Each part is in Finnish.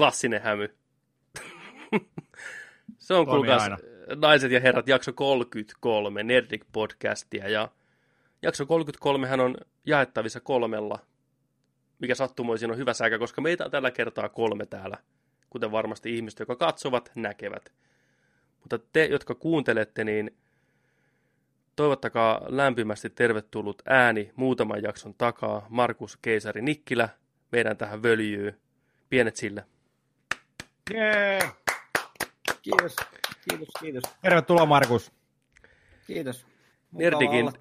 Klassinen hämy. Se on kuulkaas naiset ja herrat jakso 33 Nerdik podcastia ja jakso 33 hän on jaettavissa kolmella, mikä sattumoisin on hyvä säkä, koska meitä on tällä kertaa kolme täällä, kuten varmasti ihmiset, jotka katsovat, näkevät. Mutta te, jotka kuuntelette, niin toivottakaa lämpimästi tervetullut ääni muutaman jakson takaa, Markus Keisari Nikkilä, meidän tähän völjyy. Pienet sille. Yeah. Kiitos, kiitos, kiitos. Tervetuloa Markus. Kiitos. Nerdikin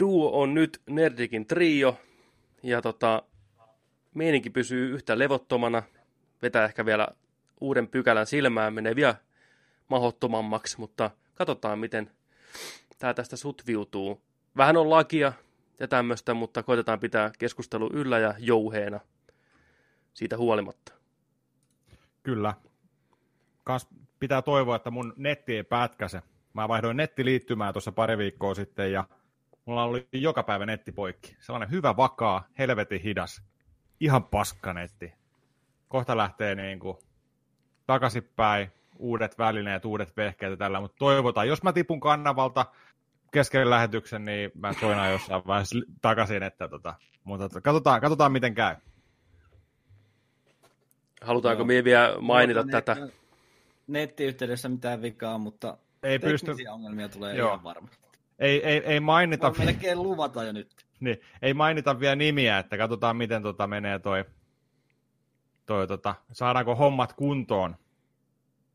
duo on nyt Nerdikin trio, ja tota, meininki pysyy yhtä levottomana, vetää ehkä vielä uuden pykälän silmään, menee vielä mahottomammaksi, mutta katsotaan miten tämä tästä sutviutuu. Vähän on lakia ja tämmöistä, mutta koitetaan pitää keskustelu yllä ja jouheena siitä huolimatta. Kyllä. Kans pitää toivoa, että mun netti ei pätkäse. Mä vaihdoin nettiliittymää tuossa pari viikkoa sitten ja mulla oli joka päivä netti poikki. Sellainen hyvä, vakaa, helvetin hidas. Ihan paskanetti. Kohta lähtee niin kuin takaisinpäin, uudet välineet, uudet vehkeet ja tällä, mutta toivotaan, jos mä tipun kannavalta kesken lähetyksen, niin mä soinan jossain vaiheessa takaisin, että tota, mutta katsotaan, katsotaan miten käy. Halutaanko me vielä mainita Mulla tätä? Nettiyhteydessä mitään vikaa, mutta ei pysty... ongelmia tulee Joo. ihan varmasti. Ei, ei, ei mainita... Voi melkein luvata jo nyt. Niin, ei mainita vielä nimiä, että katsotaan miten tota menee toi, toi tota, saadaanko hommat kuntoon.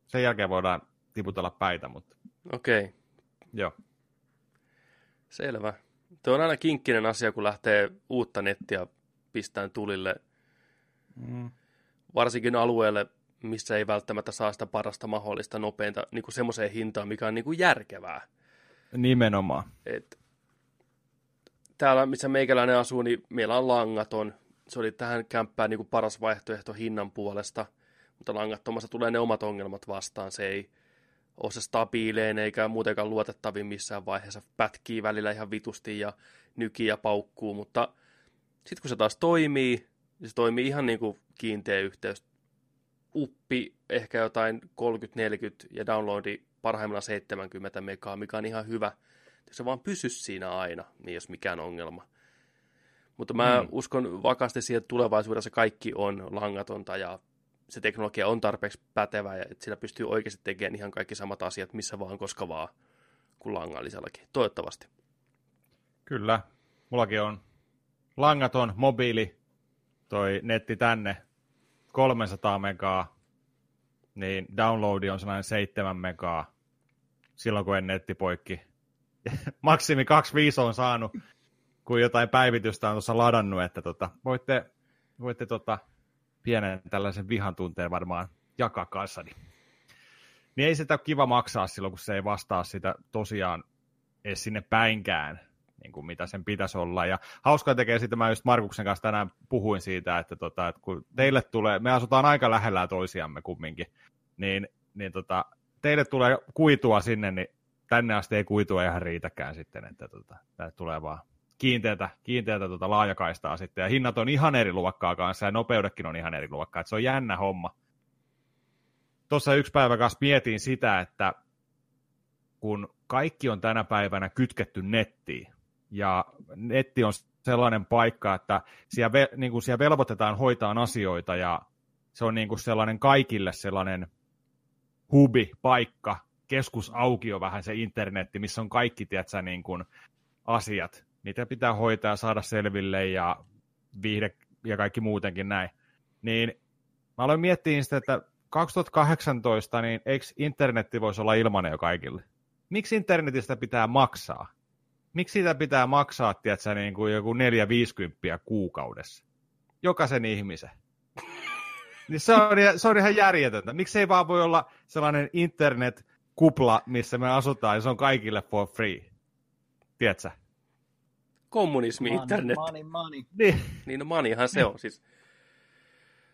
Sen jälkeen voidaan tiputella päitä, mutta... Okei. Okay. Joo. Selvä. Tuo on aina kinkkinen asia, kun lähtee uutta nettiä pistään tulille. Mm varsinkin alueelle, missä ei välttämättä saa sitä parasta mahdollista nopeinta niin kuin semmoiseen hintaan, mikä on niin kuin järkevää. Nimenomaan. Et, täällä, missä meikäläinen asuu, niin meillä on langaton. Se oli tähän kämppään niin kuin paras vaihtoehto hinnan puolesta, mutta langattomassa tulee ne omat ongelmat vastaan. Se ei ole se stabiilein eikä muutenkaan luotettavin missään vaiheessa. Pätkii välillä ihan vitusti ja nykii ja paukkuu, mutta sitten kun se taas toimii, niin se toimii ihan niin kuin kiinteä yhteys. Uppi ehkä jotain 30-40 ja downloadi parhaimmillaan 70 megaa, mikä on ihan hyvä. Jos se vaan pysy siinä aina, niin jos mikään ongelma. Mutta mä mm. uskon vakaasti siihen, että tulevaisuudessa kaikki on langatonta ja se teknologia on tarpeeksi pätevä ja että sillä pystyy oikeasti tekemään ihan kaikki samat asiat missä vaan, koska vaan, kuin langallisellakin. Toivottavasti. Kyllä. Mullakin on langaton mobiili toi netti tänne 300 megaa, niin downloadi on sellainen 7 megaa silloin, kun en netti poikki. Maksimi 25 on saanut, kun jotain päivitystä on tuossa ladannut, että tota, voitte, voitte tota, pienen tällaisen vihan tunteen varmaan jakaa kanssani. Niin ei sitä ole kiva maksaa silloin, kun se ei vastaa sitä tosiaan edes sinne päinkään niin kuin mitä sen pitäisi olla. Ja hauskaa tekee sitä, mä just Markuksen kanssa tänään puhuin siitä, että, tota, että kun teille tulee, me asutaan aika lähellä toisiamme kumminkin, niin, niin tota, teille tulee kuitua sinne, niin tänne asti ei kuitua ihan riitäkään sitten, että tota, tulee vaan kiinteätä, kiinteätä tota laajakaistaa sitten, ja hinnat on ihan eri luokkaa kanssa, ja nopeudekin on ihan eri luokkaa, että se on jännä homma. Tuossa yksi päivä kanssa mietin sitä, että kun kaikki on tänä päivänä kytketty nettiin, ja netti on sellainen paikka, että siellä, ve, niin kuin siellä velvoitetaan hoitaan asioita ja se on niin kuin sellainen kaikille sellainen hubi, paikka, keskusaukio vähän se internetti, missä on kaikki tiedätkö, niin kuin asiat. Niitä pitää hoitaa ja saada selville ja viihde ja kaikki muutenkin näin. Niin mä aloin miettiä sitä, että 2018, niin eikö internetti voisi olla ilmanen jo kaikille? Miksi internetistä pitää maksaa? Miksi sitä pitää maksaa, tiedätkö, niin kuin joku 450 kuukaudessa? Jokaisen ihmisen. niin se on, se on ihan järjetöntä. Miksi ei vaan voi olla sellainen internet-kupla, missä me asutaan, ja se on kaikille for free? Tiedätkö? Kommunismi, money, internet. Money, money. Niin. niin no moneyhan se on. Siis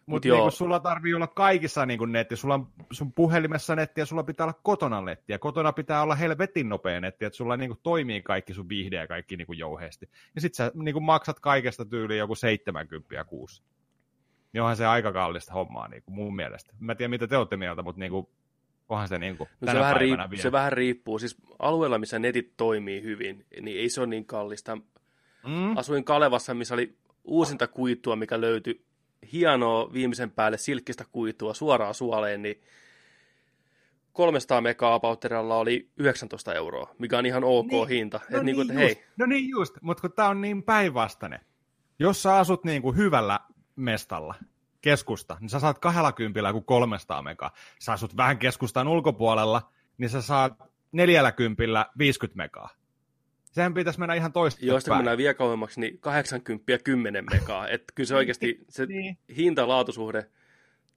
mutta Mut niin sulla tarvii olla kaikissa niin kuin netti, sulla on sun puhelimessa netti ja sulla pitää olla kotona netti, ja kotona pitää olla helvetin nopea netti, että sulla niin kuin toimii kaikki sun viihde ja kaikki niin kuin jouheesti. Ja sit sä niin kuin maksat kaikesta tyyliin joku 70 kuussa. niin onhan se aika kallista hommaa niin kuin mun mielestä. Mä en tiedä, mitä te olette mieltä, mutta niin kuin, onhan se niin kuin, no se, vähän riippuu, se vähän riippuu. Siis alueella, missä netit toimii hyvin, niin ei se ole niin kallista. Mm. Asuin Kalevassa, missä oli uusinta kuitua, mikä löytyi hienoa viimeisen päälle silkkistä kuitua suoraan suoleen, niin 300 megaa oli 19 euroa, mikä on ihan ok niin, hinta. No, Et niin, niin hei. no niin just, mutta kun tämä on niin päinvastainen. Jos sä asut niin kuin hyvällä mestalla, keskusta, niin sä saat 20 kuin 300 megaa. Sä asut vähän keskustan ulkopuolella, niin sä saat 40 50 megaa. Sehän pitäisi mennä ihan toista Jos kun mennään vielä kauemmaksi, niin 80 10 megaa. Että kyllä se oikeasti se niin. hinta-laatusuhde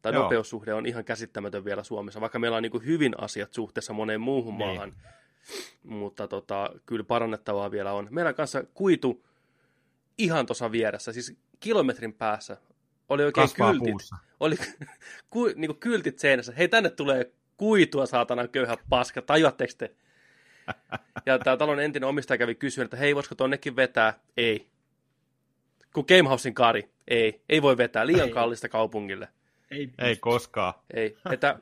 tai Joo. nopeussuhde on ihan käsittämätön vielä Suomessa, vaikka meillä on niin kuin hyvin asiat suhteessa moneen muuhun niin. maahan. Mutta tota, kyllä parannettavaa vielä on. Meillä kanssa kuitu ihan tuossa vieressä, siis kilometrin päässä oli oikein Kasvaa kyltit. Puussa. Oli ku, niin kuin kyltit seinässä. Hei, tänne tulee kuitua, saatana köyhä paska. Tajuatteko te? Ja tämä talon entinen omistaja kävi kysyä, että hei, voisiko tonnekin vetää? Ei. Kun Gamehousein kari? Ei. Ei voi vetää. Liian kallista kaupungille. Ei, ei koskaan. Ei. Että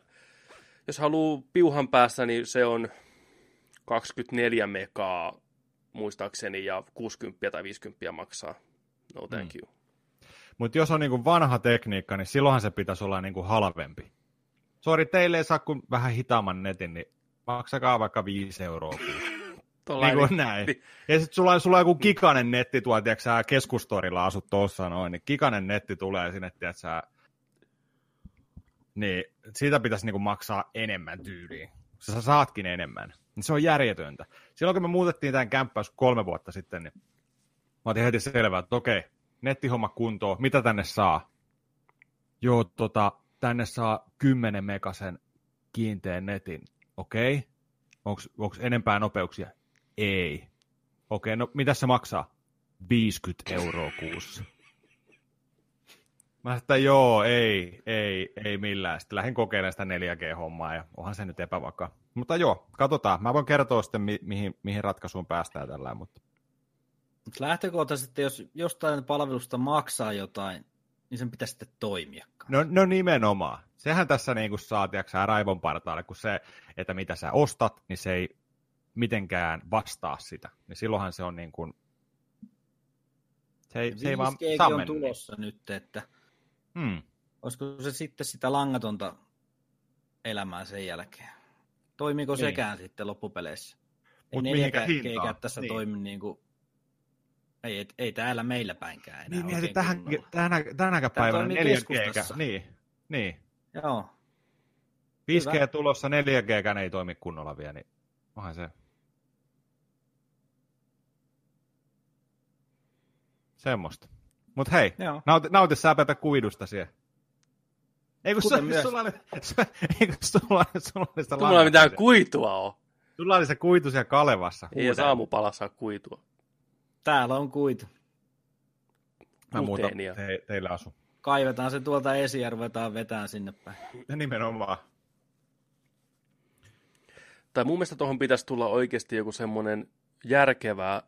jos haluaa piuhan päässä, niin se on 24 megaa muistaakseni ja 60 tai 50 maksaa. No thank you. Mm. Mutta jos on niinku vanha tekniikka, niin silloinhan se pitäisi olla niinku halvempi. Sori, teille ei saa kun vähän hitaamman netin, niin maksakaa vaikka 5 euroa niin kuin näin. Ja sitten sulla, sulla on joku kikanen netti tuolla, tiedätkö sä keskustorilla asut tuossa noin, niin kikanen netti tulee sinne, tiedätkö sä, niin siitä pitäisi niinku maksaa enemmän tyyliin. Sä saatkin enemmän. Niin se on järjetöntä. Silloin kun me muutettiin tämän kämppäys kolme vuotta sitten, niin mä otin heti selvää, että okei, nettihomma kuntoon, mitä tänne saa? Joo, tota, tänne saa 10 megasen kiinteän netin. Okei. Okay. Onko enempää nopeuksia? Ei. Okei, okay, no mitä se maksaa? 50 euroa kuussa. Mä että joo, ei, ei, ei millään. Sitten lähdin kokeilemaan sitä 4G-hommaa ja onhan se nyt epävakaa. Mutta joo, katsotaan. Mä voin kertoa sitten, mi- mihin, mihin ratkaisuun päästään tällä. Mutta... Lähtökohtaisesti, jos jostain palvelusta maksaa jotain, niin sen pitäisi sitten toimia. No, no nimenomaan. Sehän tässä niin kuin saa, tiedätkö, raivon partaalle, kun se, että mitä sä ostat, niin se ei mitenkään vastaa sitä. Niin silloinhan se on niin kuin, se ei, se ei vaan on tulossa nyt, että hmm. olisiko se sitten sitä langatonta elämää sen jälkeen? Toimiiko niin. sekään sitten loppupeleissä? Ei neljäkään tässä niin. toimi niin kuin ei, ei, ei täällä meillä päinkään enää. Niin, niin tähän, tänä, tänäkään päivänä 4G. Niin, niin. Joo. 5G Hyvä. tulossa, 4G ei toimi kunnolla vielä, niin onhan se. Semmosta. Mut hei, Joo. nauti, nauti sä Pepe kuidusta siellä. Ei kun, sulla, myös... sulla, oli, ei kun sulla, sulla oli sitä Tulla mitään kuitua on. Sulla oli se kuitu siellä Kalevassa. Ei jos aamupalassa kuitua. Täällä on kuitu. Mä muuta te, teillä asu. Kaivetaan se tuolta esiin ja ruvetaan vetään sinne päin. Ja nimenomaan. Tai mun mielestä tuohon pitäisi tulla oikeasti joku semmoinen järkevää,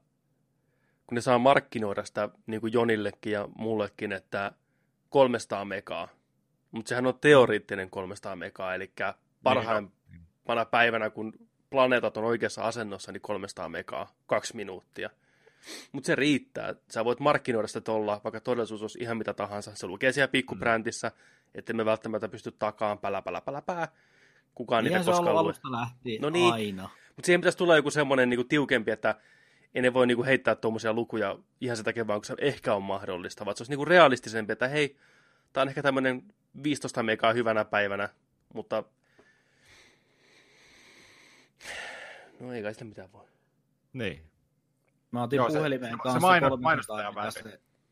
kun ne saa markkinoida sitä niin kuin Jonillekin ja mullekin, että 300 megaa. Mutta sehän on teoriittinen 300 megaa, eli parhaimpana päivänä, kun planeetat on oikeassa asennossa, niin 300 megaa, kaksi minuuttia – mutta se riittää. Sä voit markkinoida sitä tuolla, vaikka todellisuus olisi ihan mitä tahansa. Se lukee siellä pikkubrändissä, mm. että me välttämättä pysty takaan pälä, pälä, pälä, pää. Kukaan niitä koskaan lue. lähtien, no niin, aina. Mutta siihen pitäisi tulla joku semmoinen niinku tiukempi, että ei ne voi niinku heittää tuommoisia lukuja ihan sitä takia vaan, kun se ehkä on mahdollista, vaan se olisi niinku realistisempi, että hei, tämä on ehkä tämmöinen 15 megaa hyvänä päivänä, mutta no ei kai sitä mitään voi. Niin. Mä otin Joo, puhelimeen se, kanssa se maino, mainostajan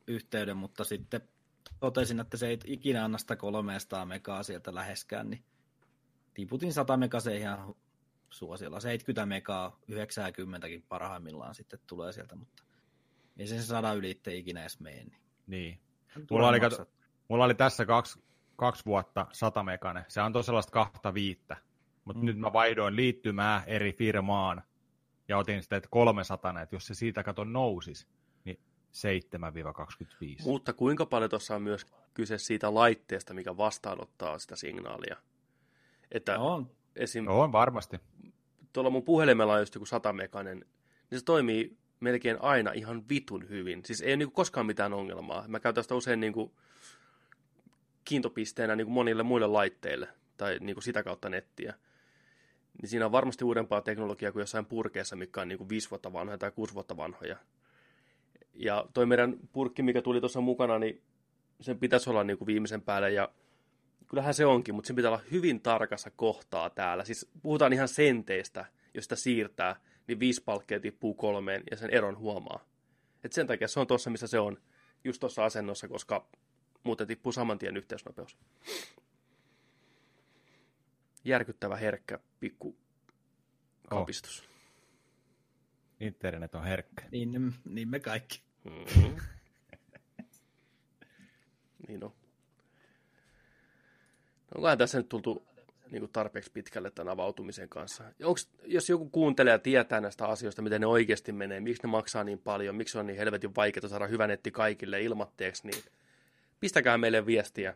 yhteyden, mutta sitten totesin, että se ei ikinä anna sitä 300 megaa sieltä läheskään, niin tiputin 100 megaa se ihan suosiolla. 70 megaa, 90 parhaimmillaan sitten tulee sieltä, mutta ei se 100 ylitte ikinä edes mene. Niin. niin. Mulla oli, kato, mulla oli tässä kaksi, kaksi vuotta 100 megane. Se on sellaista kahta viittä. Mutta mm. nyt mä vaihdoin liittymää eri firmaan ja otin sitten, että 300, että jos se siitä kato nousisi, niin Mutta kuinka paljon tuossa on myös kyse siitä laitteesta, mikä vastaanottaa sitä signaalia? Että on. Esim... on varmasti. Tuolla mun puhelimella on just joku satamekainen, niin se toimii melkein aina ihan vitun hyvin. Siis ei ole niin koskaan mitään ongelmaa. Mä käytän sitä usein niin kuin kiintopisteenä niin kuin monille muille laitteille tai niin kuin sitä kautta nettiä. Niin siinä on varmasti uudempaa teknologiaa kuin jossain purkeessa, mikä on niin kuin viisi vuotta vanhoja tai kuusi vuotta vanhoja. Ja toi meidän purkki, mikä tuli tuossa mukana, niin sen pitäisi olla niin kuin viimeisen päälle ja kyllähän se onkin, mutta sen pitää olla hyvin tarkassa kohtaa täällä. Siis puhutaan ihan senteistä, jos sitä siirtää, niin viisi palkkeja tippuu kolmeen ja sen eron huomaa. Et sen takia se on tuossa, missä se on, just tuossa asennossa, koska muuten tippuu saman tien yhteysnopeus. Järkyttävä herkkä pikku kapistus. Oh. Internet on herkkä. Niin, niin me kaikki. Mm-hmm. niin on. Onkohan tässä nyt tultu niin kuin tarpeeksi pitkälle tämän avautumisen kanssa? onks, jos joku kuuntelee ja tietää näistä asioista, miten ne oikeasti menee, miksi ne maksaa niin paljon, miksi on niin helvetin vaikeaa saada hyvä netti kaikille ilmatteeksi, niin pistäkää meille viestiä.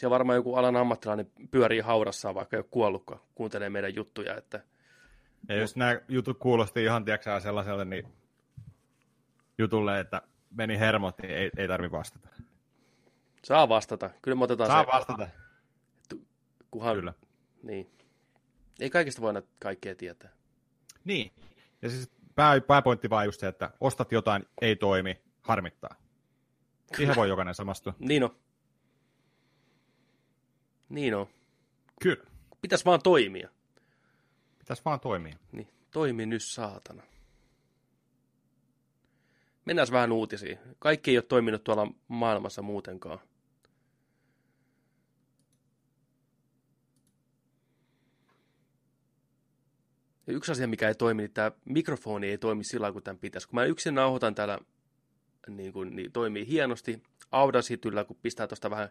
Siellä varmaan joku alan ammattilainen pyörii haudassa, vaikka ei ole kuollut, kun kuuntelee meidän juttuja. Että... Ja jos nämä jutut kuulosti ihan tiedätkö, sellaiselle niin jutulle, että meni hermot, niin ei, ei tarvi vastata. Saa vastata. Kyllä me otetaan Saa se. vastata. Kuhan... Kyllä. Niin. Ei kaikista voida kaikkea tietää. Niin. Ja siis pää, pääpointti vaan just se, että ostat jotain, ei toimi, harmittaa. Siihen voi jokainen samastua. niin on. Niin on. Kyllä. Pitäisi vaan toimia. Pitäisi vaan toimia. Niin, toimi nyt saatana. Mennään vähän uutisiin. Kaikki ei ole toiminut tuolla maailmassa muutenkaan. Ja yksi asia, mikä ei toimi, niin tämä mikrofoni ei toimi sillä kuin tämän pitäisi. Kun mä yksin nauhoitan täällä, niin, kuin, niin toimii hienosti. Audacityllä, kun pistää tuosta vähän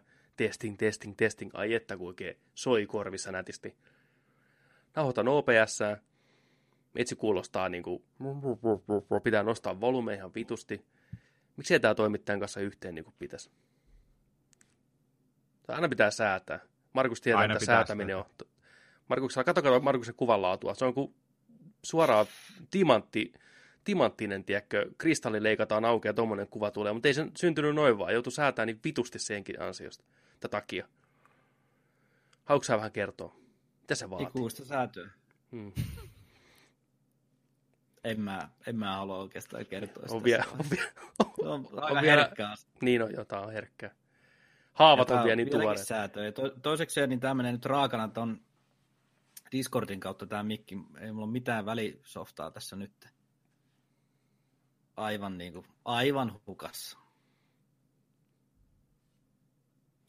testing, testing, testing, ai että kun oikein soi korvissa nätisti. Nauhoitan OPS, Metsi kuulostaa niin kuin, pitää nostaa volume ihan vitusti. Miksi ei tämä toimittajan kanssa yhteen niin kuin pitäisi? Aina pitää säätää. Markus tietää, Aina että säätäminen on... Markus, katsokaa Markuksen kuvanlaatua. Se on kuin suoraan timantti, timanttinen, tiedätkö, kristalli leikataan auki ja tuommoinen kuva tulee, mutta ei se syntynyt noin vaan, joutui säätämään niin vitusti senkin ansiosta, takia. Haluatko vähän kertoa? Mitä se vaatii? Ikuista säätöä. Hmm. en, mä, en mä halua oikeastaan kertoa sitä. On, vielä, on, vielä, on, on, on vielä, herkkää. Niin on, jotain on herkkää. Haavat on vielä niin tuoreet. säätöä. To, toiseksi niin tämä menee nyt raakana on Discordin kautta tämä mikki. Ei mulla ole mitään välisoftaa tässä nyt. Aivan niin kuin, aivan hukassa.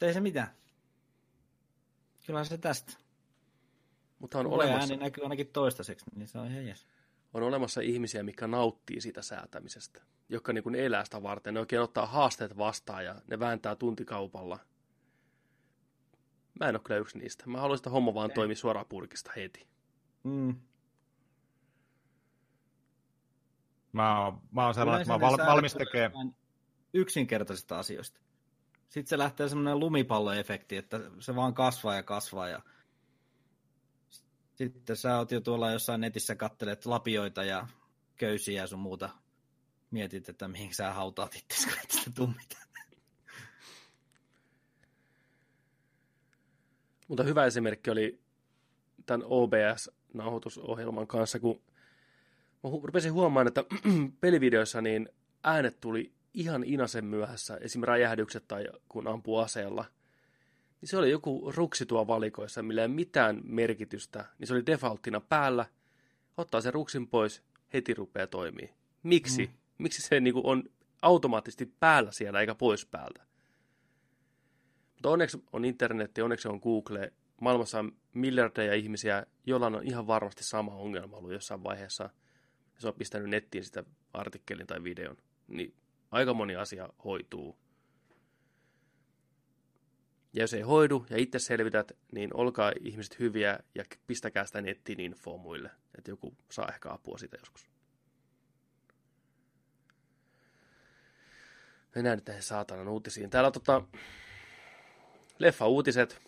Ei se mitään. Kyllä se tästä. Mutta on olemassa... ääni näkyy ainakin toistaiseksi, niin se on ihan jes. On olemassa ihmisiä, mikä nauttii siitä säätämisestä, jotka niin elää sitä varten. Ne oikein ottaa haasteet vastaan ja ne vääntää tuntikaupalla. Mä en ole kyllä yksi niistä. Mä haluaisin, että homma vaan toimii suoraan purkista heti. Mm. Mä oon, mä oon sellainen, että mä oon val, valmis tekemään. Yksinkertaisista asioista. Sitten se lähtee semmoinen lumipalloefekti, että se vaan kasvaa ja kasvaa ja sitten sä oot jo tuolla jossain netissä kattelet lapioita ja köysiä ja sun muuta. Mietit, että mihin sä hautaat itse, kun et sitä tummita. Mutta hyvä esimerkki oli tämän OBS-nauhoitusohjelman kanssa, kun mä rupesin huomaamaan, että pelivideoissa niin äänet tuli ihan inasen myöhässä, esim. räjähdykset tai kun ampuu aseella – niin se oli joku ruksi tuo valikoissa, millä ei mitään merkitystä, niin se oli defaulttina päällä, ottaa sen ruksin pois, heti rupeaa toimii. Miksi? Mm. Miksi se niin kuin, on automaattisesti päällä siellä eikä pois päältä? Mutta onneksi on internetti, onneksi on Google. Maailmassa on miljardeja ihmisiä, joilla on ihan varmasti sama ongelma ollut jossain vaiheessa. Se on pistänyt nettiin sitä artikkelin tai videon. Niin aika moni asia hoituu. Ja jos ei hoidu ja itse selvität, niin olkaa ihmiset hyviä ja pistäkää sitä nettiin infoa muille, että joku saa ehkä apua siitä joskus. Mennään nyt näihin saatanan uutisiin. Täällä on tota, leffa-uutiset.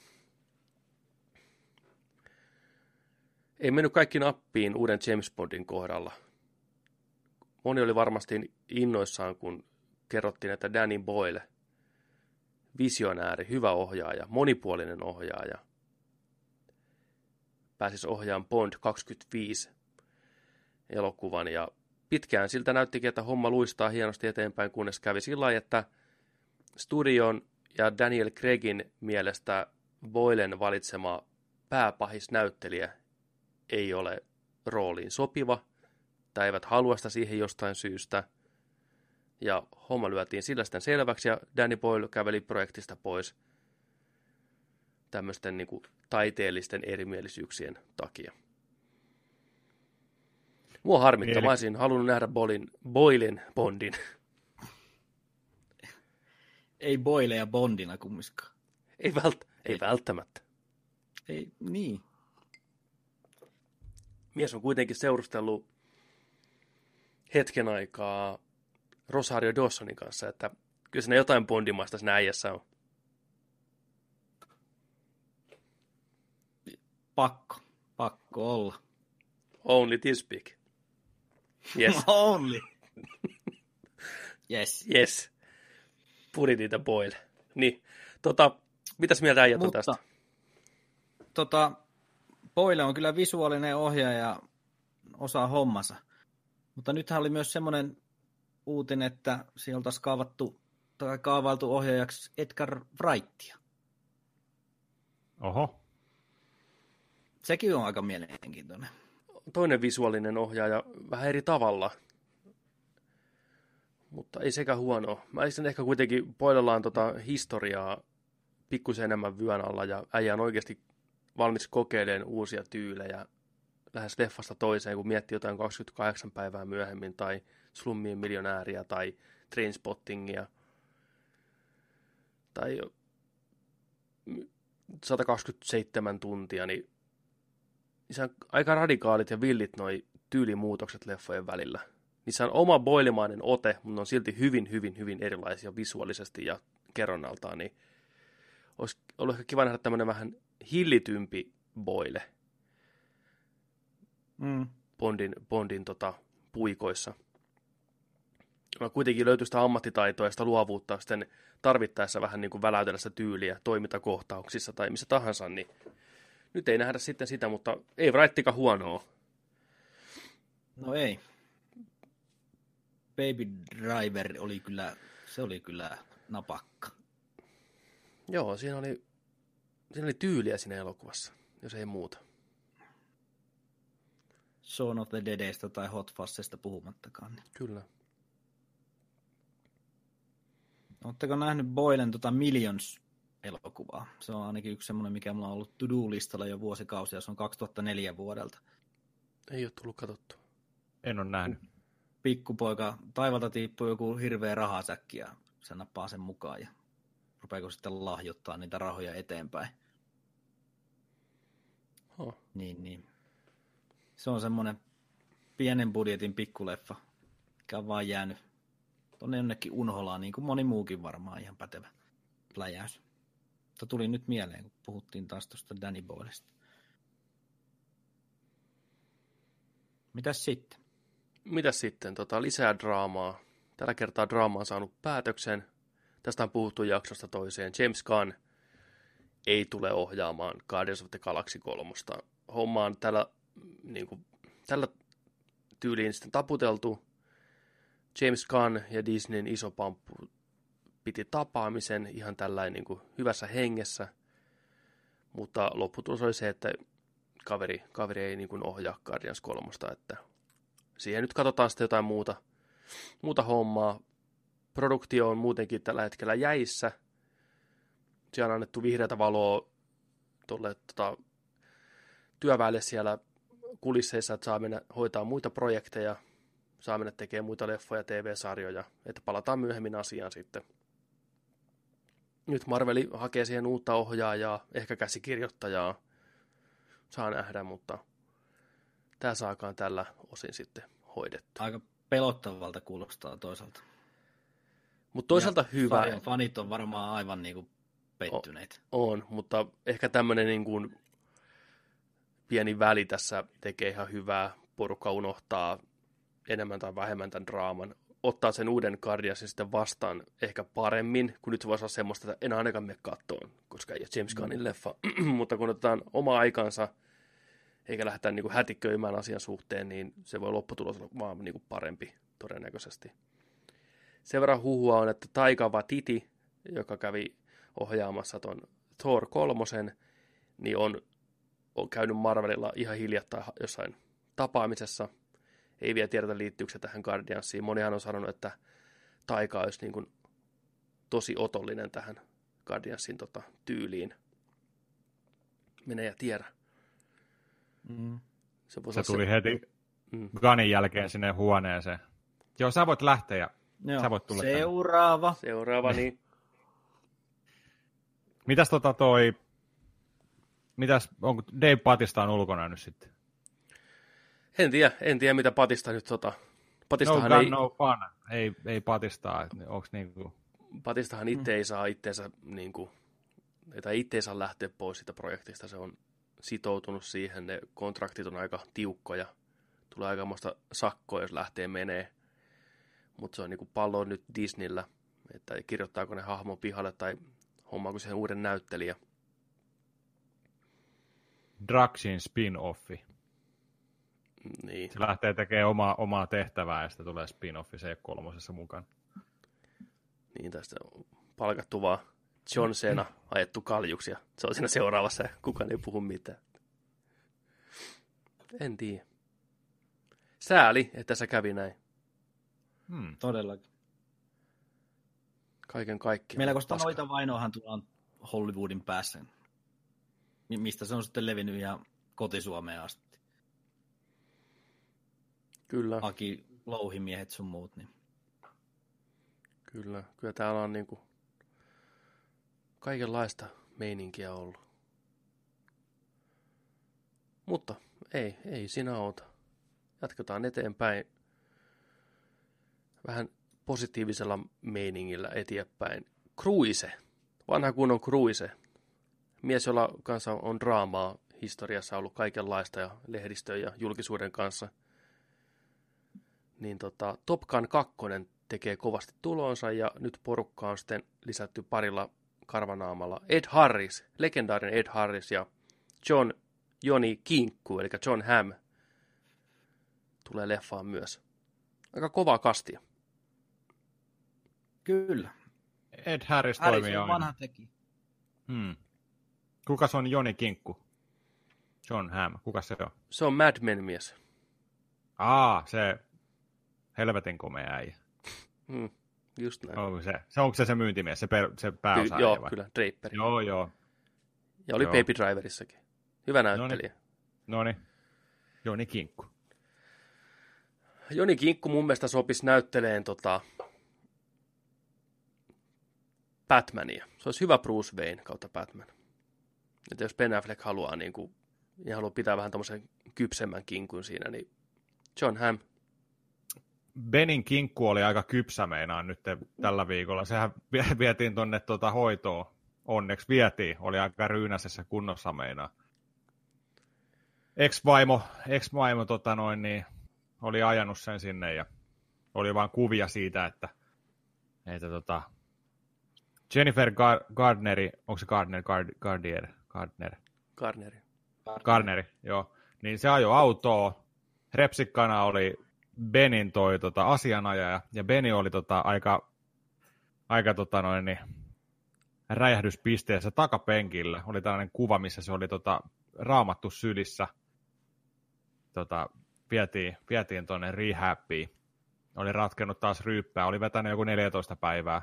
Ei mennyt kaikki nappiin uuden James Bondin kohdalla. Moni oli varmasti innoissaan, kun kerrottiin, että Danny Boyle, visionääri, hyvä ohjaaja, monipuolinen ohjaaja, pääsisi ohjaamaan Bond 25 elokuvan ja pitkään siltä näyttikin, että homma luistaa hienosti eteenpäin, kunnes kävi sillä että studion ja Daniel Craigin mielestä Boylen valitsema pääpahisnäyttelijä ei ole rooliin sopiva, tai eivät halua sitä siihen jostain syystä. Ja homma lyötiin sillä sitten selväksi, ja Danny Boyle käveli projektista pois tämmöisten niin kuin, taiteellisten erimielisyyksien takia. Mua harmittaa, Eli... mä olisin halunnut nähdä Bolin, Boilin Bondin. Ei Boile ja Bondina kumminkaan. Ei, vält, ei, ei välttämättä. Ei, niin. Mies on kuitenkin seurustellut hetken aikaa Rosario Dawsonin kanssa, että kyllä siinä jotain bondimaista siinä äijässä on. Pakko. Pakko olla. Only this big. Yes. Only. yes. Yes. Put it boil. Niin, tota, mitäs mieltä äijät on tästä? Tota, Boyle on kyllä visuaalinen ohjaaja ja osaa hommansa. Mutta nythän oli myös semmoinen uutinen, että siellä oltaisiin kaavattu, tai kaavailtu ohjaajaksi Edgar Wrightia. Oho. Sekin on aika mielenkiintoinen toinen visuaalinen ohjaaja vähän eri tavalla. Mutta ei sekä huono. Mä olisin ehkä kuitenkin poilellaan tota historiaa pikkusen enemmän vyön alla ja äijä on oikeasti valmis kokeilemaan uusia tyylejä lähes leffasta toiseen, kun miettii jotain 28 päivää myöhemmin tai Slummien miljonääriä tai Trainspottingia tai 127 tuntia, niin niissä on aika radikaalit ja villit noi tyylimuutokset leffojen välillä. Niissä on oma boilimainen ote, mutta on silti hyvin, hyvin, hyvin erilaisia visuaalisesti ja kerronnaltaan, niin olisi ollut ehkä kiva nähdä tämmöinen vähän hillitympi boile mm. Bondin, Bondin tota, puikoissa. Kuitenkin löytyy sitä ammattitaitoa ja sitä luovuutta sitten tarvittaessa vähän niin kuin väläytellä sitä tyyliä toimintakohtauksissa tai missä tahansa, niin nyt ei nähdä sitten sitä, mutta ei Wrightika huonoa. No ei. Baby Driver oli kyllä, se oli kyllä napakka. Joo, siinä oli, siinä oli tyyliä siinä elokuvassa, jos ei muuta. Shaun of the Deadistä tai Hot Fussista puhumattakaan. Niin. Kyllä. Oletteko nähnyt Boylen tota Millions elokuvaa. Se on ainakin yksi semmoinen, mikä mulla on ollut to-do-listalla jo vuosikausia. Se on 2004 vuodelta. Ei ole tullut katsottu. En ole nähnyt. Pikkupoika, taivalta tiippuu joku hirveä rahasäkki ja se nappaa sen mukaan ja rupeako sitten lahjoittaa niitä rahoja eteenpäin. Oh. Niin, niin. Se on semmoinen pienen budjetin pikkuleffa, mikä on vaan jäänyt tuonne jonnekin unholaan, niin kuin moni muukin varmaan ihan pätevä pläjäys. Mutta tuli nyt mieleen, kun puhuttiin taas tuosta Danny Boylesta. Mitäs sitten? Mitäs sitten? Tota, lisää draamaa. Tällä kertaa draama on saanut päätöksen. Tästä on puhuttu jaksosta toiseen. James Gunn ei tule ohjaamaan Guardians of the Galaxy 3. Homma on tällä, niin kuin, tällä tyyliin sitten taputeltu. James Gunn ja Disneyn iso pamppu piti tapaamisen ihan tällainen niin kuin hyvässä hengessä, mutta lopputulos oli se, että kaveri, kaveri ei niin kuin ohjaa Guardians 3, että siihen nyt katsotaan sitten jotain muuta, muuta hommaa. Produktio on muutenkin tällä hetkellä jäissä. Siellä on annettu vihreätä valoa tuolle tota, työväelle siellä kulisseissa, että saa mennä hoitaa muita projekteja, saa mennä tekemään muita leffoja, TV-sarjoja, että palataan myöhemmin asiaan sitten nyt Marveli hakee siihen uutta ohjaajaa, ehkä käsikirjoittajaa. Saa nähdä, mutta tämä saakaan tällä osin sitten hoidettu. Aika pelottavalta kuulostaa toisaalta. Mutta toisaalta ja hyvä. Sarjan fanit on varmaan aivan niin kuin pettyneitä. On, mutta ehkä tämmöinen niin kuin pieni väli tässä tekee ihan hyvää. Porukka unohtaa enemmän tai vähemmän tämän draaman. Ottaa sen uuden Guardiansin sitten vastaan ehkä paremmin, kun nyt se voisi olla semmoista, että en ainakaan mene kattoon, koska ei ole James Gunnin mm. leffa. mutta kun otetaan oma aikansa, eikä lähdetä niin kuin hätiköimään asian suhteen, niin se voi lopputulos olla vaan niin kuin parempi todennäköisesti. Sen verran huhua on, että Taika Waititi, joka kävi ohjaamassa ton Thor kolmosen, niin on, on käynyt Marvelilla ihan hiljattain jossain tapaamisessa. Ei vielä tiedetä liittyykö se tähän Guardiansiin. Monihan on sanonut, että Taika olisi niin kuin tosi otollinen tähän Guardiansin tota, tyyliin. Mene ja tiedä. Mm. Se, se tuli se... heti mm. Ganin jälkeen sinne huoneeseen. Joo, sä voit lähteä ja Joo. sä voit tulla Seuraava. Tänne. Seuraava, niin. Mitäs tota toi, mitäs, onko Dave Patista on ulkona nyt sitten? En tiedä, en tiedä mitä Patista nyt tota, Patistahan no gun, ei... no fun. Ei, ei Patistaa, onks niinku... Patistahan itse mm. ei saa itteensä niinku, tai itse ei saa lähteä pois siitä projektista, se on sitoutunut siihen, ne kontraktit on aika tiukkoja, tulee aikamoista sakkoa, jos lähtee menee, mutta se on niinku pallo nyt Disneyllä, että kirjoittaako ne hahmon pihalle tai hommaako siihen uuden näyttelijä. Draxin spin-offi. Niin. Se lähtee tekemään omaa, omaa tehtävää ja sitten tulee spin-offi se kolmosessa mukaan. Niin, tästä on palkattu vaan John Cena ajettu kaljuksi ja se on siinä seuraavassa ja kukaan ei puhu mitään. En tiedä. Sääli, että se kävi näin. Hmm. Todellakin. Kaiken kaikkiaan. Meillä koska noita vainoahan tullaan Hollywoodin päässä, mistä se on sitten levinnyt ihan kotisuomeen asti. Kyllä. Aki, louhimiehet sun muut. Niin. Kyllä, kyllä täällä on niinku kaikenlaista meininkiä ollut. Mutta ei, ei sinä auta. Jatketaan eteenpäin vähän positiivisella meiningillä eteenpäin. Cruise, vanha kunnon Cruise. Mies, jolla kanssa on draamaa historiassa ollut kaikenlaista ja lehdistön ja julkisuuden kanssa. Niin tota, Top Gun 2 tekee kovasti tulonsa ja nyt porukka on sitten lisätty parilla karvanaamalla. Ed Harris, legendaarinen Ed Harris ja John Joni Kinkku, eli John Hamm, tulee leffaan myös. Aika kovaa kastia. Kyllä. Ed Harris, Harris toimii aina. vanha teki. Hmm. Kuka se on Joni Kinkku? John Hamm. Kuka se on? Se on Mad Men mies. Aa, se helvetin komea äijä. Hmm. Just näin. Onko se, se, onko se se myyntimies, se, per, se pääosa? Ky- joo, vai? kyllä, Draper. Joo, joo. Ja oli joo. Baby Driverissakin. Hyvä näyttelijä. No niin. Joni Kinkku. Joni Kinkku mun mielestä sopisi näytteleen tota, Batmania. Se olisi hyvä Bruce Wayne kautta Batman. Että jos Ben Affleck haluaa, niin kuin, ja haluaa pitää vähän tämmöisen kypsemmän kinkun siinä, niin John Hamm. Benin kinkku oli aika kypsä meinaan nyt tällä viikolla. Sehän vietiin tuonne tuota hoitoon. Onneksi vietiin. Oli aika ryynäisessä kunnossa meinaa. Ex-vaimo, ex-vaimo tota noin, niin, oli ajanut sen sinne ja oli vain kuvia siitä, että, että tota, Jennifer Gar- Gardneri, onko se Gardner, Gard- Gardier, Gardner? Gardneri. Gardneri, joo. Niin se ajoi autoa. Repsikkana oli Benin toi tota, asianajaja, ja Beni oli tota, aika, aika tota, noin, niin, räjähdyspisteessä takapenkillä. Oli tällainen kuva, missä se oli tota, raamattu sylissä. Tota, vietiin, vietiin tuonne rehabiin. Oli ratkennut taas ryyppää, oli vetänyt joku 14 päivää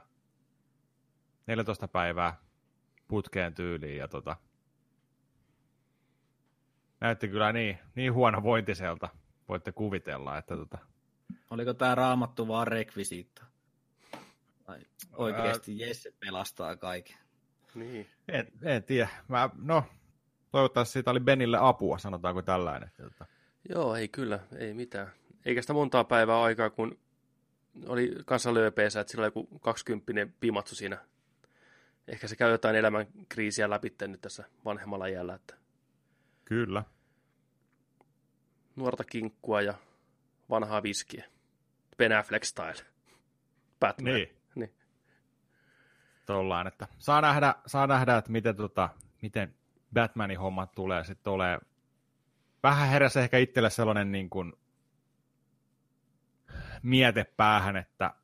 14 päivää putkeen tyyliin ja tota, näytti kyllä niin, niin huono vointiselta, voitte kuvitella, että tota... Oliko tämä raamattu vaan rekvisiitta? Tai oikeasti Ää... Jesse pelastaa kaiken? Niin. En, en tiedä. Mä, no, toivottavasti siitä oli Benille apua, sanotaanko tällainen. Tota... Joo, ei kyllä, ei mitään. Eikä sitä montaa päivää aikaa, kun oli kanssa lööpeessä, että sillä oli joku 20 pimatsu siinä. Ehkä se käy jotain elämän kriisiä läpi nyt tässä vanhemmalla jällä. Että Kyllä. Nuorta kinkkua ja vanhaa viskiä. Ben Affleck style. Batman. Niin. niin. Tollaan, että saa nähdä, saa nähdä että miten, tota, miten Batmanin hommat tulee sitten tulee. Vähän heräsi ehkä itselle sellainen niin kuin miete päähän, että,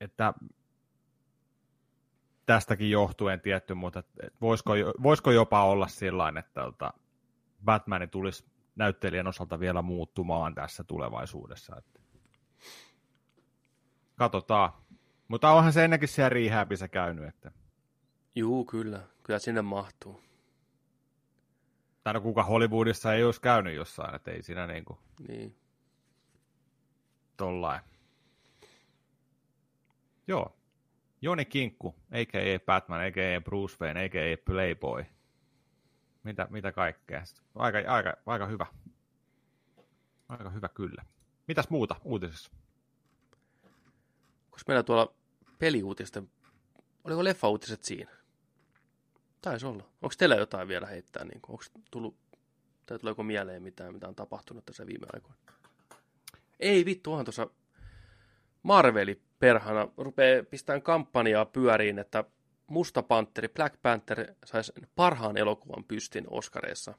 että tästäkin johtuen tietty, mutta voisiko, voisiko jopa olla sillä että tota, Batman tulisi näyttelijän osalta vielä muuttumaan tässä tulevaisuudessa. Että. Katsotaan. Mutta onhan se ennenkin siellä rehabissa käynyt. Että... Juu, kyllä. Kyllä sinne mahtuu. Tai no kuka Hollywoodissa ei olisi käynyt jossain, että ei siinä niin kuin... Niin. Tollain. Joo. Joni Kinkku, a.k.a. Batman, a.k.a. Bruce Wayne, a.k.a. Playboy. Mitä, mitä kaikkea. Aika, aika, aika hyvä. Aika hyvä kyllä. Mitäs muuta uutisissa? Koska meillä tuolla peliuutisten, oliko leffa-uutiset siinä? Taisi olla. Onko teillä jotain vielä heittää? Niin onko tullut, tai tuleeko mieleen mitään, mitä on tapahtunut tässä viime aikoina? Ei vittu, onhan tuossa Marveli perhana rupeaa pistämään kampanjaa pyöriin, että Musta Panteri, Black Panther saisi parhaan elokuvan pystin Oscareissa.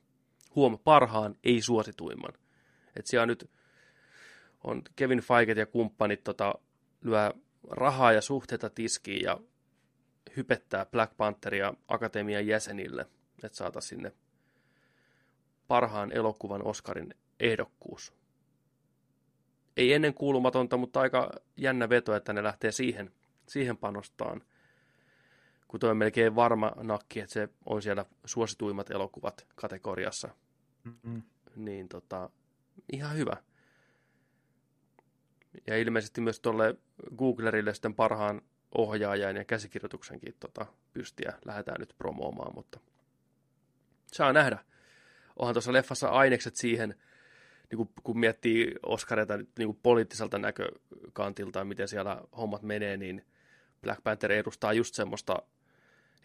Huom, parhaan, ei suosituimman. Et siellä nyt on Kevin Feige ja kumppanit tota, lyö rahaa ja suhteita tiskiin ja hypettää Black Pantheria akatemian jäsenille, että saata sinne parhaan elokuvan Oscarin ehdokkuus. Ei ennen kuulumatonta, mutta aika jännä veto, että ne lähtee siihen, siihen panostaan. Kun toi on melkein varma nakki, että se on siellä suosituimmat elokuvat kategoriassa. Mm-hmm. Niin tota, ihan hyvä. Ja ilmeisesti myös tuolle Googlerille sitten parhaan ohjaajan ja käsikirjoituksenkin tota, pystiä lähdetään nyt promoomaan, mutta saa nähdä. Onhan tuossa leffassa ainekset siihen, niin kuin, kun miettii Oscareita niin kuin poliittiselta näkökantilta, miten siellä hommat menee, niin Black Panther edustaa just semmoista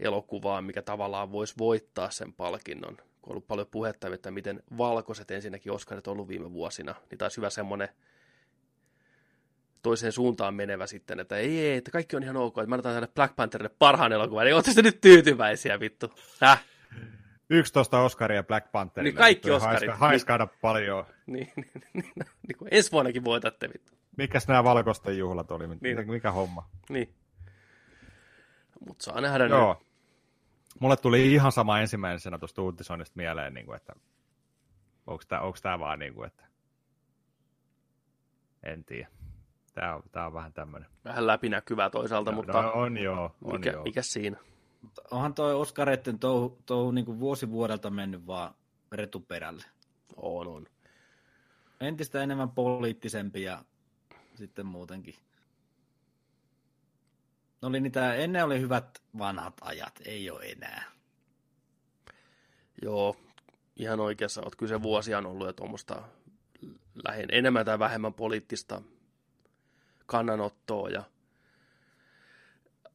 elokuvaa, mikä tavallaan voisi voittaa sen palkinnon. Kun on ollut paljon puhetta, että miten valkoiset ensinnäkin Oscarit on ollut viime vuosina, niin taisi hyvä semmoinen toiseen suuntaan menevä sitten, että ei, ei, että kaikki on ihan ok, että mä annetaan tänne Black Pantherille parhaan elokuvan, niin ootte nyt tyytyväisiä, vittu. Häh? 11 Oscaria Black Pantherille. Niin kaikki Oscarit. Haiska, haiskaada niin, paljon. Niin, niin, niin, niin kuin ensi vuonnakin voitatte, vittu. Mikäs nämä valkoisten juhlat oli? Niin. Mikä homma? Niin. Mutta saa nähdä Joo. Nyt. Mulle tuli ihan sama ensimmäisenä tuosta uutisoinnista mieleen, niin kuin, että onko tämä, onko tämä vaan niin kuin, että en tiedä. Tämä on, tämä on vähän tämmöinen. Vähän läpinäkyvää toisaalta, no, mutta... No, on joo, on mikä, joo. mikä siinä? Mutta onhan toi Oskareiden touhu, touhu niin kuin vuosi vuodelta mennyt vaan retuperälle. On, on. Entistä enemmän poliittisempi ja sitten muutenkin. Oli niitä, ennen oli hyvät vanhat ajat, ei ole enää. Joo, ihan oikeassa olet. Kyllä se vuosia on ollut jo tuommoista lähin enemmän tai vähemmän poliittista kannanottoa ja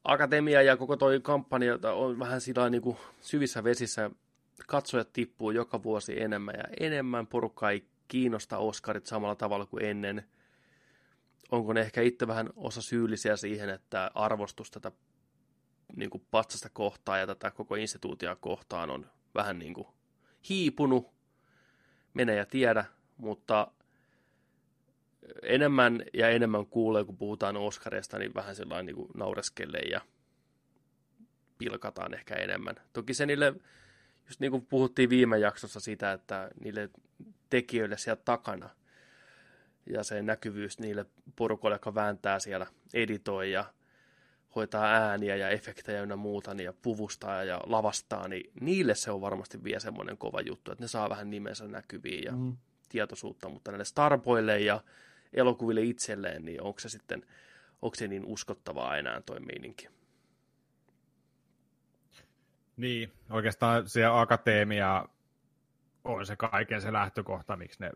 akatemia ja koko toi kampanja on vähän sillä niin kuin syvissä vesissä. Katsojat tippuu joka vuosi enemmän ja enemmän. Porukka ei kiinnosta Oscarit samalla tavalla kuin ennen. Onko ne ehkä itse vähän osa syyllisiä siihen, että arvostus tätä niin kuin patsasta kohtaan ja tätä koko instituutia kohtaan on vähän niin kuin hiipunut. Mene ja tiedä, mutta enemmän ja enemmän kuulee, kun puhutaan Oscarista, niin vähän sellainen niin kuin naureskelle ja pilkataan ehkä enemmän. Toki se niille, just niin kuin puhuttiin viime jaksossa sitä, että niille tekijöille siellä takana ja se näkyvyys niille porukoille, jotka vääntää siellä, editoi ja hoitaa ääniä ja efektejä ja muuta, niin ja puvustaa ja lavastaa, niin niille se on varmasti vielä semmoinen kova juttu, että ne saa vähän nimensä näkyviin ja mm. tietoisuutta, mutta näille starboille ja elokuville itselleen, niin onko se sitten, onko se niin uskottavaa enää toi meininki? Niin, oikeastaan se akateemia on se kaiken se lähtökohta, miksi ne,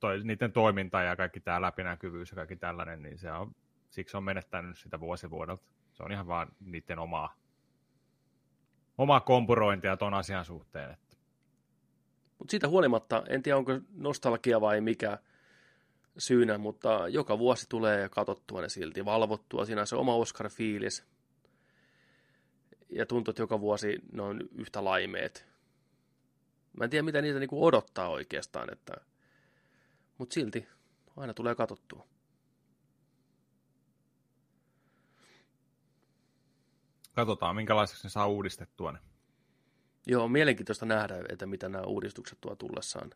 toi, niiden toiminta ja kaikki tämä läpinäkyvyys ja kaikki tällainen, niin se on, siksi on menettänyt sitä vuosivuodelta. Se on ihan vaan niiden omaa, omaa kompurointia ton asian suhteen. Mutta siitä huolimatta, en tiedä onko nostalgia vai mikä syynä, mutta joka vuosi tulee katsottua ne silti, valvottua. Siinä on se oma Oscar-fiilis. Ja tuntuu, että joka vuosi ne on yhtä laimeet. Mä en tiedä, mitä niitä niinku odottaa oikeastaan, että... mutta silti aina tulee katsottua. Katsotaan, minkälaiseksi ne saa uudistettua ne. Joo, mielenkiintoista nähdä, että mitä nämä uudistukset tuo tullessaan.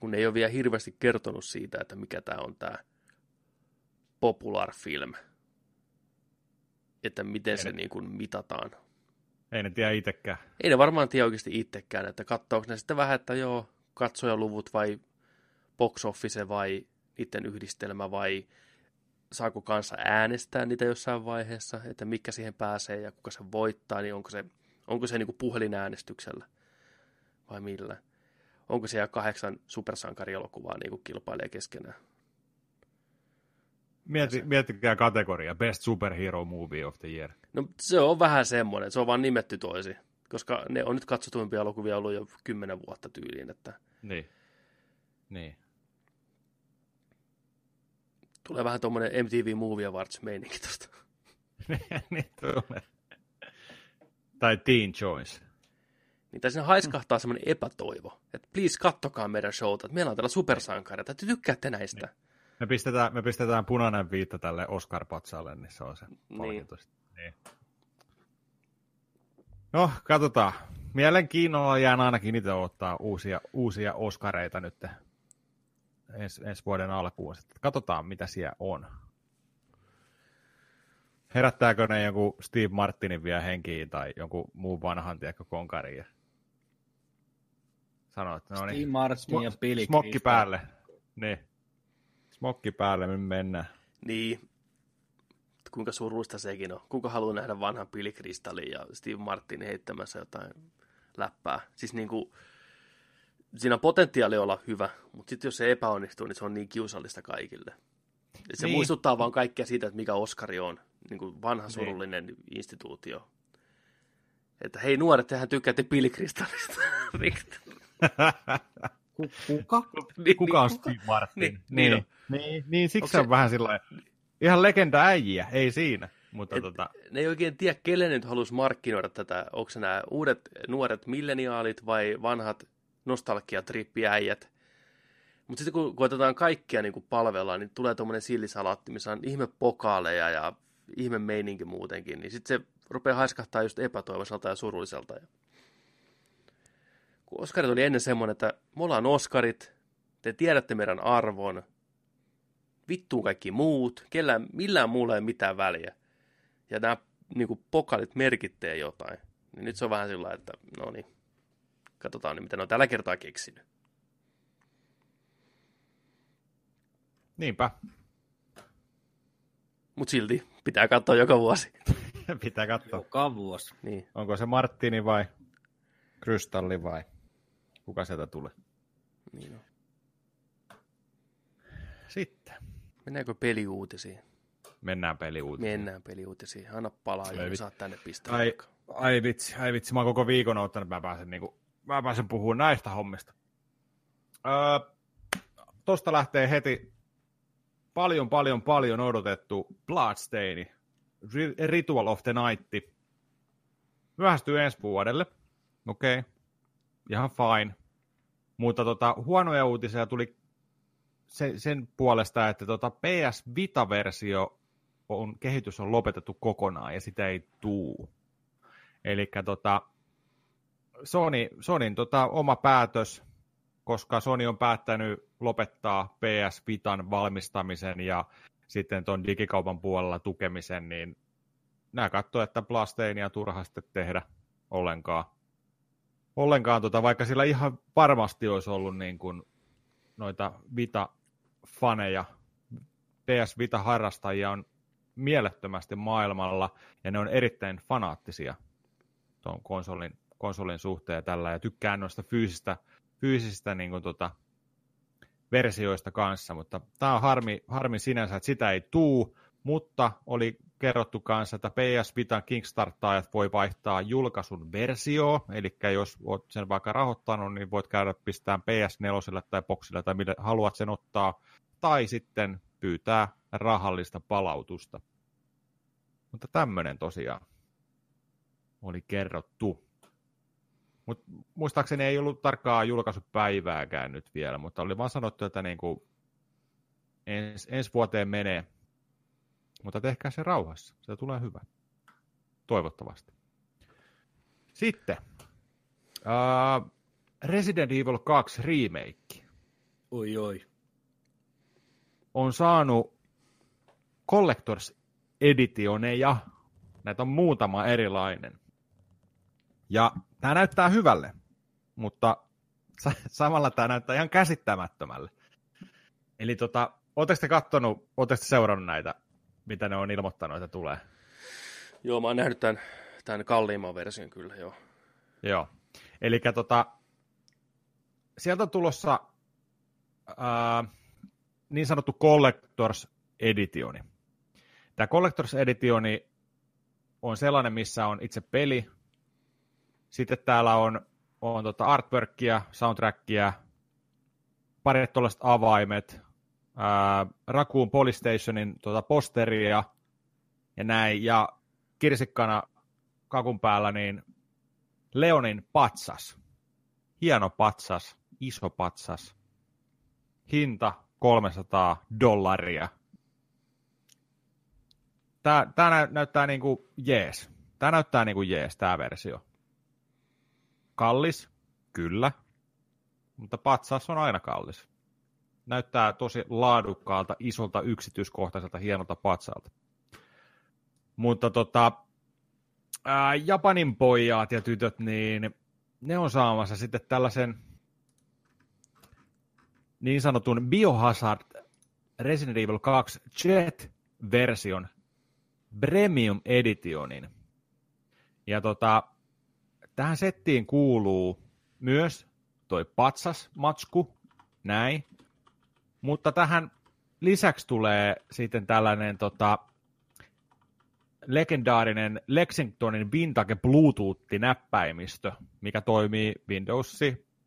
Kun ei ole vielä hirveästi kertonut siitä, että mikä tämä on tämä popular film. Että miten ei se ne, niin kuin mitataan. Ei ne tiedä itsekään. Ei ne varmaan tiedä oikeasti itsekään, että katsoako ne sitten vähän, että joo, katsojaluvut vai box office vai niiden yhdistelmä vai saako kanssa äänestää niitä jossain vaiheessa, että mikä siihen pääsee ja kuka se voittaa, niin onko se, onko se niin kuin puhelinäänestyksellä vai millä? Onko siellä kahdeksan supersankarielokuvaa niin kuin kilpailee keskenään? Mieti, miettikää kategoria, Best Superhero Movie of the Year. No se on vähän semmoinen, se on vaan nimetty toisi, koska ne on nyt katsotuimpia elokuvia ollut jo kymmenen vuotta tyyliin. Että... Niin. Niin. Tulee vähän tuommoinen MTV Movie Awards meininki tosta. niin tulee. Tai Teen Choice. Niin tai siinä haiskahtaa semmoinen epätoivo, että please kattokaa meidän showta, että meillä on täällä supersankareita, että tykkäätte näistä. Niin. Me pistetään, me pistetään punainen viitta tälle Oscar-patsalle, niin se on se niin. niin. No, katsotaan. Mielenkiinnolla jään ainakin itse ottaa uusia, uusia Oscareita nyt ens, ensi vuoden alkuun. Sitten katsotaan, mitä siellä on. Herättääkö ne joku Steve Martinin vielä henkiin tai jonkun muun vanhan tiedäkö konkarin Sano, että no niin. Steve Martin ja Billy Smokki päälle. Niin. Smokki päälle, me mennään. Niin. Kuinka surullista sekin on. Kuka haluaa nähdä vanhan Billy Crystallin ja Steve Martin heittämässä jotain läppää. Siis niin kuin, siinä on potentiaali olla hyvä, mutta sitten jos se epäonnistuu, niin se on niin kiusallista kaikille. Et se niin. muistuttaa vaan kaikkea siitä, että mikä Oskari on, niin kuin vanha niin. surullinen niin. instituutio. Että hei nuoret, tehän tykkäätte pilikristallista. Kuka? Niin, Kuka on Steve Martin? Niin, niin, niin, niin, niin siksi se on vähän sillä ihan legenda äijiä, ei siinä. Mutta Et, tota... Ne ei oikein tiedä, kelle nyt haluaisi markkinoida tätä. Onko nämä uudet nuoret milleniaalit vai vanhat nostalgiatrippiäijät. Mutta sitten kun koetetaan kaikkia niin palvella, niin tulee tuommoinen sillisalaatti, missä on ihme pokaaleja ja ihme meininki muutenkin, niin sitten se rupeaa haiskahtaa just epätoivoiselta ja surulliselta. Kun Oskarit oli ennen semmoinen, että me ollaan Oskarit, te tiedätte meidän arvon, vittuu kaikki muut, kellään, millään muulla ei mitään väliä. Ja nämä niin pokalit merkittee jotain. Niin nyt se on vähän sillä että no niin, Katsotaan niin, mitä ne on tällä kertaa keksinyt. Niinpä. Mutta silti pitää katsoa joka vuosi. pitää katsoa. Joka vuosi. Niin. Onko se Martini vai Krystalli vai kuka sieltä tulee? Niin on. Sitten. Mennäänkö peliuutisiin? Mennään peliuutisiin. Mennään peliuutisiin. Anna palaa ja saat tänne pistää. Ai, ai vitsi, ai vitsi. Mä oon koko viikon ottanut, että mä pääsen niinku mä pääsen puhumaan näistä hommista. Öö, tosta lähtee heti paljon, paljon, paljon odotettu Bloodstaini, Ritual of the Night. Myöhästyy ensi vuodelle. Okei, okay. ihan fine. Mutta tota, huonoja uutisia tuli sen, sen puolesta, että tota PS Vita-versio on, kehitys on lopetettu kokonaan ja sitä ei tuu. Eli tota, Sony, Sonin tota, oma päätös, koska Sony on päättänyt lopettaa PS Vitan valmistamisen ja sitten tuon digikaupan puolella tukemisen, niin nämä katsoo, että Blasteinia turha sitten tehdä ollenkaan. Ollenkaan, tota, vaikka sillä ihan varmasti olisi ollut niin kuin noita Vita-faneja, PS Vita-harrastajia on mielettömästi maailmalla, ja ne on erittäin fanaattisia tuon konsolin konsolin suhteen ja tällä, ja tykkään noista fyysistä, fyysistä niin kuin, tota, versioista kanssa, mutta tämä on harmi, harmi sinänsä, että sitä ei tuu, mutta oli kerrottu kanssa, että PS Vitan Kickstartaajat voi vaihtaa julkaisun versio, eli jos olet sen vaikka rahoittanut, niin voit käydä pistään PS4 tai Boxilla tai mille haluat sen ottaa, tai sitten pyytää rahallista palautusta. Mutta tämmöinen tosiaan oli kerrottu. Mut muistaakseni ei ollut tarkkaa julkaisupäivääkään nyt vielä, mutta oli vaan sanottu, että niinku ens, ensi vuoteen menee. Mutta tehkää se rauhassa, se tulee hyvä. Toivottavasti. Sitten uh, Resident Evil 2 remake. Oi oi. On saanut Collectors Editioneja. Näitä on muutama erilainen. Ja tämä näyttää hyvälle, mutta samalla tämä näyttää ihan käsittämättömälle. Eli tota, ootteko te kattonut, ootteko seurannut näitä, mitä ne on ilmoittanut, että tulee? Joo, mä oon nähnyt tämän, tämän kalliimman version kyllä, joo. Joo, eli tota, sieltä on tulossa ää, niin sanottu Collectors Editioni. Tämä Collectors Editioni on sellainen, missä on itse peli, sitten täällä on, on tota artworkia, soundtrackia, parit tuollaiset avaimet, ää, Raccoon Polystationin tota posteria ja näin, ja kirsikkana kakun päällä niin Leonin patsas. Hieno patsas, iso patsas. Hinta 300 dollaria. Tää, tää näyttää niinku jees. Tää näyttää niinku jees, tää versio. Kallis, kyllä, mutta patsas on aina kallis. Näyttää tosi laadukkaalta, isolta, yksityiskohtaiselta, hienolta patsalta. Mutta tota, ää, Japanin pojat ja tytöt, niin ne on saamassa sitten tällaisen niin sanotun Biohazard Resident Evil 2 Jet-version Premium Editionin. Ja tota, tähän settiin kuuluu myös toi patsasmatsku, näin. Mutta tähän lisäksi tulee sitten tällainen tota, legendaarinen Lexingtonin Vintage Bluetooth-näppäimistö, mikä toimii Windows,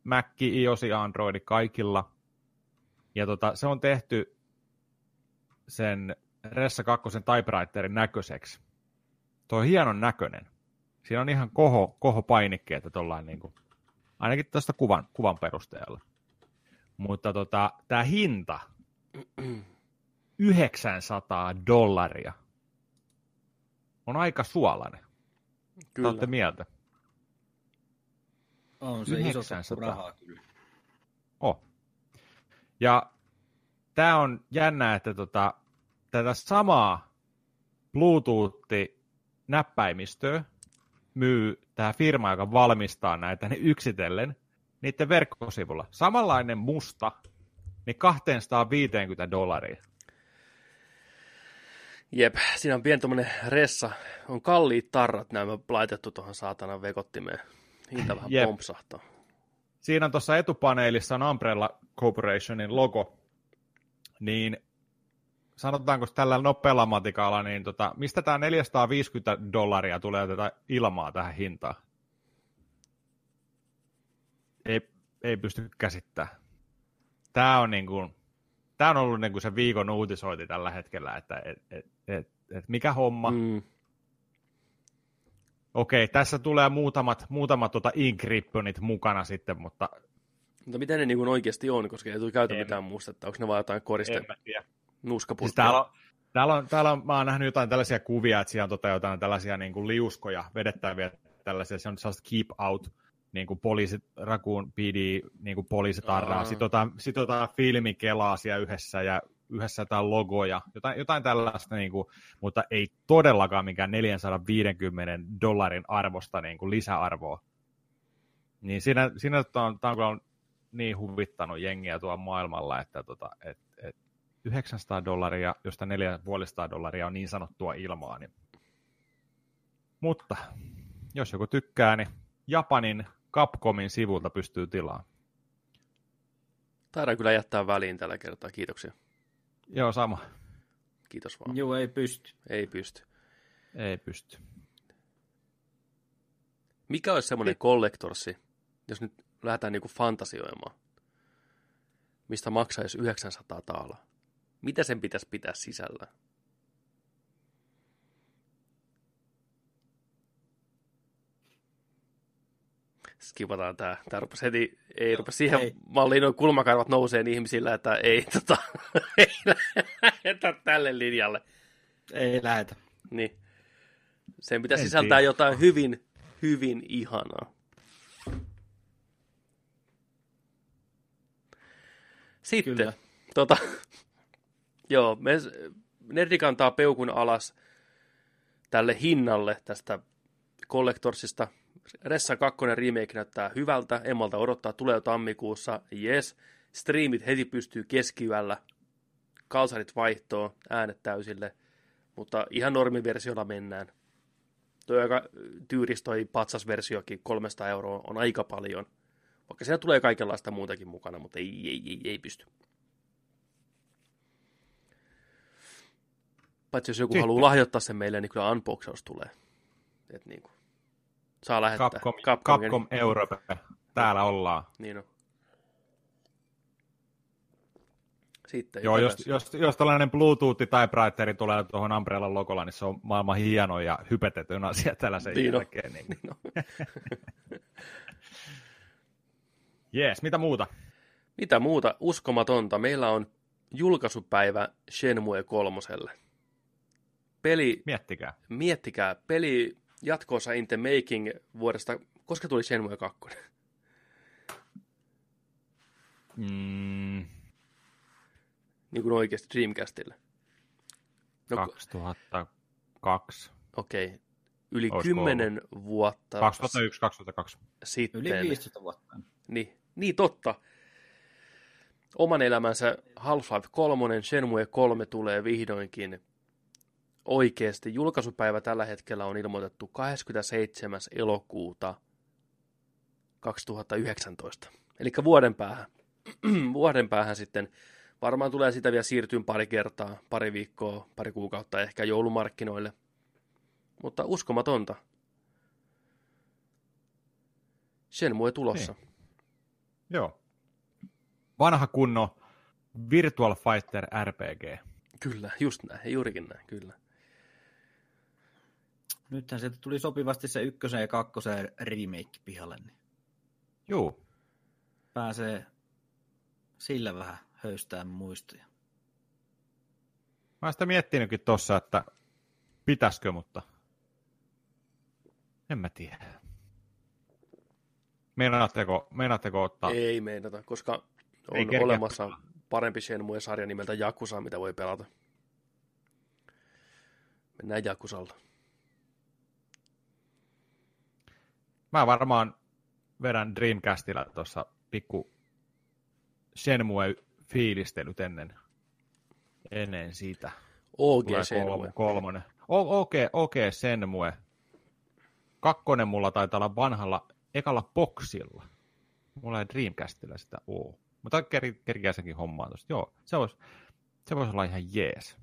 Mac, iOS ja Android kaikilla. Ja tota, se on tehty sen Ressa 2 typewriterin näköiseksi. Tuo on hienon näköinen. Siinä on ihan koho, koho painikkeita tuollain niin kuin, ainakin tästä kuvan, kuvan perusteella. Mutta tota, tämä hinta, 900 dollaria, on aika suolainen. Kyllä. Olette mieltä? On se 900. iso rahaa kyllä. Oh. Ja tämä on jännä, että tota, tätä samaa Bluetooth-näppäimistöä myy tämä firma, joka valmistaa näitä ne yksitellen niiden verkkosivulla. Samanlainen musta, niin 250 dollaria. Jep, siinä on pieni ressa. On kalliit tarrat nämä laitettu tuohon saatanan vekottimeen. Hinta vähän Jep. pompsahtaa. Siinä on tuossa etupaneelissa on Umbrella Corporationin logo, niin sanotaanko tällä nopealla matikalla, niin tota, mistä tämä 450 dollaria tulee tätä ilmaa tähän hintaan? Ei, ei pysty käsittämään. Tämä on, niin kuin, tämä on ollut niin kuin se viikon uutisointi tällä hetkellä, että et, et, et, et mikä homma. Mm. Okei, tässä tulee muutamat, muutamat tuota Inkrippionit mukana sitten, mutta... Mutta miten ne niin kuin oikeasti on, koska ei tule käytä mitään mustetta. Onko ne vaan jotain koriste? En mä tiedä. Siis täällä, on, täällä, on, täällä on, mä oon nähnyt jotain tällaisia kuvia, että siellä on tota jotain tällaisia niin kuin liuskoja, vedettäviä tällaisia, se on sellaista keep out, niin kuin poliisit, Rakuun PD, niin kuin poliisitarraa, sitten otetaan, sit otetaan filmikelaa siellä yhdessä ja yhdessä jotain logoja, jotain, jotain tällaista, niin kuin, mutta ei todellakaan mikään 450 dollarin arvosta niin kuin lisäarvoa. Niin siinä, siinä tämä on, tämä on niin huvittanut jengiä tuolla maailmalla, että tota, et, 900 dollaria, josta 450 dollaria on niin sanottua ilmaa. Niin... Mutta jos joku tykkää, niin Japanin Capcomin sivulta pystyy tilaamaan. Taidaan kyllä jättää väliin tällä kertaa. Kiitoksia. Joo, sama. Kiitos vaan. Joo, ei pysty. Ei pysty. Ei pysty. Mikä olisi semmoinen kollektorsi, jos nyt lähdetään niinku fantasioimaan, mistä maksaisi 900 taalaa? Mitä sen pitäisi pitää sisällä? skipataan tää. Tää rupesi heti, ei rupesi siihen ei. malliin, noin kulmakarvat nousee niin ihmisillä, että ei, tota, ei lähetä tälle linjalle. Ei lähetä. Niin. Sen pitää en sisältää tiedä. jotain hyvin, hyvin ihanaa. Sitten, Kyllä. tota, joo, me, Nerdi kantaa peukun alas tälle hinnalle tästä Collectorsista – Ressa 2 remake näyttää hyvältä, Emmalta odottaa, tulee jo tammikuussa, yes. Streamit heti pystyy keskiyöllä, kalsarit vaihtoo, äänet täysille, mutta ihan normiversiolla mennään. Tuo aika tyyris toi patsasversiokin, 300 euroa on aika paljon. Vaikka siellä tulee kaikenlaista muutakin mukana, mutta ei, ei, ei, ei pysty. Paitsi jos joku Sitten. haluaa lahjoittaa sen meille, niin kyllä unboxaus tulee. Et niin kuin. Saa lähettää. Capcom, Capcom, Capcom Europe. Täällä ollaan. Niin on. Sitten, Joo, jos, jos, jos, tällainen Bluetooth tai Brighteri tulee tuohon Umbrellan logolla, niin se on maailman hieno ja hypetetyn asia tällä sen niin jälkeen. Niin. niin Jees, mitä muuta? Mitä muuta? Uskomatonta. Meillä on julkaisupäivä Shenmue kolmoselle. Peli... Miettikää. Miettikää. Peli jatkoosa In the Making vuodesta, koska tuli Shenmue 2? Mm. Niin kuin oikeasti Dreamcastille. No, 2002. Okei. Okay. Yli Olisiko 10 ollut? vuotta. 2001, 2002. Sitten. Yli 15 vuotta. Niin, niin totta. Oman elämänsä Half-Life 3, Shenmue 3 tulee vihdoinkin oikeasti julkaisupäivä tällä hetkellä on ilmoitettu 27. elokuuta 2019. Eli vuoden päähän. vuoden päähän sitten varmaan tulee sitä vielä siirtyä pari kertaa, pari viikkoa, pari kuukautta ehkä joulumarkkinoille. Mutta uskomatonta. Shenmue tulossa. Niin. Joo. Vanha kunno Virtual Fighter RPG. Kyllä, just näin, juurikin näin, kyllä. Nythän sieltä tuli sopivasti se ykkösen ja kakkosen remake pihalle. Niin Joo. Pääsee sillä vähän höystään muistoja. Mä oon sitä miettinytkin tossa, että pitäisikö, mutta en mä tiedä. Meinaatteko, meinaatteko ottaa? Ei meinata, koska on Ei olemassa parempi Shenmue-sarja nimeltä Jakusa, mitä voi pelata. Mennään Jakusalta. Mä varmaan vedän Dreamcastilla tuossa pikku Shenmue-fiilistelyt ennen, ennen sitä. OG Shenmue. Kolmonen. OG, OG Shenmue. Kakkonen mulla taitaa olla vanhalla ekalla boksilla. Mulla ei Dreamcastilla sitä oo. Mutta kerkiä senkin hommaan tuosta. Joo, se voisi se vois olla ihan jees.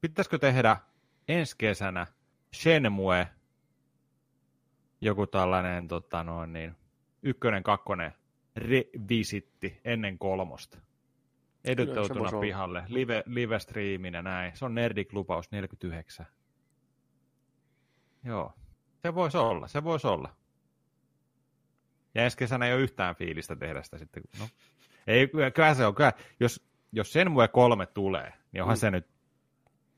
Pitäisikö tehdä ensi kesänä Shenmue joku tällainen tota noin, niin, ykkönen, kakkonen revisitti ennen kolmosta. Edytoituna pihalle, live, live ja näin. Se on Nerdik-lupaus 49. Joo, se voisi olla, se voisi olla. Ja ensi kesänä ei ole yhtään fiilistä tehdä sitä sitten. No, ei, kyllä se on, kyllä, jos, jos Senmue 3 tulee, niin onhan mm. se nyt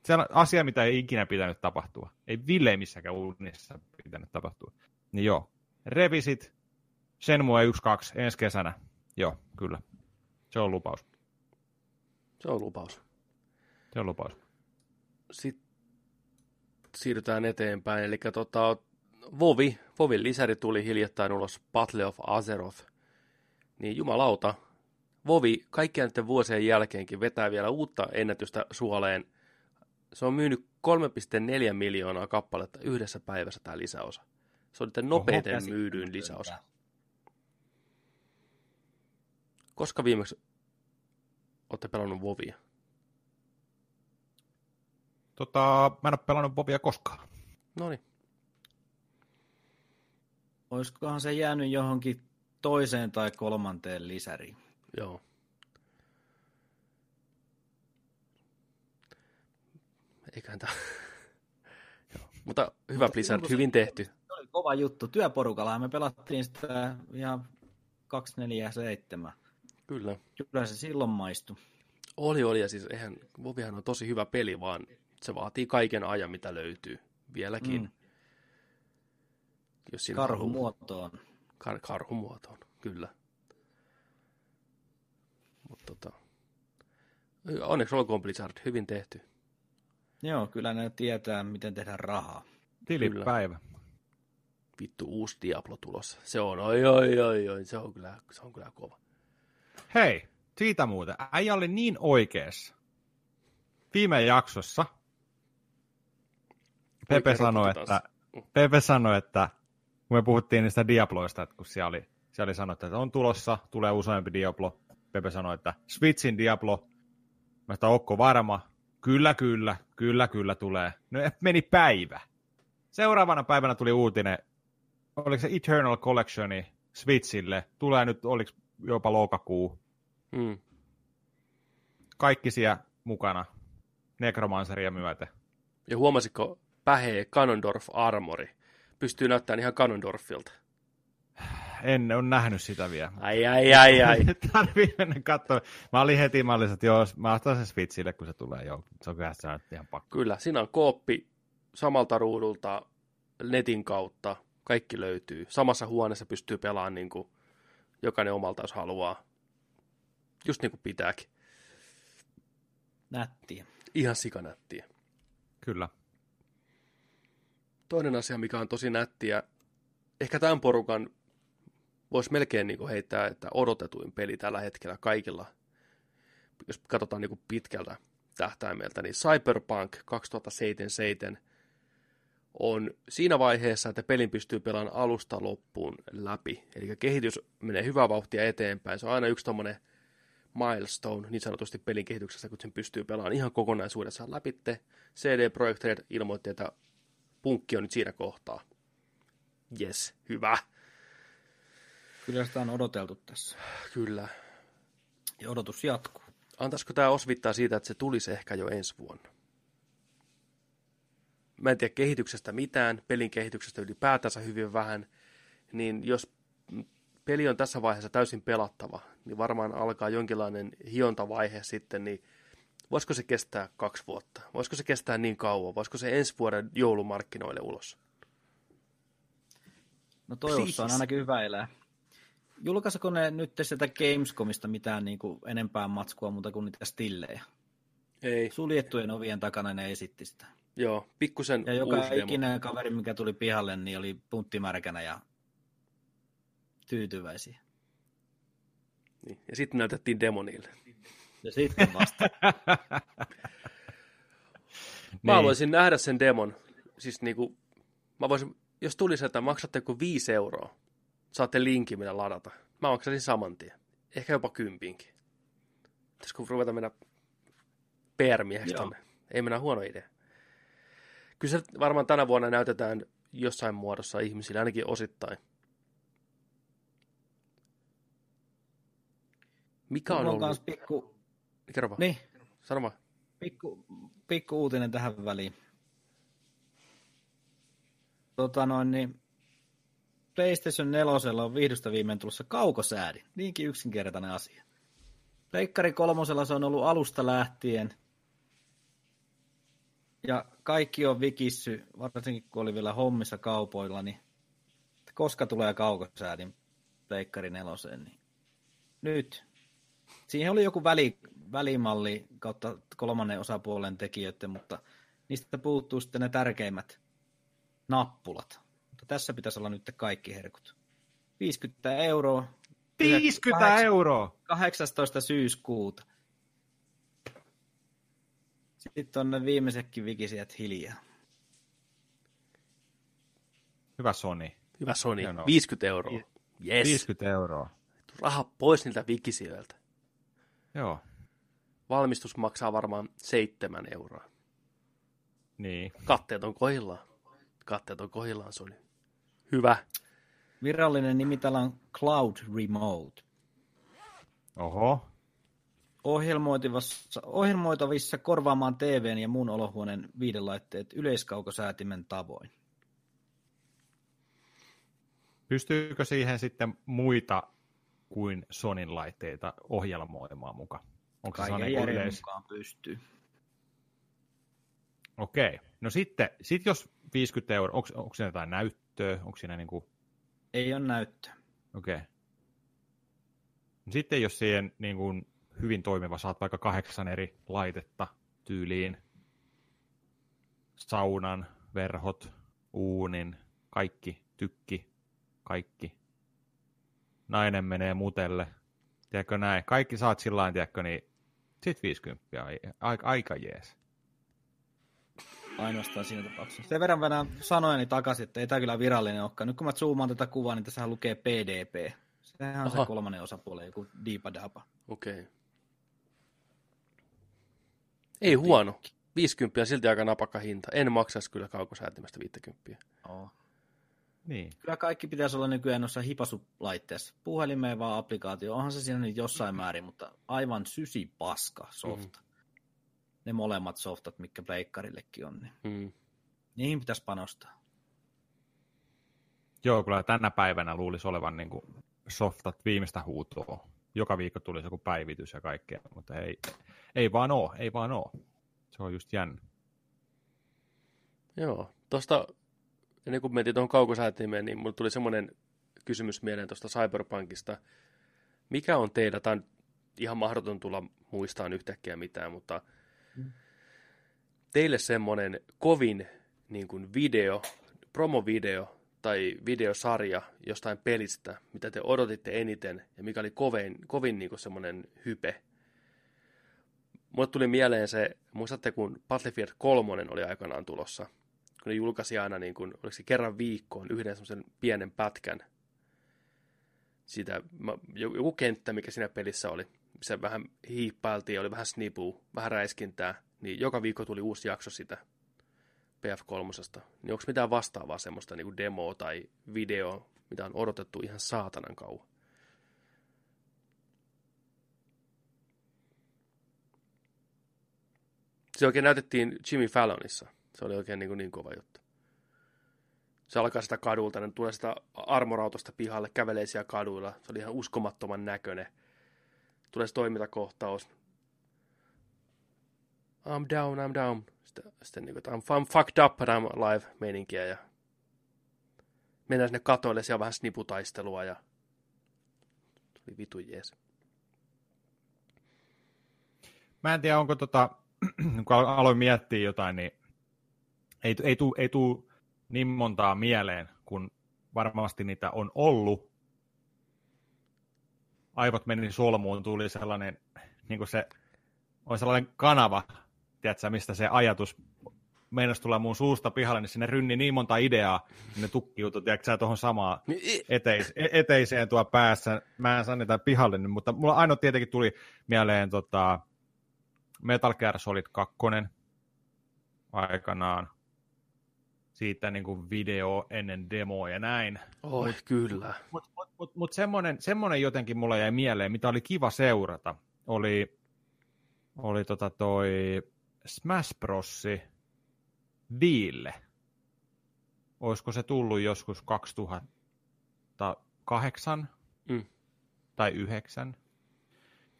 se on asia, mitä ei ikinä pitänyt tapahtua. Ei villeimissäkään unissa pitänyt tapahtua. Niin joo. Revisit, Shenmue 1-2 ensi kesänä. Joo, kyllä. Se on lupaus. Se on lupaus. Se on lupaus. Sitten siirrytään eteenpäin. Eli tota, Vovi, Vovin lisäri tuli hiljattain ulos Battle of Azeroth. Niin jumalauta, Vovi kaikkien näiden vuosien jälkeenkin vetää vielä uutta ennätystä suoleen. Se on myynyt 3,4 miljoonaa kappaletta yhdessä päivässä tämä lisäosa. Se oli nopeiten myydyin lisäosa. Koska viimeksi olette pelannut Vovia? Tota, mä en ole pelannut Vovia koskaan. No niin. Olisikohan se jäänyt johonkin toiseen tai kolmanteen lisäriin? Joo. Eiköhän tämä... Mutta hyvä Blizzard, hyvin tehty. Kova juttu. Työporukalla me pelattiin sitä ihan 247. Kyllä. Kyllä se silloin maistui. Oli, oli. Ja siis eihän, Vovihan on tosi hyvä peli, vaan se vaatii kaiken ajan, mitä löytyy. Vieläkin. Mm. Jos karhumuotoon. Kar- karhumuotoon, kyllä. Mutta tota, onneksi olkoon Blizzard, hyvin tehty. Joo, kyllä ne tietää, miten tehdä rahaa. Tilipäivä. Vittu, uusi Diablo tulossa. Se on, oi, oi, oi, oi, se on kyllä, se on kyllä kova. Hei, siitä muuten. Äijä oli niin oikeassa. Viime jaksossa Pepe sanoi, että, Pepe sanoi, että kun me puhuttiin niistä Diabloista, että kun siellä oli, siellä oli sanottu, että on tulossa, tulee useampi Diablo. Pepe sanoi, että Switchin Diablo. Mä sitä Okko varma. Kyllä, kyllä, kyllä, kyllä tulee. No meni päivä. Seuraavana päivänä tuli uutinen, oliko se Eternal Collectioni Switchille, tulee nyt, oliko jopa lokakuu. Hmm. Kaikki siellä mukana, Necromanceria myöten. Ja huomasitko pähee Ganondorf Armori? Pystyy näyttämään ihan Ganondorfilta. En ole nähnyt sitä vielä. Ai, ai, ai, ai. Tarvii mennä katsoa. Mä olin heti, mä olin, että joo, mä ostan sen Switchille, kun se tulee. Joo, se on kyllä se ihan pakko. Kyllä, siinä on kooppi samalta ruudulta netin kautta. Kaikki löytyy. Samassa huoneessa pystyy pelaamaan niin kuin jokainen omalta, jos haluaa. Just niin kuin pitääkin. Nättiä. Ihan sikanättiä. Kyllä. Toinen asia, mikä on tosi nättiä, ehkä tämän porukan voisi melkein niin kuin heittää, että odotetuin peli tällä hetkellä kaikilla, jos katsotaan niin kuin pitkältä tähtäimeltä, niin Cyberpunk 2077 on siinä vaiheessa, että pelin pystyy pelaamaan alusta loppuun läpi. Eli kehitys menee hyvää vauhtia eteenpäin. Se on aina yksi tommonen milestone niin sanotusti pelin kehityksessä, kun sen pystyy pelaamaan ihan kokonaisuudessaan läpi. CD Projekt Red ilmoitti, että punkki on nyt siinä kohtaa. Yes, hyvä. Kyllä sitä on odoteltu tässä. Kyllä. Ja odotus jatkuu. Antaisiko tämä osvittaa siitä, että se tulisi ehkä jo ensi vuonna? Mä en tiedä kehityksestä mitään, pelin kehityksestä ylipäätänsä hyvin vähän, niin jos peli on tässä vaiheessa täysin pelattava, niin varmaan alkaa jonkinlainen hiontavaihe sitten, niin voisiko se kestää kaksi vuotta? Voisiko se kestää niin kauan? Voisiko se ensi vuoden joulumarkkinoille ulos? No toivossa on ainakin hyvä elää. Julkaisiko ne nyt sieltä Gamescomista mitään niin kuin enempää matskua muuta kuin niitä stillejä? Ei. Suljettujen ovien takana ne esitti sitä. Joo, pikkusen Ja joka ikinen demo. kaveri, mikä tuli pihalle, niin oli punttimärkänä ja tyytyväisiä. Niin. Ja sitten näytettiin demonille. Ja sitten vasta. mä haluaisin niin. nähdä sen demon. Siis niinku, mä voisin, jos tulisi, että maksatte joku 5 euroa, saatte linkin, millä ladata. Mä maksaisin saman tien. Ehkä jopa kympinkin. Pitäisikö ruveta mennä PR-mieheksi tonne? Ei mennä huono idea. Kyllä se varmaan tänä vuonna näytetään jossain muodossa ihmisille, ainakin osittain. Mikä on, ollut? Pikku... Kerro vaan. Niin. Sano vaan. Pikku, pikku uutinen tähän väliin. Tota noin, niin PlayStation 4 on vihdosta viimein tulossa kaukosäädi. Niinkin yksinkertainen asia. Pleikkari kolmosella se on ollut alusta lähtien. Ja kaikki on vikissy, varsinkin kun oli vielä hommissa kaupoilla, niin koska tulee kaukosäädin Pleikkari neloseen, niin nyt. Siihen oli joku väli, välimalli kautta kolmannen osapuolen tekijöiden, mutta niistä puuttuu sitten ne tärkeimmät nappulat. Mutta tässä pitäisi olla nyt kaikki herkut. 50 euroa. 50 8, euroa! 18. syyskuuta. Sitten on ne viimeisetkin vikisijät hiljaa. Hyvä Sony. Hyvä Sony. 50 euroa. Yes. 50 euroa. Raha pois niiltä vikisijöiltä. Joo. valmistus maksaa varmaan seitsemän euroa. Niin. Katteet on kohillaan. Katteet on kohillaan, se oli hyvä. Virallinen nimi täällä on Cloud Remote. Oho. Ohjelmoitavissa, ohjelmoitavissa korvaamaan TVn ja muun olohuoneen viidelaitteet yleiskaukosäätimen tavoin. Pystyykö siihen sitten muita kuin Sonin laitteita ohjelmoimaan mukaan? Onko Kaiken se niin yleis... mukaan pystyy. Okei. No sitten, sit jos 50 euroa, onko, onko siinä jotain näyttöä? Onko siinä niin kuin... Ei ole näyttöä. Okei. No sitten jos siihen niin kuin hyvin toimiva, saat vaikka kahdeksan eri laitetta tyyliin, saunan, verhot, uunin, kaikki, tykki, kaikki. Nainen menee mutelle. Tiedätkö näin? Kaikki saat sillä tiedätkö, niin sit 50. Aika, aika jees. Ainoastaan siinä tapauksessa. Sen verran vedän sanojani takaisin, että ei tämä kyllä virallinen olekaan. Nyt kun mä zoomaan tätä kuvaa, niin tässä lukee PDP. Sehän on Aha. se kolmannen osapuoli, joku diipadapa. Okei. Okay. Ei huono. 50 silti aika napakka hinta. En maksaisi kyllä kaukosäätimestä 50. Oh. Niin. Kyllä kaikki pitäisi olla nykyään noissa hipasulaitteessa. Puhelimeen vaan applikaatio. Onhan se siinä nyt jossain määrin, mutta aivan sysi paska softa. Mm. Ne molemmat softat, mikä pleikkarillekin on. Niin mm. Niihin pitäisi panostaa. Joo, kyllä tänä päivänä luulisi olevan niin kuin softat viimeistä huutoa. Joka viikko tulisi joku päivitys ja kaikkea, mutta ei, ei vaan oo, ei vaan oo. Se on just jännä. Joo, tuosta ennen kuin mentiin tuohon kaukosäätimeen, niin mulle tuli semmoinen kysymys mieleen tuosta Cyberpunkista. Mikä on teillä, tämä on ihan mahdoton tulla muistaan yhtäkkiä mitään, mutta mm. teille semmoinen kovin niin kuin video, promovideo tai videosarja jostain pelistä, mitä te odotitte eniten ja mikä oli kovin, kovin niin kuin semmoinen hype. Mulle tuli mieleen se, muistatte kun Battlefield 3 oli aikanaan tulossa – kun ne julkaisi aina, niin kuin, oliko se kerran viikkoon, yhden semmoisen pienen pätkän sitä, joku kenttä, mikä siinä pelissä oli, missä vähän hiippailtiin, oli vähän snipua, vähän räiskintää, niin joka viikko tuli uusi jakso sitä PF3. Niin onko mitään vastaavaa semmoista niin demoa tai video, mitä on odotettu ihan saatanan kauan? Se oikein näytettiin Jimmy Fallonissa. Se oli oikein niin, kuin niin kova juttu. Se alkaa sitä kadulta, ne tulee sitä armorautosta pihalle, kävelee siellä kaduilla. Se oli ihan uskomattoman näköinen. Tulee se toimintakohtaus. I'm down, I'm down. Sitten, sitten niin kuin, I'm, I'm fucked up, but I'm alive meininkiä. Ja mennään sinne katoille, siellä on vähän sniputaistelua ja tuli vitu jees. Mä en tiedä, onko tota, kun aloin miettiä jotain, niin ei, ei tule ei tuu niin montaa mieleen, kun varmasti niitä on ollut. Aivot meni solmuun, tuli sellainen, niin kuin se on sellainen kanava, tiedätkö, mistä se ajatus meinasi tulla mun suusta pihalle, niin sinne rynni niin monta ideaa, niin ne tukkiutui, tiedätkö tuohon samaan niin, eteis, e, eteiseen tuo päässä. Mä en saa niitä pihalle, niin, mutta mulla ainoa tietenkin tuli mieleen tota, Metal Gear Solid 2 aikanaan siitä niin kuin video ennen demoa ja näin. Oi, mut, kyllä. Mutta mut, mut, mut semmoinen, semmoinen jotenkin mulla jäi mieleen, mitä oli kiva seurata, oli, oli tota toi Smash Bros. Viille. Olisiko se tullut joskus 2008 mm. tai 9?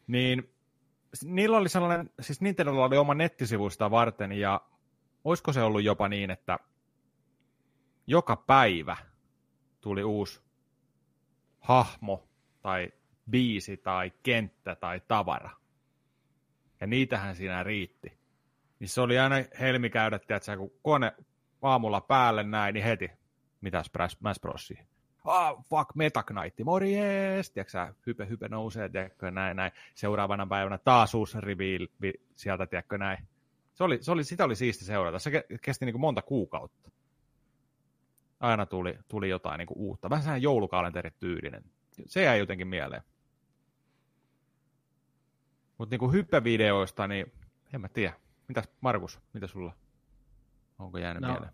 Niin niillä oli sellainen, siis Nintendolla oli oma nettisivuista varten ja olisiko se ollut jopa niin, että joka päivä tuli uusi hahmo tai biisi tai kenttä tai tavara. Ja niitähän siinä riitti. Niin se oli aina helmi käydä, tiedätkö, kun kone aamulla päälle näin, niin heti, mitä Smash Bros. Ah, fuck, Meta Knight, morjes, tiedätkö hype, hype nousee, tiedätkö, näin, näin. Seuraavana päivänä taas uusi reveal sieltä, tiedätkö, näin. Se oli, se oli, sitä oli siisti seurata. Se kesti niin kuin monta kuukautta aina tuli, tuli jotain niin kuin uutta. Vähän sehän joulukalenterit tyylinen. Se jäi jotenkin mieleen. Mutta niinku hyppävideoista, niin en mä tiedä. Mitäs Markus, mitä sulla? Onko jäänyt no, mieleen?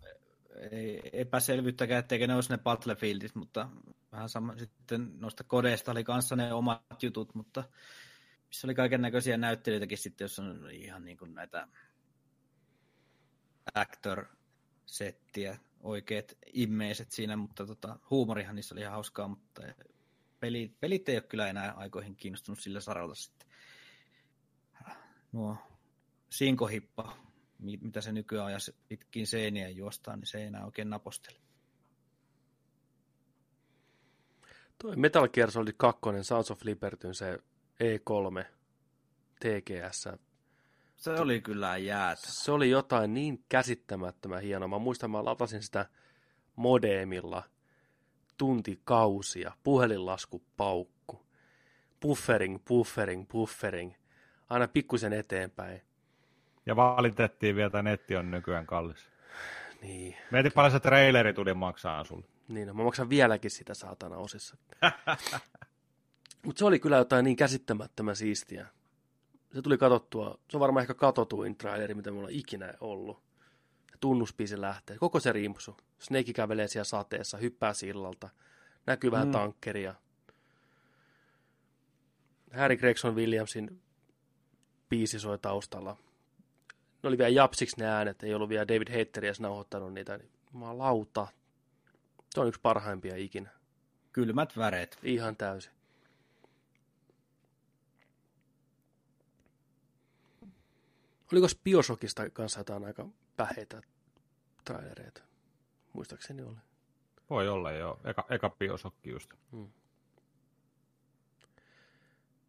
Ei epäselvyyttäkään, etteikö ne olisi ne Battlefieldit, mutta vähän sama sitten noista kodeista oli kanssa ne omat jutut, mutta missä oli kaiken näköisiä näyttelijöitäkin sitten, jos on ihan niin kuin näitä actor-settiä, oikeat immeiset siinä, mutta tota, huumorihan niissä oli ihan hauskaa, mutta pelit, pelit ei ole kyllä enää aikoihin kiinnostunut sillä saralla sitten. Nuo sinkohippa, mitä se nykyään ajas pitkin seiniä juostaan, niin se ei enää oikein napostele. Toi Metal Gear Solid 2, Sounds of Liberty, se E3 TGS. Se oli kyllä jäätä. Se oli jotain niin käsittämättömän hienoa. Mä muistan, mä latasin sitä modemilla tuntikausia, puhelinlasku paukku, buffering, buffering, buffering, aina pikkusen eteenpäin. Ja valitettiin vielä, että netti on nykyään kallis. Niin. Mietin paljon se traileri tuli maksaa sulle. Niin, no, mä maksan vieläkin sitä saatana osissa. Mutta se oli kyllä jotain niin käsittämättömän siistiä. Se tuli katsottua, se on varmaan ehkä katotuin traileri, mitä mulla on ikinä ollut. Tunnuspiisi lähtee, koko se rimpsu. Snake kävelee siellä sateessa, hyppää sillalta, näkyy vähän mm. tankkeria. Harry Gregson Williamsin biisi soi taustalla. Ne oli vielä japsiksi ne äänet, ei ollut vielä David Hatteria nauhoittanut niitä. Mä lauta. Se on yksi parhaimpia ikinä. Kylmät väreet. Ihan täysin. Oliko Bioshockista kanssa jotain aika päheitä trailereita? Muistaakseni oli. Voi olla joo. Eka, eka Bioshock just. Hmm.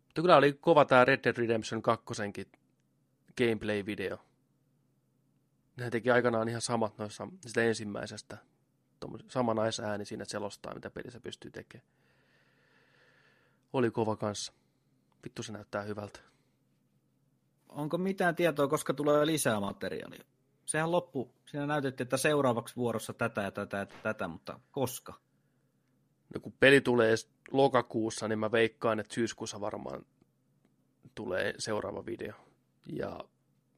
Mutta kyllä oli kova tämä Red Dead Redemption 2 gameplay-video. Nehän teki aikanaan ihan samat noissa sitä ensimmäisestä. Sama naisääni siinä selostaa, mitä pelissä pystyy tekemään. Oli kova kanssa. Vittu se näyttää hyvältä onko mitään tietoa, koska tulee lisää materiaalia? Sehän loppu, siinä näytettiin, että seuraavaksi vuorossa tätä ja tätä ja tätä, mutta koska? No kun peli tulee lokakuussa, niin mä veikkaan, että syyskuussa varmaan tulee seuraava video. Ja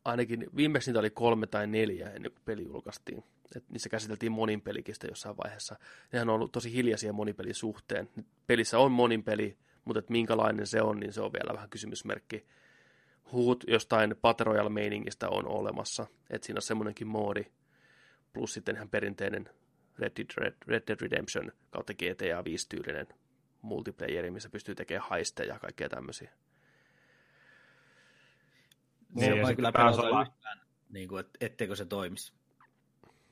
ainakin viimeksi niitä oli kolme tai neljä ennen kuin peli julkaistiin. Et niissä käsiteltiin moninpelikistä jossain vaiheessa. Nehän on ollut tosi hiljaisia monipelin suhteen. Pelissä on moninpeli, mutta et minkälainen se on, niin se on vielä vähän kysymysmerkki huut jostain Battle Royale-meiningistä on olemassa, että siinä on semmoinenkin moodi, plus sitten ihan perinteinen Red Dead, Red, Red Dead Redemption kautta GTA 5-tyylinen multiplayeri, missä pystyy tekemään haisteja ja kaikkea tämmöisiä. Niin, se voi kyllä pelata olla... yhtään, niin kuin, et, etteikö se toimisi.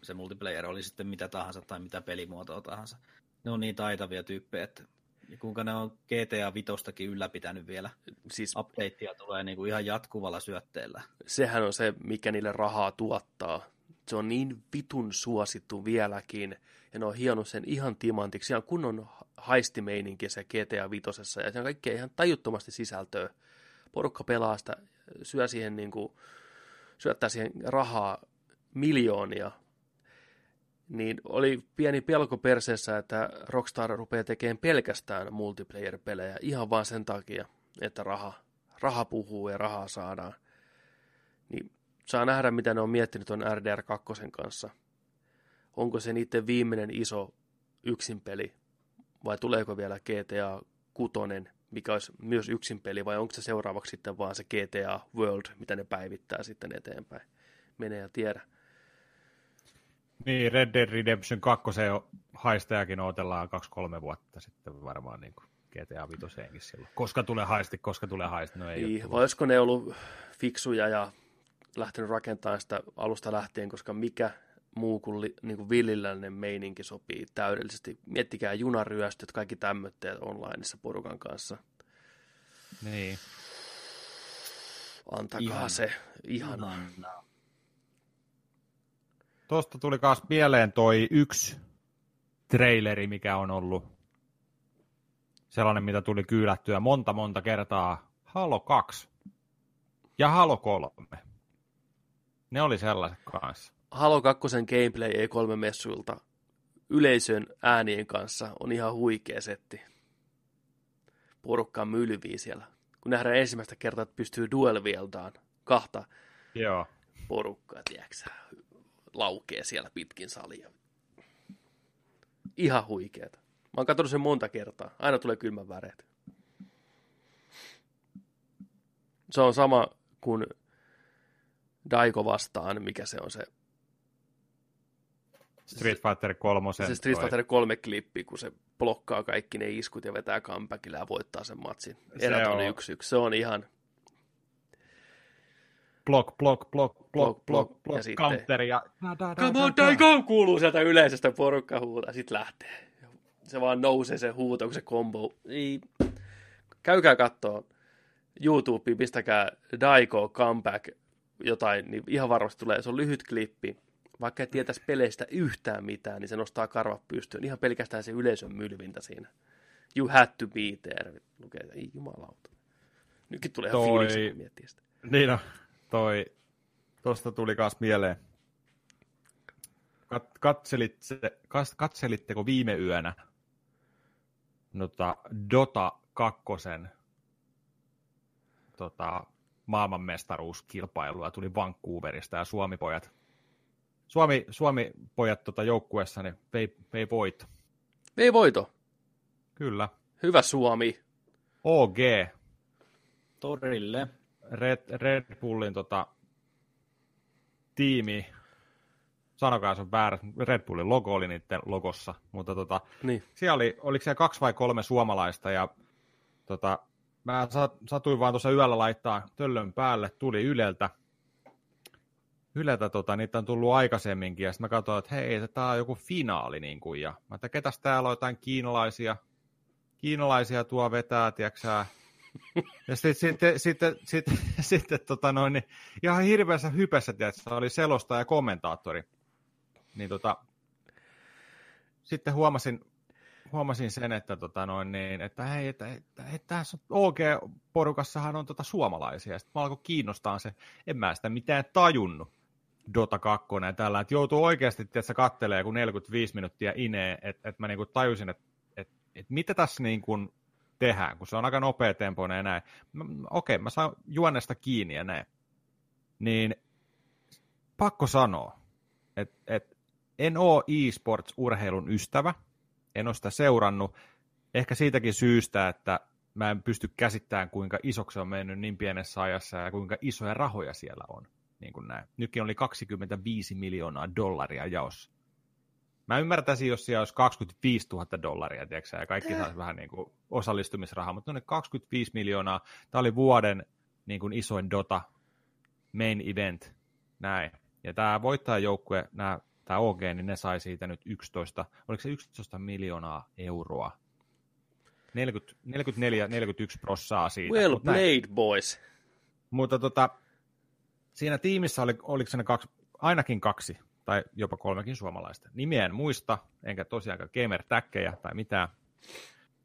Se multiplayer oli sitten mitä tahansa tai mitä pelimuotoa tahansa. Ne on niin taitavia tyyppejä, että ja kuinka ne on GTA Vitostakin ylläpitänyt vielä. Siis, Updateja tulee niin kuin ihan jatkuvalla syötteellä. Sehän on se, mikä niille rahaa tuottaa. Se on niin vitun suosittu vieläkin. Ja ne on hionnut sen ihan timantiksi. Siellä on kunnon haistimeininki se GTA Vitosessa. Ja se on kaikkea ihan tajuttomasti sisältöä. Porukka pelaa sitä, syö siihen niin kuin, syöttää siihen rahaa miljoonia niin oli pieni pelko perseessä, että Rockstar rupeaa tekemään pelkästään multiplayer-pelejä ihan vain sen takia, että raha, raha puhuu ja rahaa saadaan. Niin saa nähdä, mitä ne on miettinyt tuon RDR 2 kanssa. Onko se niiden viimeinen iso yksinpeli vai tuleeko vielä GTA 6, mikä olisi myös yksinpeli vai onko se seuraavaksi sitten vaan se GTA World, mitä ne päivittää sitten eteenpäin. Menee ja tiedä. Niin, Red Dead Redemption 2 haistajakin odotellaan 2-3 vuotta sitten varmaan niin kuin GTA 5 silloin. Koska tulee haisti, koska tulee haisti, no ei niin, vai olisiko ne ollut fiksuja ja lähtenyt rakentamaan sitä alusta lähtien, koska mikä muu kuin, li, niin kuin villiläinen meininki sopii täydellisesti. Miettikää junaryöstöt, kaikki tämmöitteet onlineissa porukan kanssa. Niin. Antakaa Ihan. se. Ihanaa. Ihanaa. Tuosta tuli myös mieleen toi yksi traileri, mikä on ollut sellainen, mitä tuli kyylättyä monta monta kertaa. Halo 2 ja Halo 3. Ne oli sellaiset kanssa. Halo 2 gameplay E3-messuilta yleisön äänien kanssa on ihan huikea setti. Porukka mylvii siellä kun nähdään ensimmäistä kertaa, että pystyy duelvieldaan kahta Joo. porukkaa, tiedätkö laukee siellä pitkin salia. Ihan huikeeta. Mä oon katsonut sen monta kertaa. Aina tulee kylmän väreet. Se on sama kuin Daiko vastaan, mikä se on se Street Fighter 3. Se Street Fighter 3 klippi, kun se blokkaa kaikki ne iskut ja vetää combackilla ja voittaa sen matsin. Erät on yksi yksi. Se on ihan... Block, block, block, block, block, block, ja counter ja... Come on, Daiko! Kuuluu sieltä yleisestä porukka huutaa, sit lähtee. Se vaan nousee se huuto, kun se combo... Ei. Käykää kattoo YouTubeen, pistäkää Daiko comeback jotain, niin ihan varmasti tulee. Se on lyhyt klippi vaikka ei tietäisi peleistä yhtään mitään, niin se nostaa karvat pystyyn. Ihan pelkästään se yleisön mylvintä siinä. You had to be there. Lukee, ei jumalauta. Nytkin tulee toi... ihan fiiliksi, kun miettii sitä. Niin no, toi, tosta tuli kas mieleen. Kat, katselitte, kas, katselitteko viime yönä nota, Dota 2 tota, maailmanmestaruuskilpailua tuli Vancouverista ja Suomi-pojat Suomi, Suomi pojat tota joukkueessa niin vei, vei voito. Vei voito? Kyllä. Hyvä Suomi. OG. Torille. Red, Red Bullin tota, tiimi, sanokaa se on väärä, Red Bullin logo oli niiden logossa, mutta tota, niin. siellä oli, oliko siellä kaksi vai kolme suomalaista, ja tota, mä satuin vaan tuossa yöllä laittaa töllön päälle, tuli Yleltä, Yleltä tota, niitä on tullut aikaisemminkin, ja sitten mä katsoin, että hei, tämä on joku finaali, niin kuin, ja mä että ketäs täällä on jotain kiinalaisia, kiinalaisia tuo vetää, tiedätkö ja sitten, sitten, sitten, sitten, sitten tota noin, niin ihan hirveässä hypessä, tiedätkö, oli selosta ja kommentaattori. Niin tota, sitten huomasin, huomasin sen, että, tota noin, niin, että hei, että, että, että tässä OG-porukassahan on tota suomalaisia. Sitten mä alkoin kiinnostaa se, en mä sitä mitään tajunnut. Dota 2 ja tällä, että joutuu oikeasti, että se kattelee kun 45 minuuttia inee, että, että mä niinku tajusin, että, että, että mitä tässä niinku tehdään, kun se on aika nopea tempoinen ja näin. Okei, mä saan juonnesta kiinni ja näin. Niin pakko sanoa, että, että en ole e-sports-urheilun ystävä, en ole sitä seurannut, ehkä siitäkin syystä, että mä en pysty käsittämään, kuinka isoksi on mennyt niin pienessä ajassa ja kuinka isoja rahoja siellä on niin kuin näin. Nytkin oli 25 miljoonaa dollaria jaossa. Mä ymmärtäisin, jos siellä olisi 25 000 dollaria, tiedätkö, ja kaikki saisi vähän niin kuin osallistumisrahaa, mutta ne 25 miljoonaa, tämä oli vuoden niin kuin isoin Dota main event, näin. Ja tämä voittajajoukkue, nämä, tämä OG, niin ne sai siitä nyt 11, oliko se 11 miljoonaa euroa? 44-41 prossaa siitä. Well played, boys. Mutta tota, siinä tiimissä oli, oliko ne kaksi, ainakin kaksi tai jopa kolmekin suomalaista. Nimiä en muista, enkä tosiaankaan gamer täkkejä tai mitään.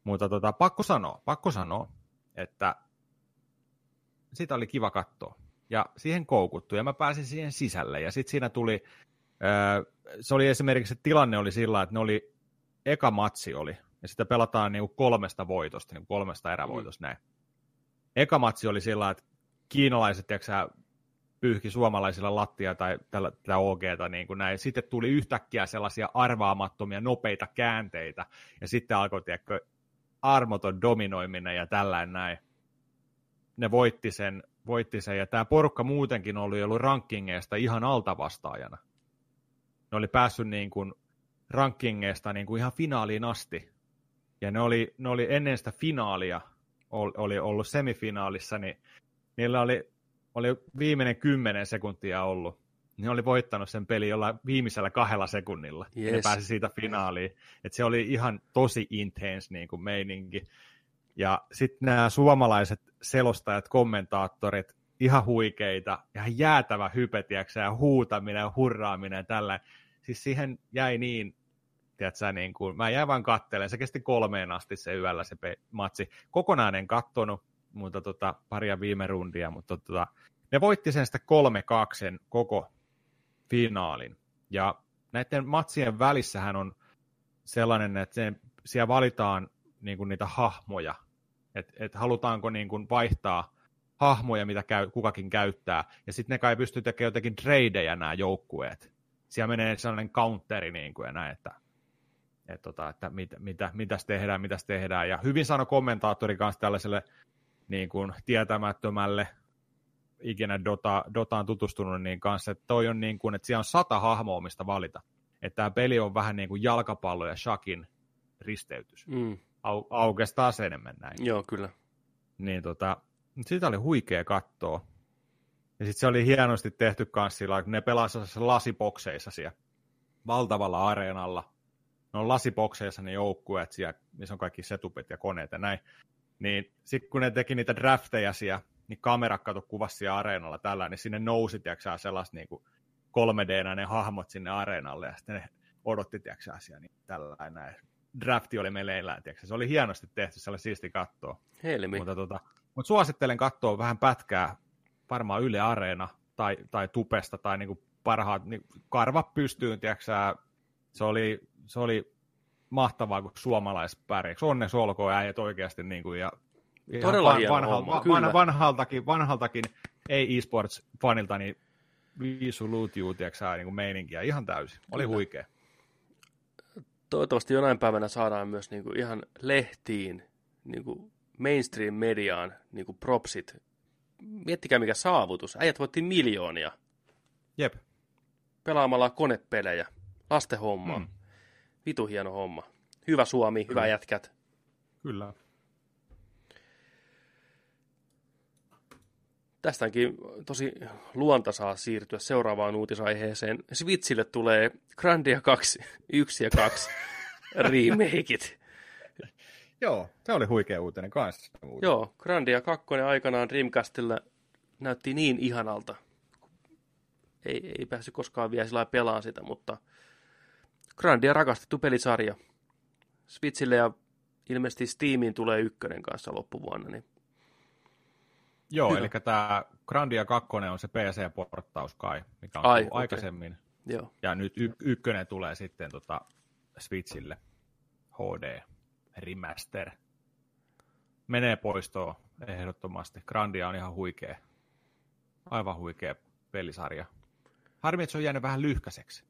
Mutta tota, pakko sanoa, pakko sanoa, että sitä oli kiva katsoa. Ja siihen koukuttu, ja mä pääsin siihen sisälle. Ja sitten siinä tuli, se oli esimerkiksi, se tilanne oli sillä, että ne oli, eka matsi oli, ja sitä pelataan niinku kolmesta voitosta, niinku kolmesta erävoitosta mm. näin. Eka matsi oli sillä, että kiinalaiset, tiedätkö pyyhki suomalaisilla lattia tai tällä, tällä OGta niin kuin näin. Sitten tuli yhtäkkiä sellaisia arvaamattomia, nopeita käänteitä, ja sitten alkoi, tiedätkö, armoton dominoiminen ja tällainen näin. Ne voitti sen, voitti sen, ja tämä porukka muutenkin oli ollut rankingeista ihan altavastaajana. Ne oli päässyt niin kuin rankingeista niin kuin ihan finaaliin asti. Ja ne oli, ne oli ennen sitä finaalia, oli ollut semifinaalissa, niin niillä oli oli viimeinen kymmenen sekuntia ollut. Ne oli voittanut sen peli jollain viimeisellä kahdella sekunnilla. Yes. Ja ne pääsi siitä finaaliin. Et se oli ihan tosi intense niin kuin meininki. Ja sitten nämä suomalaiset selostajat, kommentaattorit, ihan huikeita, ihan jäätävä hypetiäksä ja huutaminen ja hurraaminen ja tällä. Siis siihen jäi niin, tiedätkö, niin kuin, mä jäin vaan kattelemaan, se kesti kolmeen asti se yöllä se pe- matsi. Kokonaan en kattonut, mutta tota, paria viime rundia, mutta tota, ne voitti sen sitten 3-2 koko finaalin. Ja näiden matsien välissähän on sellainen, että sen, siellä valitaan niin kuin niitä hahmoja, että et halutaanko niin kuin vaihtaa hahmoja, mitä käy, kukakin käyttää, ja sitten ne kai pystyy tekemään jotenkin tradeja nämä joukkueet. Siellä menee sellainen counteri niin kuin, näin, että, että, tota, että mit, mitä, mitäs tehdään, mitäs tehdään. Ja hyvin sanoi kommentaattori kanssa tällaiselle niin kuin, tietämättömälle ikinä Dota, Dotaan tutustunut niin kanssa, että toi on niin kuin, että siellä on sata hahmoa, mistä valita. Että tämä peli on vähän niin kuin jalkapallo ja shakin risteytys. Mm. Au, aukesi taas enemmän näin. Joo, kyllä. Niin tota, sitä oli huikea katsoa. Ja sitten se oli hienosti tehty kanssa sillä kun ne pelasivat lasipokseissa siellä valtavalla areenalla. Ne on lasipokseissa ne joukkueet siellä, missä on kaikki setupet ja koneet ja näin. Niin sitten kun ne teki niitä drafteja siellä, niin kamera kato kuvasi siellä areenalla tällä, niin sinne nousi, tiiäksä, sellaista niin kuin 3 d ne hahmot sinne areenalle, ja sitten ne odotti, tiiäksä, siellä niin tällä näin. Drafti oli meleillään, tiiäksä. Se oli hienosti tehty, se oli siisti katsoa. Helmi. Mutta, tota, mutta suosittelen katsoa vähän pätkää, varmaan Yle Areena tai, tai Tupesta tai niin kuin parhaat, niin karva pystyyn, tiiäksä. Se oli, se oli mahtavaa, kun suomalais pärjäksi. Onneksi olkoon äijät oikeasti niin kuin, ja Todella van, hieno vanhal, homma, van, vanhaltakin, vanhaltakin ei esports-fanilta, niin viisu luutjuu, niin kuin meininkiä ihan täysin. Oli Kyllä. huikea. Toivottavasti jonain päivänä saadaan myös niin kuin ihan lehtiin, niin kuin mainstream-mediaan niin kuin propsit. Miettikää mikä saavutus. Äijät voitti miljoonia. Jep. Pelaamalla konepelejä. Lasten homma. Vitu hieno homma. Hyvä Suomi, Kyllä. hyvä jätkät. Kyllä. Tästäkin tosi luontaisaa siirtyä seuraavaan uutisaiheeseen. Switchille tulee Grandia 2, 1 ja 2 remakeit. Joo, se oli huikea uutinen kanssa. Joo, Grandia 2 aikanaan Dreamcastilla näytti niin ihanalta. Ei, ei päässyt koskaan vielä sillä pelaan sitä, mutta Grandia rakastettu pelisarja. Switchille ja ilmeisesti Steamiin tulee ykkönen kanssa loppuvuonna, niin Joo, Hyvä. eli tämä Grandia 2 on se PC-porttaus kai, mikä on Ai, okay. aikaisemmin. Joo. Ja nyt y- ykkönen tulee sitten tota Switchille HD Remaster. Menee poistoon ehdottomasti. Grandia on ihan huikea. Aivan huikea pelisarja. Harmi, että se on jäänyt vähän lyhkäiseksi.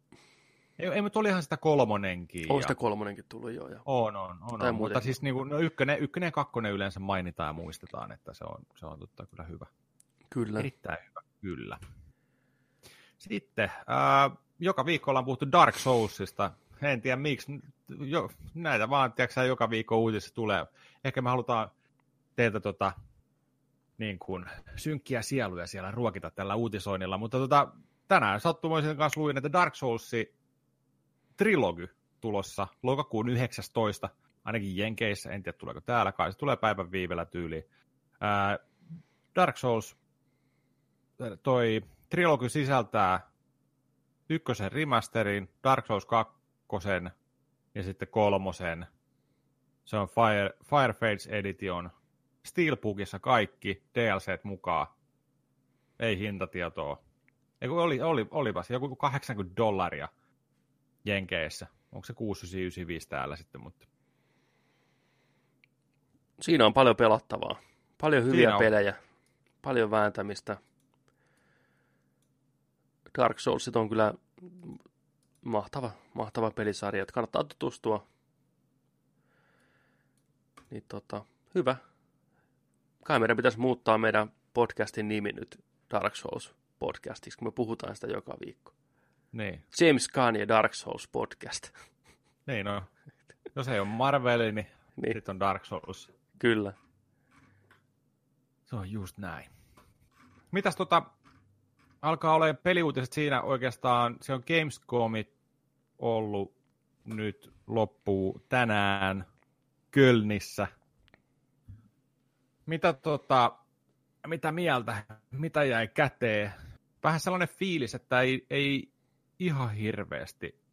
Ei, ei mutta olihan sitä kolmonenkin. On ja... sitä kolmonenkin tullut, joo. Ja... On, on, on, on. mutta siis niin kuin, no ykkönen, ykkönen ja kakkonen yleensä mainitaan ja muistetaan, että se on, se on totta kyllä hyvä. Kyllä. Erittäin hyvä, kyllä. Sitten, ää, joka viikko ollaan puhuttu Dark Soulsista. En tiedä miksi, jo, näitä vaan, tiedätkö, joka viikko uutisissa tulee. Ehkä me halutaan teiltä tota, niin kuin, synkkiä sieluja siellä ruokita tällä uutisoinnilla, mutta tota, tänään sattumoisin kanssa luin, että Dark Souls Trilogy tulossa lokakuun 19, ainakin Jenkeissä, en tiedä tuleeko täällä, kai se tulee päivän viivellä tyyliin. Dark Souls, toi Trilogy sisältää ykkösen remasterin, Dark Souls 2 ja sitten kolmosen. Se on Fire, Fire Fates Edition. Steelbookissa kaikki DLCt mukaan. Ei hintatietoa. Eiku, oli, oli, olipas joku 80 dollaria Jenkeissä. Onko se 6995 täällä sitten, mutta... Siinä on paljon pelattavaa. Paljon hyviä pelejä. Paljon vääntämistä. Dark Souls on kyllä mahtava, mahtava pelisarja, että kannattaa tutustua. Niin tota, hyvä. Kai meidän pitäisi muuttaa meidän podcastin nimi nyt Dark Souls podcastiksi, kun me puhutaan sitä joka viikko. Niin. James Gunn ja Dark Souls podcast. Niin no. Jos ei ole Marveli, niin, niin. sitten on Dark Souls. Kyllä. Se on just näin. Mitäs tota, alkaa olla peliuutiset siinä oikeastaan, se on Gamescomit ollut nyt loppuu tänään Kölnissä. Mitä tota, mitä mieltä, mitä jäi käteen? Vähän sellainen fiilis, että ei, ei ihan hirveästi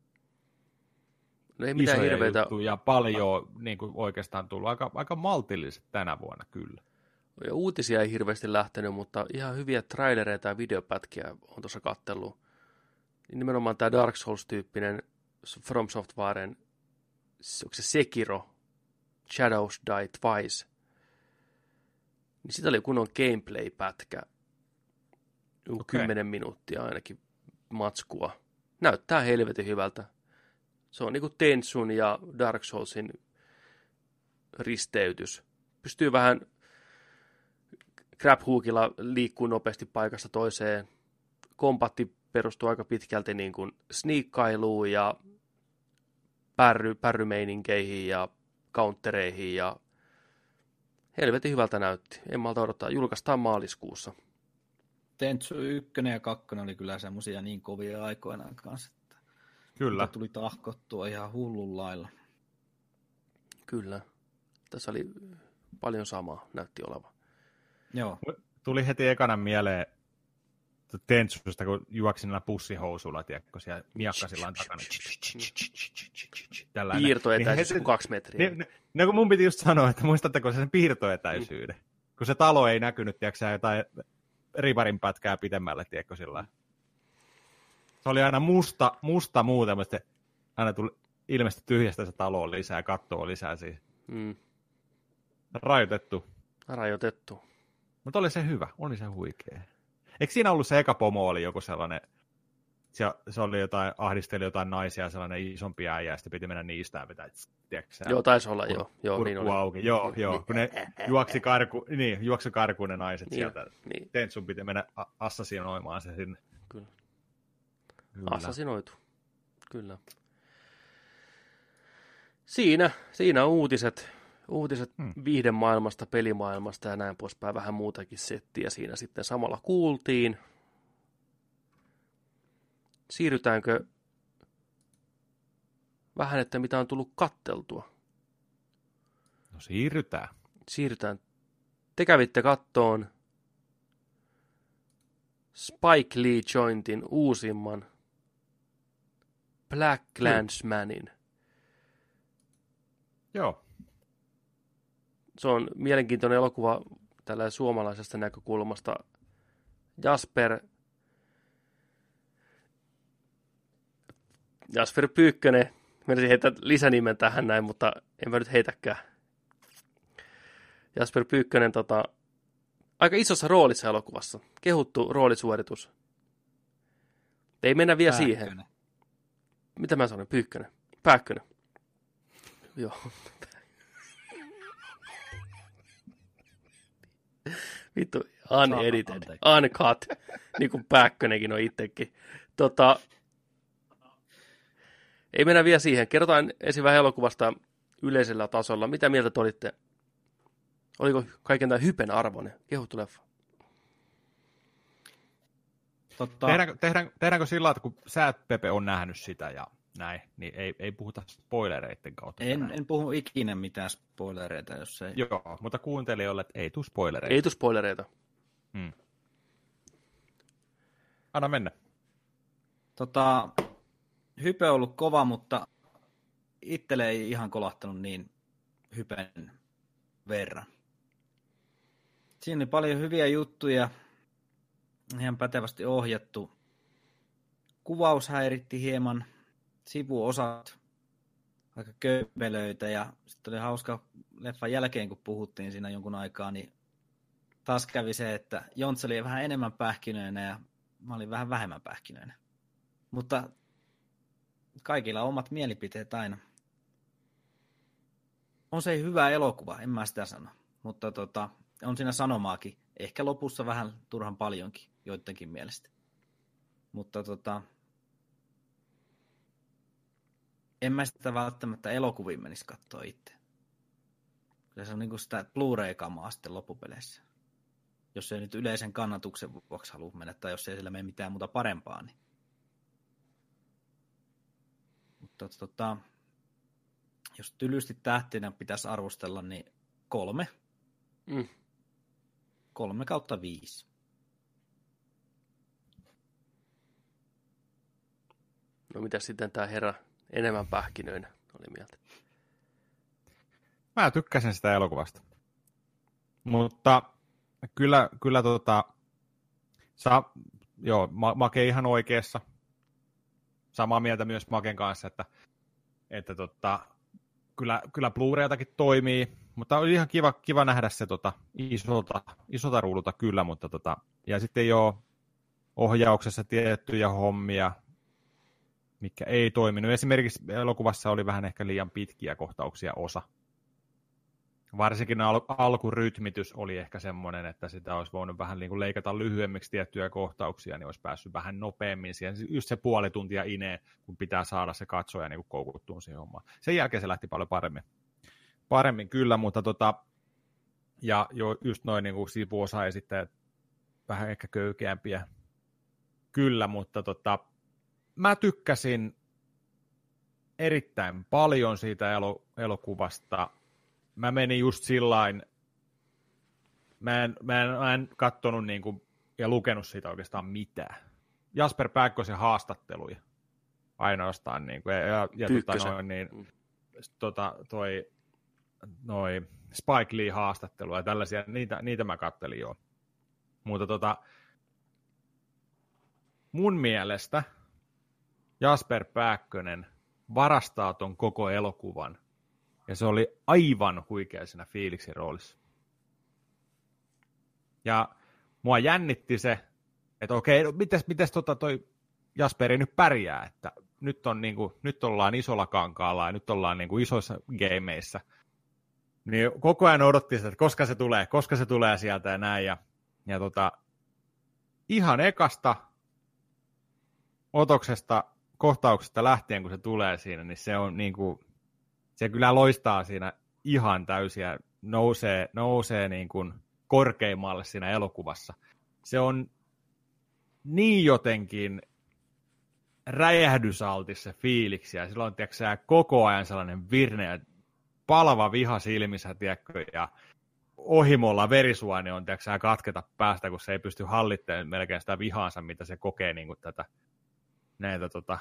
no ei mitään hirveitä. ja paljon niin kuin oikeastaan tullut. Aika, aika maltilliset tänä vuonna kyllä. Ja uutisia ei hirveästi lähtenyt, mutta ihan hyviä trailereita ja videopätkiä on tuossa kattellut. Nimenomaan tämä Dark Souls-tyyppinen From Softwaren, onko se Sekiro, Shadows Die Twice, niin sitä oli kunnon gameplay-pätkä. Okay. 10 minuuttia ainakin matskua. Näyttää helvetin hyvältä. Se on niinku Tensun ja Dark Soulsin risteytys. Pystyy vähän grab hookilla liikkuu nopeasti paikasta toiseen. Kompatti perustuu aika pitkälti niin kuin sniikkailuun ja pärry, pärrymeininkeihin ja countereihin ja helvetin hyvältä näytti. En malta odottaa. Julkaistaan maaliskuussa. Tentsu 1 ja 2 oli kyllä semmosia niin kovia aikoinaan kanssa. Että kyllä. Tuli tahkottua ihan hullun lailla. Kyllä. Tässä oli paljon samaa, näytti olevan. Joo. Tuli heti ekana mieleen Tentsusta, kun juoksin näillä pussihousuilla, tiedätkö, siellä miakkasillaan takana. Tällainen. Piirtoetäisyys niin kaksi metriä. Niin, niin, kun mun piti just sanoa, että muistatteko sen piirtoetäisyyden? Mm. Kun se talo ei näkynyt, tiedätkö, jotain rivarin pätkää pitemmälle, tiedätkö, sillä Se oli aina musta, musta muuten, mutta aina tuli ilmeisesti tyhjästä se talo lisää, kattoa lisää siis. Mm. Rajoitettu. Rajoitettu. Mutta oli se hyvä, oli se huikea. Eikö siinä ollut se eka pomo oli joku sellainen, se, se oli jotain, ahdisteli jotain naisia, sellainen isompi äijä, ja sitten piti mennä niistä vetää, tiedätkö Joo, taisi olla, kur, joo. joo niin oli. auki. Joo, joo, kun ne juoksi, karku, niin, juoksi karkuun ne naiset niin, sieltä. Niin. Tentsun piti mennä assasinoimaan se sinne. Kyllä. Kyllä. Assasinoitu, kyllä. Siinä, siinä uutiset uutiset hmm. viihdemaailmasta, pelimaailmasta ja näin poispäin, vähän muutakin settiä siinä sitten samalla kuultiin. Siirrytäänkö vähän, että mitä on tullut katteltua? No siirrytään. Siirrytään. Te kävitte kattoon Spike Lee Jointin uusimman Black Landsmanin. Joo se on mielenkiintoinen elokuva tällä suomalaisesta näkökulmasta. Jasper Jasper Pyykkönen, menisin heittää lisänimen tähän näin, mutta en mä nyt heitäkään. Jasper Pyykkönen tota, aika isossa roolissa elokuvassa. Kehuttu roolisuoritus. Ei mennä vielä Pääkkönen. siihen. Mitä mä sanoin? Pyykkönen. Pääkkönen. Joo. Vittu, unedited, uncut, niin kuin Pääkkönenkin on itsekin. Tota, ei mennä vielä siihen. Kerrotaan ensin vähän elokuvasta yleisellä tasolla. Mitä mieltä te olitte? Oliko kaiken tämän hypen arvoinen? Kehuttu leffa. Totta. Tehdäänkö, tehdään, tehdäänkö sillä että kun sä et, Pepe, on nähnyt sitä ja näin, niin ei, ei puhuta spoilereiden kautta. En, en puhu ikinä mitään spoilereita, jos ei... Joo, mutta kuuntelijoille, että ei tule spoilereita. Ei tule spoilereita. Hmm. Anna mennä. Tota, hype on ollut kova, mutta itselle ei ihan kolahtanut niin hypen verran. Siinä oli paljon hyviä juttuja, ihan pätevästi ohjattu. Kuvaus häiritti hieman, sivuosat aika kömpelöitä ja sitten oli hauska leffan jälkeen, kun puhuttiin siinä jonkun aikaa, niin taas kävi se, että Jonts oli vähän enemmän pähkinöinä ja mä olin vähän vähemmän pähkinöinä. Mutta kaikilla on omat mielipiteet aina. On se hyvä elokuva, en mä sitä sano. Mutta tota, on siinä sanomaakin. Ehkä lopussa vähän turhan paljonkin, joidenkin mielestä. Mutta tota, en mä sitä välttämättä elokuviin menisi katsoa itse. Kyllä se on niinku sitä Blu-ray-kamaa sitten loppupeleissä. Jos ei nyt yleisen kannatuksen vuoksi halua mennä, tai jos ei sillä mene mitään muuta parempaa, niin. Mutta tota, jos tylysti tähtinä pitäisi arvostella, niin kolme. Mm. Kolme kautta viisi. No mitä sitten tämä herra enemmän pähkinöinä oli mieltä. Mä tykkäsin sitä elokuvasta. Mutta kyllä, kyllä tota, sa, joo, Make ihan oikeassa. Samaa mieltä myös Maken kanssa, että, että tota, kyllä, kyllä Blu-raytakin toimii, mutta oli ihan kiva, kiva nähdä se tota, isolta, isolta ruudulta kyllä, mutta tota, ja sitten jo ohjauksessa tiettyjä hommia, mikä ei toiminut. Esimerkiksi elokuvassa oli vähän ehkä liian pitkiä kohtauksia osa. Varsinkin al- alkurytmitys oli ehkä semmoinen, että sitä olisi voinut vähän niin kuin leikata lyhyemmiksi tiettyjä kohtauksia, niin olisi päässyt vähän nopeammin siihen. Just se puoli tuntia inee, kun pitää saada se katsoja niin koukuttuun siihen hommaan. Sen jälkeen se lähti paljon paremmin. Paremmin kyllä, mutta tota, ja jo just noin niin sivuosa sitten vähän ehkä köykeämpiä. Kyllä, mutta tota, mä tykkäsin erittäin paljon siitä elo, elokuvasta. Mä menin just sillain, mä en, mä en, mä en kattonut niinku, ja lukenut siitä oikeastaan mitään. Jasper Pääkkösen haastatteluja ainoastaan. Niinku, ja, ja, ja tota, noin, niin, mm. tota, toi, noi Spike Lee haastattelua ja tällaisia, niitä, niitä mä kattelin jo. Mutta tota, mun mielestä Jasper Pääkkönen varastaa ton koko elokuvan. Ja se oli aivan huikea siinä fiiliksen roolissa. Ja mua jännitti se, että okei, no mites, mites tota toi Jasperi nyt pärjää, että nyt, on niinku, nyt ollaan isolla kankaalla ja nyt ollaan niinku isoissa gameissa. Niin koko ajan odotti sitä, että koska se tulee, koska se tulee sieltä ja näin. Ja, ja tota, ihan ekasta otoksesta kohtauksesta lähtien, kun se tulee siinä, niin se on niin kuin, se kyllä loistaa siinä ihan täysiä, nousee, nousee niin kuin korkeimmalle siinä elokuvassa. Se on niin jotenkin räjähdysaltis se fiiliksi, ja silloin tiedätkö, koko ajan sellainen virne ja palava viha silmissä, tiedätkö, ja ohimolla verisuoni on tiedätkö, katketa päästä, kun se ei pysty hallittamaan melkein sitä vihaansa, mitä se kokee niin kuin tätä näitä tota,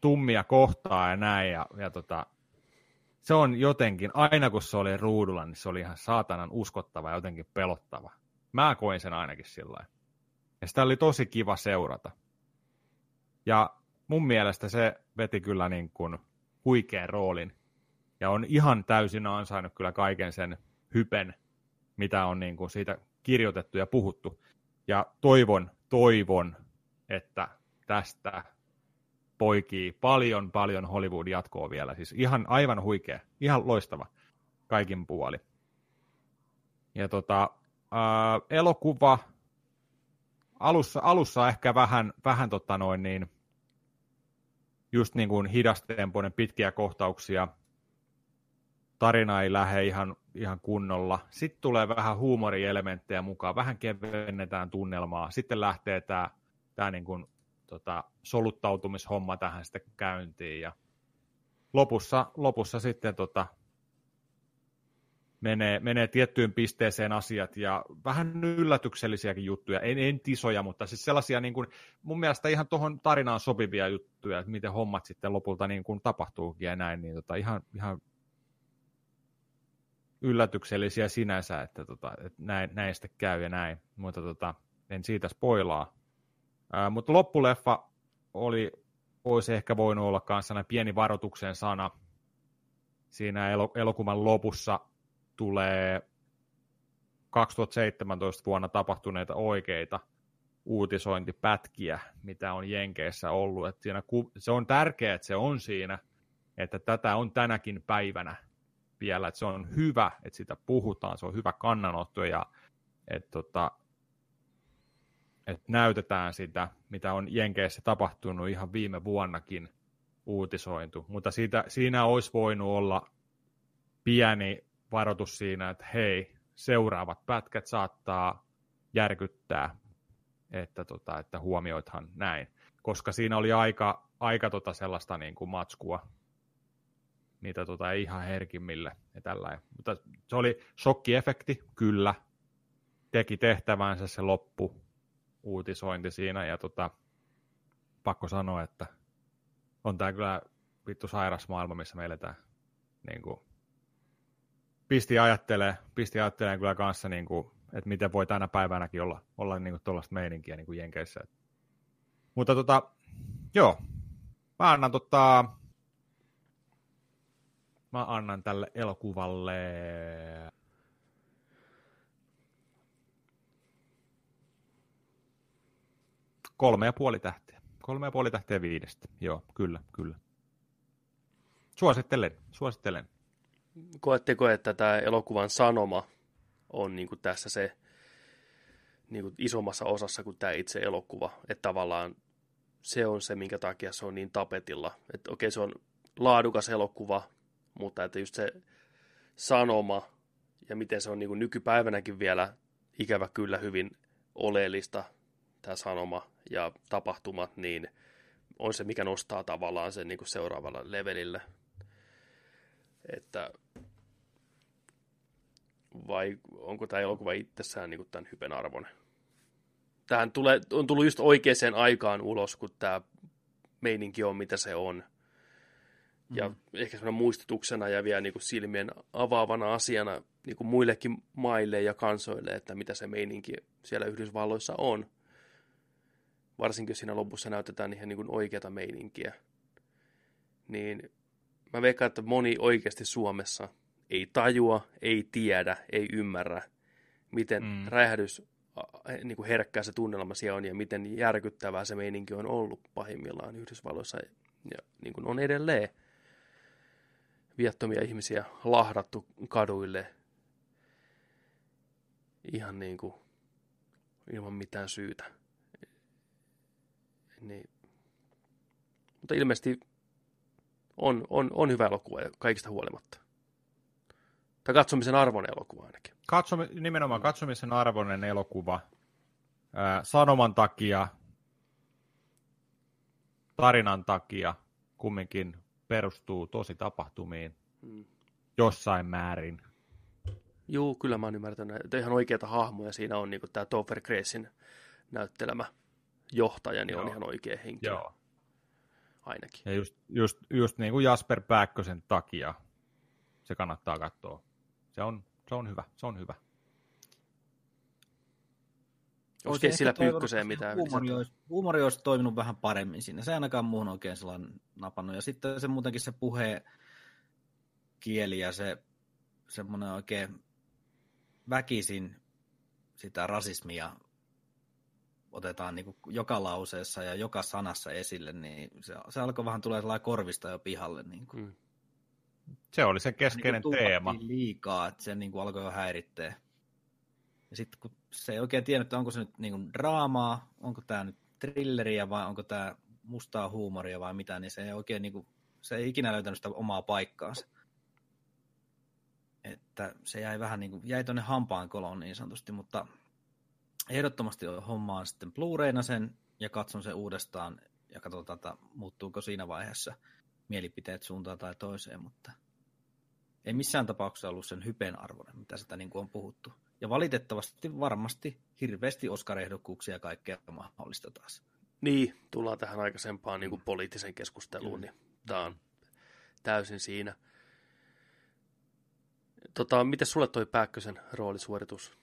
tummia kohtaa ja näin. Ja, ja tota, se on jotenkin, aina kun se oli ruudulla, niin se oli ihan saatanan uskottava ja jotenkin pelottava. Mä koin sen ainakin sillä Ja sitä oli tosi kiva seurata. Ja mun mielestä se veti kyllä niin kuin huikean roolin. Ja on ihan täysin ansainnut kyllä kaiken sen hypen, mitä on niin kuin siitä kirjoitettu ja puhuttu. Ja toivon, toivon, että tästä poikii paljon, paljon Hollywood-jatkoa vielä. Siis ihan aivan huikea, ihan loistava kaikin puoli. Ja tota, ää, elokuva alussa, alussa ehkä vähän, vähän tota noin niin, just niin kuin hidastempoinen pitkiä kohtauksia, tarina ei lähde ihan, ihan kunnolla. Sitten tulee vähän huumorielementtejä mukaan, vähän kevennetään tunnelmaa. Sitten lähtee tämä, tämä niin kuin tota, soluttautumishomma tähän sitten käyntiin. Ja lopussa, lopussa sitten tota, menee, menee tiettyyn pisteeseen asiat ja vähän yllätyksellisiäkin juttuja, en, en tisoja, mutta siis sellaisia niin kuin, mun mielestä ihan tuohon tarinaan sopivia juttuja, että miten hommat sitten lopulta niin kuin tapahtuukin ja näin, niin tota, ihan, ihan yllätyksellisiä sinänsä, että, tota, että näin, näin sitten käy ja näin, mutta tota, en siitä spoilaa. Mutta loppuleffa oli, olisi ehkä voinut olla kanssa pieni varoituksen sana. Siinä elokuvan lopussa tulee 2017 vuonna tapahtuneita oikeita uutisointipätkiä, mitä on Jenkeissä ollut. Että siinä, se on tärkeää, että se on siinä, että tätä on tänäkin päivänä vielä, että se on hyvä, että sitä puhutaan, se on hyvä kannanotto ja että tota, että näytetään sitä, mitä on Jenkeissä tapahtunut ihan viime vuonnakin uutisointu. Mutta siitä, siinä olisi voinut olla pieni varoitus siinä, että hei, seuraavat pätkät saattaa järkyttää, että, tota, että huomioithan näin. Koska siinä oli aika, aika tota sellaista niin kuin matskua, niitä tota, ihan herkimmille ja tällainen. Mutta se oli shokkiefekti, kyllä. Teki tehtävänsä se loppu, uutisointi siinä ja tota, pakko sanoa, että on tämä kyllä vittu sairas maailma, missä me eletään. Niin kuin, pisti ajattelee, pisti ajattelee kyllä kanssa, niin kuin, että miten voi tänä päivänäkin olla, olla niin kuin tuollaista meininkiä niin kuin Jenkeissä. Mutta tota, joo, mä annan tota, mä annan tälle elokuvalle kolme ja puoli tähteä. Kolme ja puoli tähteä viidestä. Joo, kyllä, kyllä. Suosittelen, suosittelen. Koetteko, että tämä elokuvan sanoma on niin tässä se niin kuin isommassa osassa kuin tämä itse elokuva? Että tavallaan se on se, minkä takia se on niin tapetilla. Että okei, se on laadukas elokuva, mutta että just se sanoma ja miten se on niin nykypäivänäkin vielä ikävä kyllä hyvin oleellista, tämä sanoma ja tapahtumat, niin on se, mikä nostaa tavallaan sen niin kuin seuraavalle levelille. Että vai onko tämä elokuva itsessään niin kuin tämän hypen arvoinen? Tähän tulee, on tullut just oikeaan aikaan ulos, kun tämä meininki on, mitä se on. Ja mm. ehkä semmoinen muistutuksena ja vielä niin kuin silmien avaavana asiana niin kuin muillekin maille ja kansoille, että mitä se meininki siellä Yhdysvalloissa on. Varsinkin siinä lopussa näytetään ihan niin kuin oikeata meininkiä. Niin mä veikkaan, että moni oikeasti Suomessa ei tajua, ei tiedä, ei ymmärrä, miten mm. räjähdys niin kuin herkkää se tunnelma siellä on ja miten järkyttävää se meininki on ollut pahimmillaan Yhdysvalloissa ja niin kuin on edelleen viattomia ihmisiä lahdattu kaduille ihan niin kuin ilman mitään syytä. Niin. Mutta ilmeisesti on, on, on hyvä elokuva kaikista huolimatta. Tai katsomisen arvoinen elokuva ainakin. Katsomi, nimenomaan katsomisen arvoinen elokuva. Ää, sanoman takia, tarinan takia kumminkin perustuu tosi tapahtumiin hmm. jossain määrin. Joo, kyllä mä oon ymmärtänyt, että ihan oikeita hahmoja siinä on, niin tämä Topher Gracein näyttelemä johtaja, niin Joo. on ihan oikea henkilö. Joo. Ainakin. Ja just, just, just niin kuin Jasper Pääkkösen takia se kannattaa katsoa. Se on, se on hyvä, se on hyvä. Onko sillä pyykköseen mitään? Huumori olisi, huumori olisi toiminut vähän paremmin siinä. Se ainakaan muuhun oikein sellainen napannut. Ja sitten se muutenkin se puhe kieli ja se semmoinen oikein väkisin sitä rasismia otetaan niin joka lauseessa ja joka sanassa esille, niin se, se alkoi vähän tulla sellainen korvista jo pihalle. Niin kuin. Mm. Se oli se keskeinen niin teema. liikaa, että se niin kuin alkoi jo häirittää. Ja sitten kun se ei oikein tiedä, että onko se nyt niin kuin draamaa, onko tämä nyt thrilleriä vai onko tämä mustaa huumoria vai mitä, niin se ei oikein niin kuin, se ei ikinä löytänyt sitä omaa paikkaansa. Että se jäi vähän niin kuin, jäi tuonne hampaan koloon niin sanotusti, mutta ehdottomasti hommaan sitten Blu-rayna sen ja katson sen uudestaan ja katsotaan, että muuttuuko siinä vaiheessa mielipiteet suuntaan tai toiseen, mutta ei missään tapauksessa ollut sen hypen arvoinen, mitä sitä niin kuin on puhuttu. Ja valitettavasti varmasti hirveästi Oscar-ehdokkuuksia ja kaikkea mahdollista taas. Niin, tullaan tähän aikaisempaan niin kuin poliittiseen keskusteluun, niin tämä on täysin siinä. Tota, miten sulle toi Pääkkösen roolisuoritus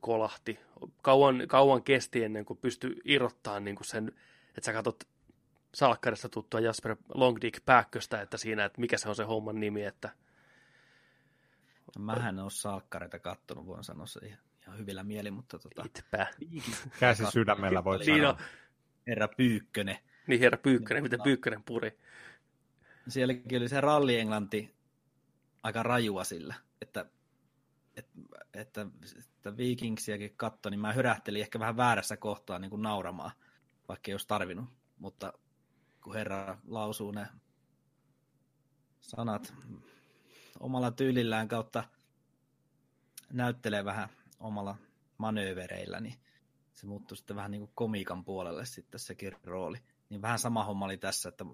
kolahti? Kauan, kauan kesti ennen kuin pystyi irrottamaan niin kuin sen, että sä katsot salkkarista tuttua Jasper Longdick Pääkköstä, että siinä, että mikä se on se homman nimi, että... Mähän en ole salkkareita kattonut, voin sanoa se ihan, ihan hyvillä mieli, mutta tota... Itpä. Käsi sydämellä voit niin sanoa. Herra Pyykkönen. Niin, herra Pyykkönen, miten Pyykkönen puri. Sielläkin oli se ralli Englanti aika rajua sillä, että, että, että, että Vikingsiäkin katto, niin mä hyrähtelin ehkä vähän väärässä kohtaa niin kuin nauramaan, vaikka ei olisi tarvinnut, mutta kun Herra lausuu ne sanat omalla tyylillään kautta näyttelee vähän omalla manöövereillä, niin se muuttui sitten vähän niin kuin komiikan puolelle sitten sekin rooli. Niin vähän sama homma oli tässä, että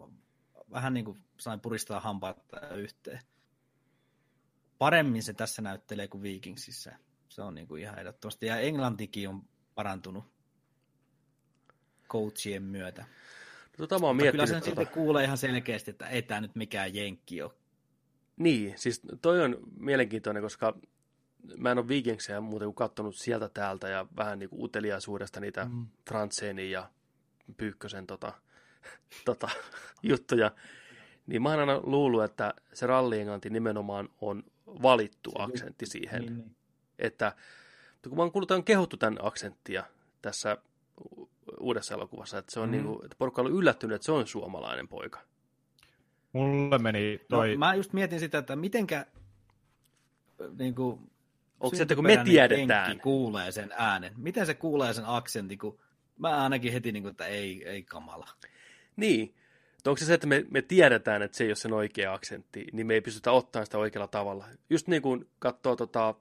vähän niin kuin sain puristaa hampaat yhteen. Paremmin se tässä näyttelee kuin Vikingsissä. Se on niin kuin ihan ehdottomasti. Ja englantikin on parantunut coachien myötä. Tota mä oon miettinyt, kyllä sen tota... kuulee ihan selkeästi, että ei tämä nyt mikään jenkki ole. Niin, siis toi on mielenkiintoinen, koska mä en ole Vikingsia muuten kuin katsonut sieltä täältä ja vähän niin kuin uteliaisuudesta niitä mm. Fransenin ja Pyykkösen tota, tota, juttuja. Niin mä oon aina luullut, että se rallienglanti nimenomaan on valittu se, aksentti siihen. Niin, niin. Että kun mä oon kuullut, että on kehuttu tämän aksenttia tässä uudessa elokuvassa, että se on mm. niin kuin, että porukka on yllättynyt, että se on suomalainen poika. Mulle meni no, toi... No, mä just mietin sitä, että mitenkä niin kuin, Onko se, että kun me tiedetään? kuulee sen äänen. Miten se kuulee sen aksentin, kun mä ainakin heti, niin kuin, että ei, ei kamala. Niin. Onko se se, että me, me tiedetään, että se ei ole sen oikea aksentti, niin me ei pystytä ottamaan sitä oikealla tavalla. Just niin kuin katsoo tota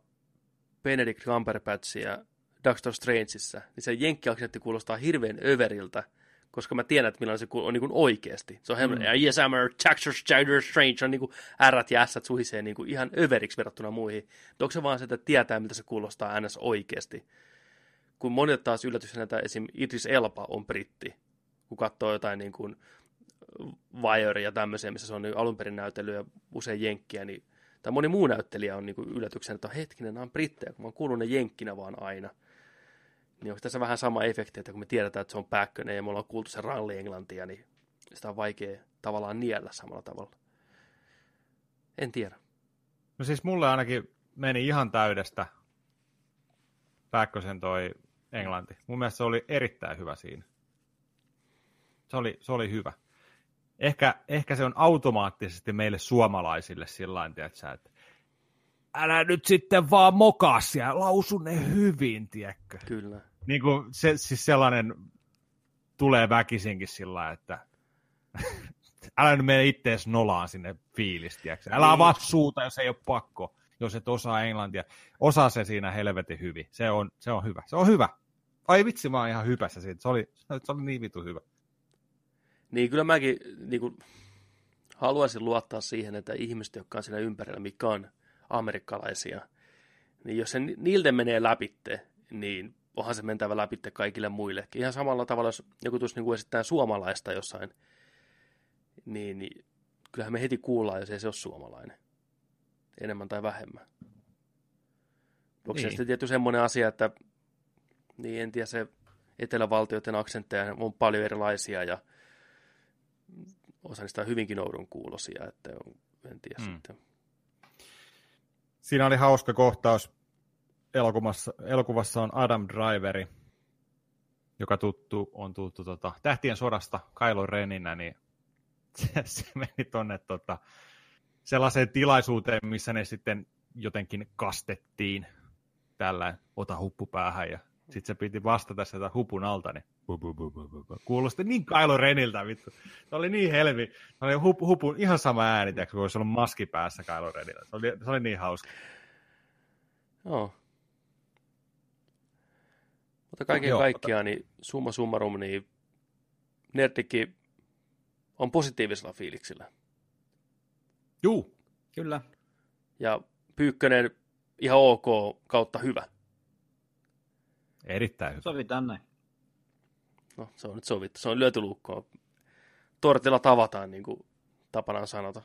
Benedict Cumberbatchia Doctor Strangeissa, niin se jenkkiaksentti kuulostaa hirveän överiltä, koska mä tiedän, että millainen se on niin kuin oikeasti. Se on mm. yes, I'm a Doctor Strange, on niin kuin R ja S suhisee niin kuin ihan överiksi verrattuna muihin. Onko se vaan se, että tietää, mitä se kuulostaa ns. oikeasti? Kun monet taas yllätys, että esim. Idris Elba on britti, kun katsoo jotain niin kuin Wire ja tämmöisiä, missä se on niin alun perin näytellyt usein jenkkiä, niin tai moni muu näyttelijä on niin kuin yllätyksen, että hetkinen, nämä on brittejä, kun mä oon kuullut ne jenkkinä vaan aina. Niin onko tässä vähän sama efekti, että kun me tiedetään, että se on Päkkönen ja me ollaan kuultu se ralli englantia, niin sitä on vaikea tavallaan niellä samalla tavalla. En tiedä. No siis mulle ainakin meni ihan täydestä Päkkösen toi englanti. Mun mielestä se oli erittäin hyvä siinä. Se oli, se oli hyvä. Ehkä, ehkä se on automaattisesti meille suomalaisille sillä tavalla, että älä nyt sitten vaan mokaa siellä, lausu ne hyvin, tiedätkö? Kyllä. Niin kuin se, siis sellainen tulee väkisinkin sillä että älä nyt mene ittees nolaan sinne fiilis, tiedätkö? Älä niin. avaa suuta, jos ei ole pakko, jos et osaa englantia. Osaa se siinä helvetin hyvin. Se on, se on hyvä. Se on hyvä. Ai vitsi, mä oon ihan hypässä siitä. Se oli, se oli niin vitu hyvä. Niin kyllä mäkin niin kuin, haluaisin luottaa siihen, että ihmiset, jotka on siinä ympärillä, mikä on amerikkalaisia, niin jos se niiltä menee läpitte, niin onhan se mentävä läpitte kaikille muillekin. Ihan samalla tavalla, jos joku tuossa niin esittää suomalaista jossain, niin, niin kyllähän me heti kuullaan, jos ei se ole suomalainen. Enemmän tai vähemmän. Onko niin. se sitten tietty semmoinen asia, että niin en tiedä, se etelävaltioiden aksentteja on paljon erilaisia ja osa niistä on hyvinkin oudon kuulosia, että on, en tiedä mm. sitten. Siinä oli hauska kohtaus. Elokuvassa, elokuvassa on Adam Driveri, joka tuttu, on tuttu tota, Tähtien sodasta Kylo Reninä, niin se, se meni tuonne tota, sellaiseen tilaisuuteen, missä ne sitten jotenkin kastettiin tällä ota huppu päähän ja sitten se piti vastata sieltä hupun alta, niin kuulosti niin Kylo Reniltä, vittu. Se oli niin helvi. Se oli hup, hupun ihan sama ääni, tiiäks, kun olisi ollut maski päässä Kylo Renillä. Se oli, se oli niin hauska. Joo. Mutta kaiken Joo, kaikkiaan, niin summa summarum, niin Nerdikki on positiivisella fiiliksillä. Juu. Kyllä. Ja Pyykkönen ihan ok kautta hyvä. Erittäin hyvä. Sovitaan näin. No, se on nyt sovittu. Se on lyöty lukkoon. Tortilla tavataan, niin kuin tapanaan sanota.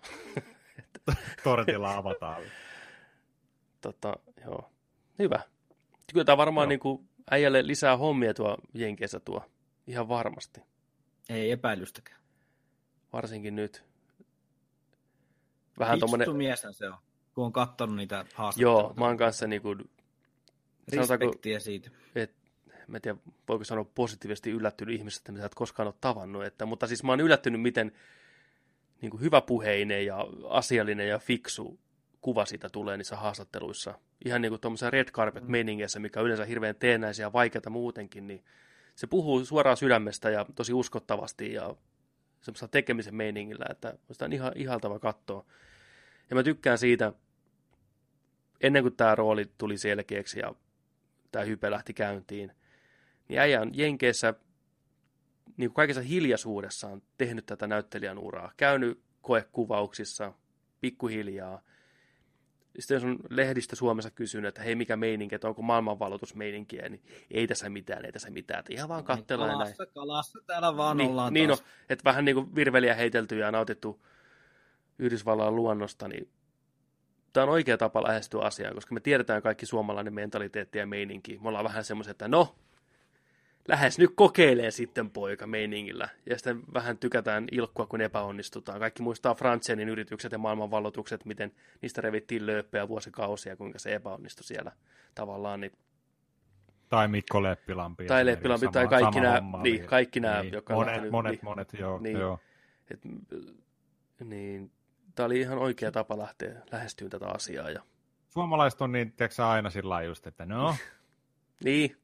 Tortilla avataan. tota, joo. Hyvä. Kyllä tämä varmaan niin kuin äijälle lisää hommia tuo Jenkeissä tuo. Ihan varmasti. Ei epäilystäkään. Varsinkin nyt. Vähän tommonen... mies se on, kun on katsonut niitä haastatteluita. Joo, mä oon kanssa niin kuin... Respektiä siitä. Et, mä en tiedä, voiko sanoa positiivisesti yllättynyt ihmisestä, mitä et koskaan ole tavannut. Että, mutta siis mä oon yllättynyt, miten niin kuin hyväpuheinen ja asiallinen ja fiksu kuva siitä tulee niissä haastatteluissa. Ihan niin kuin tuommoisessa red carpet meningeissä, mikä on yleensä hirveän teennäisiä ja vaikeata muutenkin, niin se puhuu suoraan sydämestä ja tosi uskottavasti ja semmoisella tekemisen meiningillä, että sitä on ihan ihaltava katsoa. Ja mä tykkään siitä, ennen kuin tämä rooli tuli selkeäksi ja tämä hype lähti käyntiin, niin äijä on Jenkeissä niin kuin kaikessa hiljaisuudessaan tehnyt tätä näyttelijän uraa. Käynyt koekuvauksissa pikkuhiljaa. Sitten jos on lehdistä Suomessa kysynyt, että hei mikä meininki, että onko maailmanvalotusmeininkiä, niin ei tässä mitään, ei tässä mitään. Että ihan vaan katsellaan kalassa, näin. Kalassa täällä vaan niin, ollaan niin taas. No, että vähän niin kuin virveliä heitelty ja nautittu Yhdysvallan luonnosta, niin tämä on oikea tapa lähestyä asiaa, koska me tiedetään kaikki suomalainen mentaliteetti ja meininki. Me ollaan vähän semmoisia, että no, lähes nyt kokeilee sitten poika meiningillä. Ja sitten vähän tykätään ilkkua, kun epäonnistutaan. Kaikki muistaa Frantsenin yritykset ja maailmanvalloitukset, miten niistä revittiin lööppejä vuosikausia, kuinka se epäonnistui siellä tavallaan. Niin... Tai Mikko Leppilampi. Tai Leppilampi, sama, tai kaikki nämä, niin, kaikki nämä niin. jotka monet, lähtenyt, monet, niin, monet, joo. Niin, joo. Et, niin, tämä oli ihan oikea tapa lähteä lähestyyn tätä asiaa. Ja... Suomalaiset on niin, tiedätkö aina sillä just, että no... niin.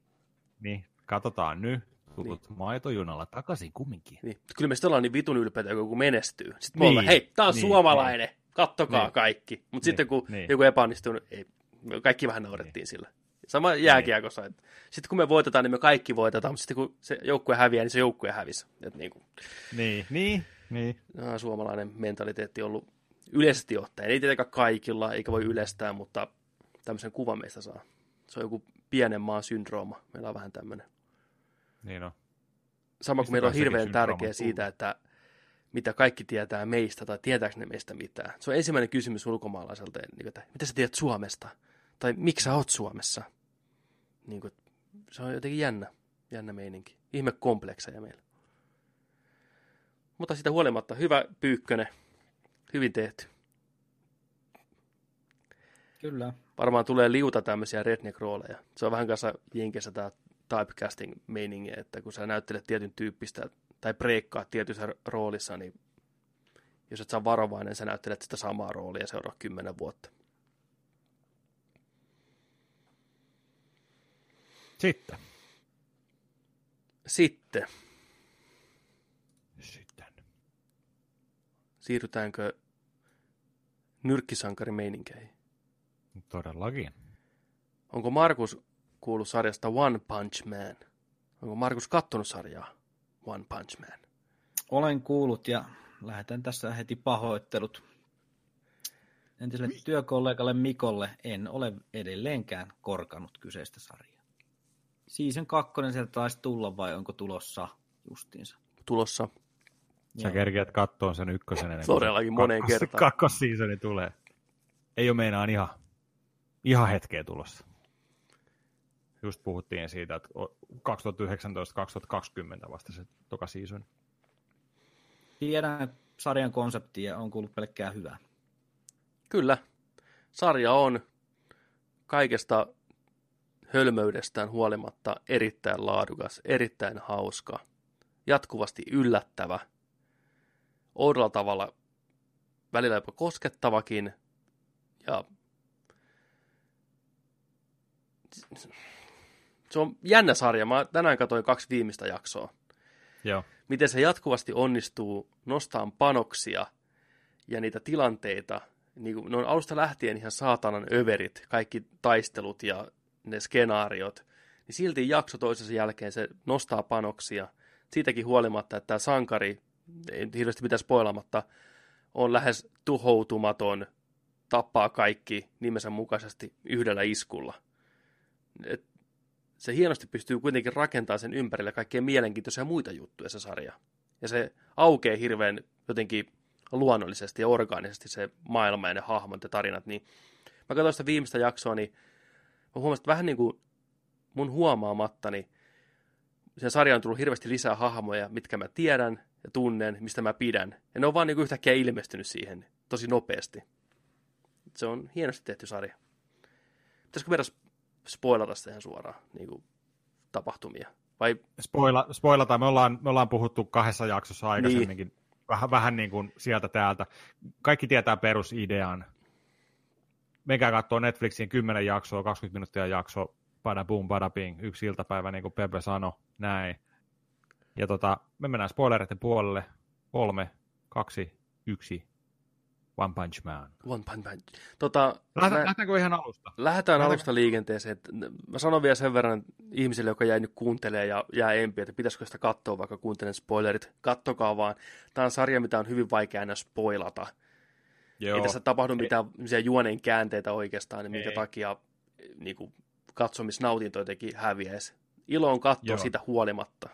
Niin, katsotaan nyt. Tulut niin. maitojunalla takaisin kumminkin. Niin. Kyllä me sitten ollaan niin vitun ylpeitä, kun joku menestyy. Sitten me niin. ollaan, hei, tää on niin, suomalainen, niin. kattokaa niin. kaikki. Mutta niin. sitten kun niin. joku epäonnistuu, niin ei, kaikki vähän naurettiin niin. sillä. Sama jääkiekossa. Niin. Sitten kun me voitetaan, niin me kaikki voitetaan, mutta sitten kun se joukkue häviää, niin se joukkue hävisi. Et niin, kuin. niin, niin, niin. Suomalainen mentaliteetti on ollut yleisesti ottaen. Ei tietenkään kaikilla, eikä voi yleistää, mutta tämmöisen kuvan meistä saa. Se on joku pienen maan syndrooma. Meillä on vähän tämmöinen. Niin on. Sama kuin meillä on hirveän tärkeä siitä, että mitä kaikki tietää meistä, tai tietääkö ne meistä mitään. Se on ensimmäinen kysymys ulkomaalaiselta, niin että mitä sä tiedät Suomesta? Tai miksi sä oot Suomessa? Niin kuin, se on jotenkin jännä, jännä meininki. Ihme komplekseja meillä. Mutta sitä huolimatta, hyvä pyykkönen, hyvin tehty. Kyllä. Varmaan tulee liuta tämmöisiä redneck-rooleja. Se on vähän kanssa Jenkessä tämä typecasting meiningi, että kun sä näyttelet tietyn tyyppistä tai breikkaat tietyssä roolissa, niin jos et saa varovainen, sä näyttelet sitä samaa roolia seuraa kymmenen vuotta. Sitten. Sitten. Siirrytäänkö nyrkkisankarimeininkeihin? Todellakin. Onko Markus kuullut sarjasta One Punch Man? Onko Markus kattonut sarjaa One Punch Man? Olen kuullut ja lähetän tässä heti pahoittelut entiselle työkollegalle Mikolle. En ole edelleenkään korkanut kyseistä sarjaa. Season kakkonen sieltä taisi tulla vai onko tulossa justiinsa? Tulossa. Sä kerkeät kattoon sen ykkösen ennen Todellakin moneen kakkos, kertaan. Kakkosseasoni tulee. Ei ole meinaan ihan, ihan hetkeä tulossa. Just puhuttiin siitä, että 2019-2020 vasta se toka season. Tiedän sarjan konsepti ja on kuullut pelkkää hyvää. Kyllä. Sarja on kaikesta hölmöydestään huolimatta erittäin laadukas, erittäin hauska, jatkuvasti yllättävä, oudolla tavalla välillä jopa koskettavakin ja se on jännä sarja. Mä tänään katsoin kaksi viimeistä jaksoa. Joo. Miten se jatkuvasti onnistuu nostamaan panoksia ja niitä tilanteita. Niin kuin, ne on alusta lähtien ihan saatanan överit, kaikki taistelut ja ne skenaariot. Niin silti jakso toisensa jälkeen se nostaa panoksia. Siitäkin huolimatta, että tämä sankari, ei hirveästi mitään spoilamatta, on lähes tuhoutumaton, tappaa kaikki nimensä mukaisesti yhdellä iskulla. Et se hienosti pystyy kuitenkin rakentamaan sen ympärille kaikkea mielenkiintoisia muita juttuja se sarja. Ja se aukeaa hirveän jotenkin luonnollisesti ja orgaanisesti se maailma ja ne hahmot ja tarinat. Niin mä katsoin sitä viimeistä jaksoa, niin mä huomasin, että vähän niin kuin mun huomaamatta, niin sen sarjaan on tullut hirveästi lisää hahmoja, mitkä mä tiedän ja tunnen, mistä mä pidän. Ja ne on vaan niin yhtäkkiä ilmestynyt siihen tosi nopeasti. Se on hienosti tehty sarja. Pitäisikö meidän spoilata sitä ihan suoraan niin kuin, tapahtumia? Vai... Spoila, spoilata, me ollaan, me ollaan puhuttu kahdessa jaksossa aikaisemminkin, niin. vähän, vähän niin kuin sieltä täältä. Kaikki tietää perusidean. Menkää katsoa Netflixin 10 jaksoa, 20 minuuttia jakso, bada boom, bada bing, yksi iltapäivä, niin kuin Pepe sanoi, näin. Ja tota, me mennään spoilereiden puolelle. Kolme, kaksi, yksi, One Punch Man. One Punch Man. Tota, Lähdetäänkö ihan alusta? Lähdetään alusta liikenteeseen. Mä sanon vielä sen verran ihmisille, joka jäi nyt kuuntelee ja jää empi, että pitäisikö sitä katsoa, vaikka kuuntelen spoilerit. Kattokaa vaan. Tämä on sarja, mitä on hyvin vaikea aina spoilata. Joo. Ei tässä tapahdu Ei. mitään juonen käänteitä oikeastaan, niin minkä Ei. takia niin kuin, katsomisnautinto jotenkin häviäisi. Ilo on katsoa joo. sitä huolimatta.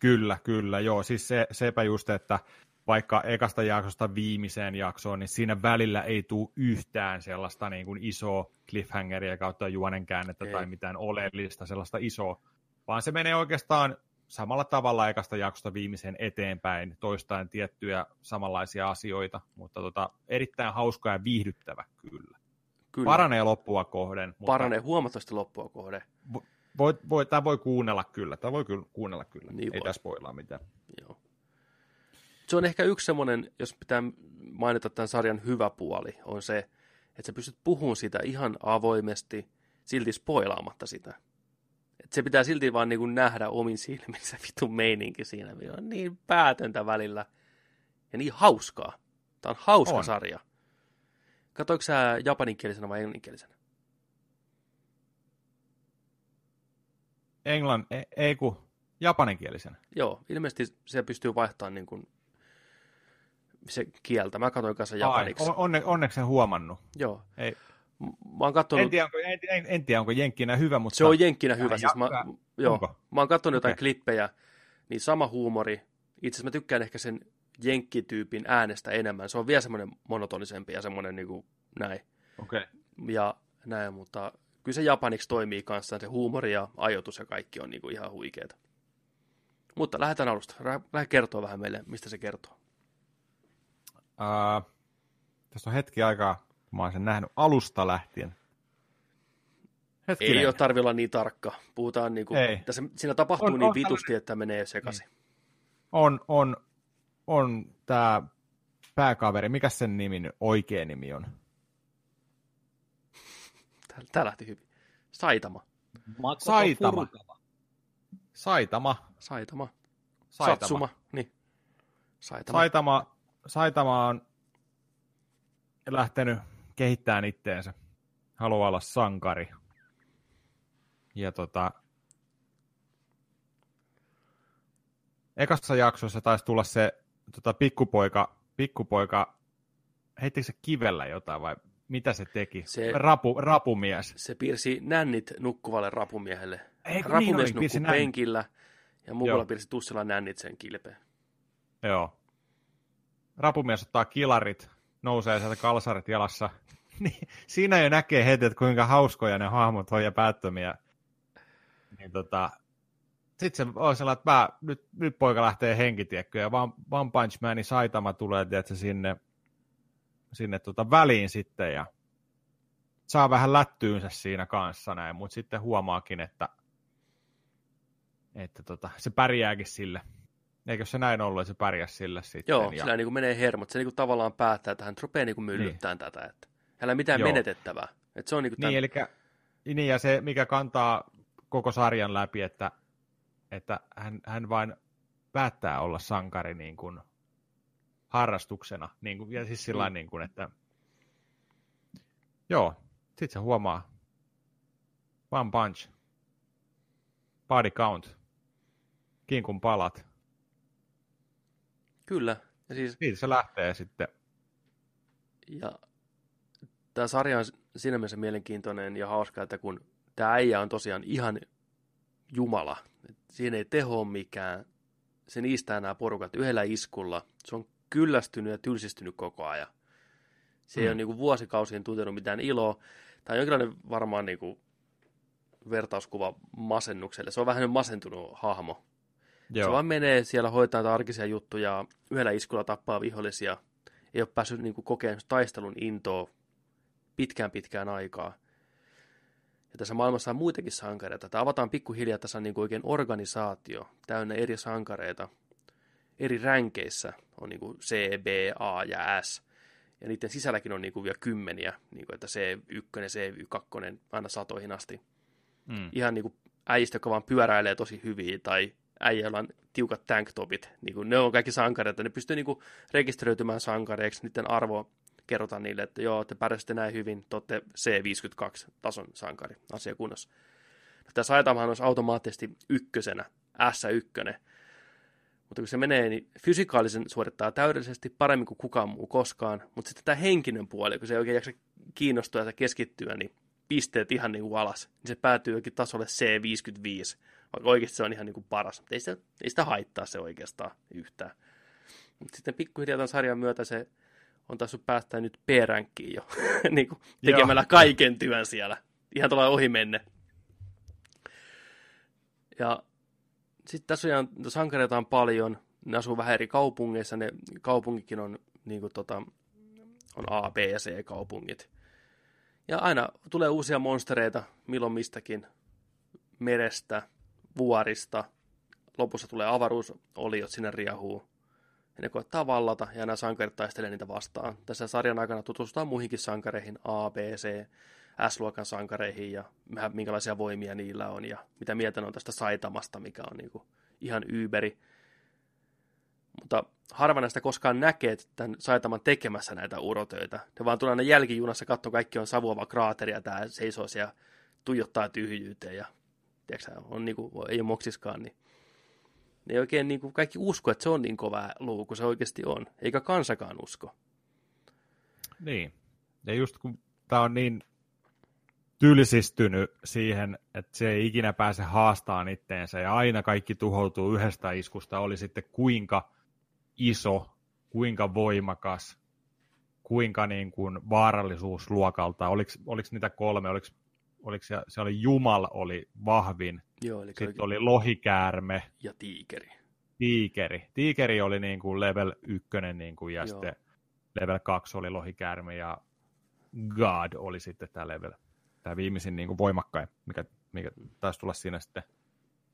Kyllä, kyllä, joo. Siis se, sepä just, että vaikka ekasta jaksosta viimeiseen jaksoon, niin siinä välillä ei tule yhtään sellaista niin kuin isoa cliffhangeria kautta juonen käännettä ei. tai mitään oleellista, sellaista isoa vaan se menee oikeastaan samalla tavalla ekasta jaksosta viimeiseen eteenpäin, toistaen tiettyjä samanlaisia asioita, mutta tota, erittäin hauska ja viihdyttävä kyllä. kyllä. Paranee loppua kohden. Mutta Paranee huomattavasti loppua kohden. Voi, voi, tämä voi kuunnella kyllä, tämä voi kyllä kuunnella kyllä, niin ei voi. tässä poilaa mitään. Joo. Se on ehkä yksi semmoinen, jos pitää mainita tämän sarjan hyvä puoli, on se, että sä pystyt puhumaan sitä ihan avoimesti, silti spoilaamatta sitä. Et se pitää silti vaan niin kuin nähdä omin silmin se vitun meininki siinä. Se on niin päätöntä välillä ja niin hauskaa. Tämä on hauska on. sarja. Katoiko sä japaninkielisenä vai englanninkielisenä? Englann, ei, ei kun japaninkielisenä. Joo, ilmeisesti se pystyy vaihtamaan niin kuin se kieltä. Mä katsoin kanssa japaniksi. Ai, onne, onneksi en huomannut. Joo. Ei. Mä oon katsonut... en, tiedä, onko, en, en, en tiedä, onko jenkkinä hyvä, mutta... Se on jenkkinä hyvä. Siis mä, joo, mä oon katsonut jotain okay. klippejä, niin sama huumori. Itse asiassa mä tykkään ehkä sen jenkkityypin äänestä enemmän. Se on vielä semmoinen monotonisempi ja semmoinen niin kuin näin. Okei. Okay. Ja näin, mutta kyllä se japaniksi toimii kanssa. Se huumori ja ajoitus ja kaikki on niin kuin ihan huikeeta. Mutta lähdetään alusta. Lähde kertoa vähän meille, mistä se kertoo. Uh, tässä on hetki aikaa Mä oon sen nähnyt alusta lähtien. Hetkinen. Ei ole tarvi olla niin tarkka. Puhutaan niin kuin, Ei. Tässä, siinä tapahtuu on, niin on vitusti, tällainen... että menee sekaisin. Niin. On, on, on tämä pääkaveri. Mikä sen nimi oikea nimi on? Tämä lähti hyvin. Saitama. Makoto Saitama. Saitama. Saitama. Saitama. Satsuma. Niin. Saitama. Saitama, Saitama on lähtenyt kehittämään itteensä. Haluaa olla sankari. Ja tota, ekassa jaksossa taisi tulla se tota, pikkupoika, pikkupoika, heittikö se kivellä jotain vai mitä se teki? Se, Rapu, rapumies. Se piirsi nännit nukkuvalle rapumiehelle. Ei, niin rapumies niin nukkui penkillä ja muualla piirsi tussilla nännit sen kilpeen. Joo. Rapumies ottaa kilarit, nousee sieltä kalsarit jalassa niin, siinä jo näkee heti, että kuinka hauskoja ne hahmot on ja päättömiä. Niin tota, sitten se on sellainen, että mä, nyt, nyt poika lähtee henkitiekkyyn ja One, One Punch Manin Saitama tulee tietysti, sinne, sinne tota väliin sitten ja saa vähän lättyynsä siinä kanssa näin, mutta sitten huomaakin, että, että tota, se pärjääkin sille. Eikö se näin ollut, että se pärjäs sille sitten? Joo, ja... sillä niin kuin menee hermot. Se niin kuin tavallaan päättää, että hän rupeaa niin kuin myllyttämään niin. tätä. Että Hänellä ei mitään Joo. menetettävää. Et se on niinku niin, tämän... eli, niin, ja se, mikä kantaa koko sarjan läpi, että, että hän, hän vain päättää olla sankari niin kuin harrastuksena. Niin kuin, ja siis sillä mm. niin kuin, että joo, sit se huomaa. One punch. Body count. Kinkun palat. Kyllä. Ja siis... Siitä se lähtee sitten. Ja tämä sarja on siinä mielessä mielenkiintoinen ja hauska, että kun tämä äijä on tosiaan ihan jumala, siinä ei teho mikään, se niistää nämä porukat yhdellä iskulla, se on kyllästynyt ja tylsistynyt koko ajan. Se mm. ei ole niin kuin vuosikausien tuntenut mitään iloa, tai jonkinlainen varmaan niin kuin vertauskuva masennukselle. Se on vähän masentunut hahmo. Joo. Se vaan menee siellä hoitaa arkisia juttuja, yhdellä iskulla tappaa vihollisia, ei ole päässyt niin kuin kokemaan taistelun intoa pitkään pitkään aikaa. Ja tässä maailmassa on muitakin sankareita. Tämä avataan pikkuhiljaa, tässä on niin kuin oikein organisaatio, täynnä eri sankareita. Eri ränkeissä on niin kuin C, B, A ja S. Ja niiden sisälläkin on niin kuin vielä kymmeniä, niin kuin että C1, C2, aina satoihin asti. Mm. Ihan niin kuin äijistä, jotka vaan pyöräilee tosi hyvin, tai äijällä on tiukat tanktopit. Niin kuin ne on kaikki sankareita. Ne pystyy niin kuin rekisteröitymään sankareiksi. Niiden arvo kerrotaan niille, että joo, te pärjäsitte näin hyvin, te olette C52-tason sankari, asiakunnassa. No, tämä Saitamahan olisi automaattisesti ykkösenä, S1, mutta kun se menee, niin fysikaalisen suorittaa täydellisesti paremmin kuin kukaan muu koskaan, mutta sitten tämä henkinen puoli, kun se ei oikein jaksa kiinnostua ja keskittyä, niin pisteet ihan niin kuin alas, niin se päätyy jokin tasolle C55, vaikka oikeasti se on ihan niin kuin paras, mutta ei sitä, ei sitä haittaa se oikeastaan yhtään. Mutta sitten pikkuhiljaa tämän sarjan myötä se on tässä päästä nyt P-ränkkiin jo, niin kuin tekemällä kaiken työn siellä. Ihan tuolla ohi menne. Ja sitten tässä on sankareita on paljon, ne asuu vähän eri kaupungeissa, ne kaupunkikin on, niin kuin tota, on A, B ja C kaupungit. Ja aina tulee uusia monstereita, milloin mistäkin, merestä, vuorista, lopussa tulee avaruusoliot sinne riahuu. Ja ne koettaa vallata ja nämä sankarit taistelee niitä vastaan. Tässä sarjan aikana tutustutaan muihinkin sankareihin, A, B, C, S-luokan sankareihin ja minkälaisia voimia niillä on ja mitä mieltä on tästä Saitamasta, mikä on niin kuin ihan yberi. Mutta harva näistä koskaan näkee tämän Saitaman tekemässä näitä urotöitä. Ne vaan tulee aina jälkijunassa, katso kaikki on savuava kraateri ja tämä seisoo siellä tuijottaa tyhjyyteen ja tiedätkö, on niin kuin, ei ole moksiskaan, niin ne ei oikein niin kuin kaikki usko, että se on niin kova luu kuin se oikeasti on, eikä kansakaan usko. Niin, ja just kun tämä on niin tylsistynyt siihen, että se ei ikinä pääse haastaan itteensä ja aina kaikki tuhoutuu yhdestä iskusta, oli sitten kuinka iso, kuinka voimakas, kuinka niin kuin vaarallisuusluokalta, oliko, oliko niitä kolme, oliko, oliko se, se oli Jumal oli vahvin, Joo, eli sitten oli... oli lohikäärme. Ja tiikeri. Tiikeri. Tiikeri oli niin kuin level ykkönen niin kuin, ja Joo. sitten level 2 oli lohikäärme ja God oli sitten tämä level tämä viimeisin niin kuin voimakkain, mikä, mikä taisi tulla siinä sitten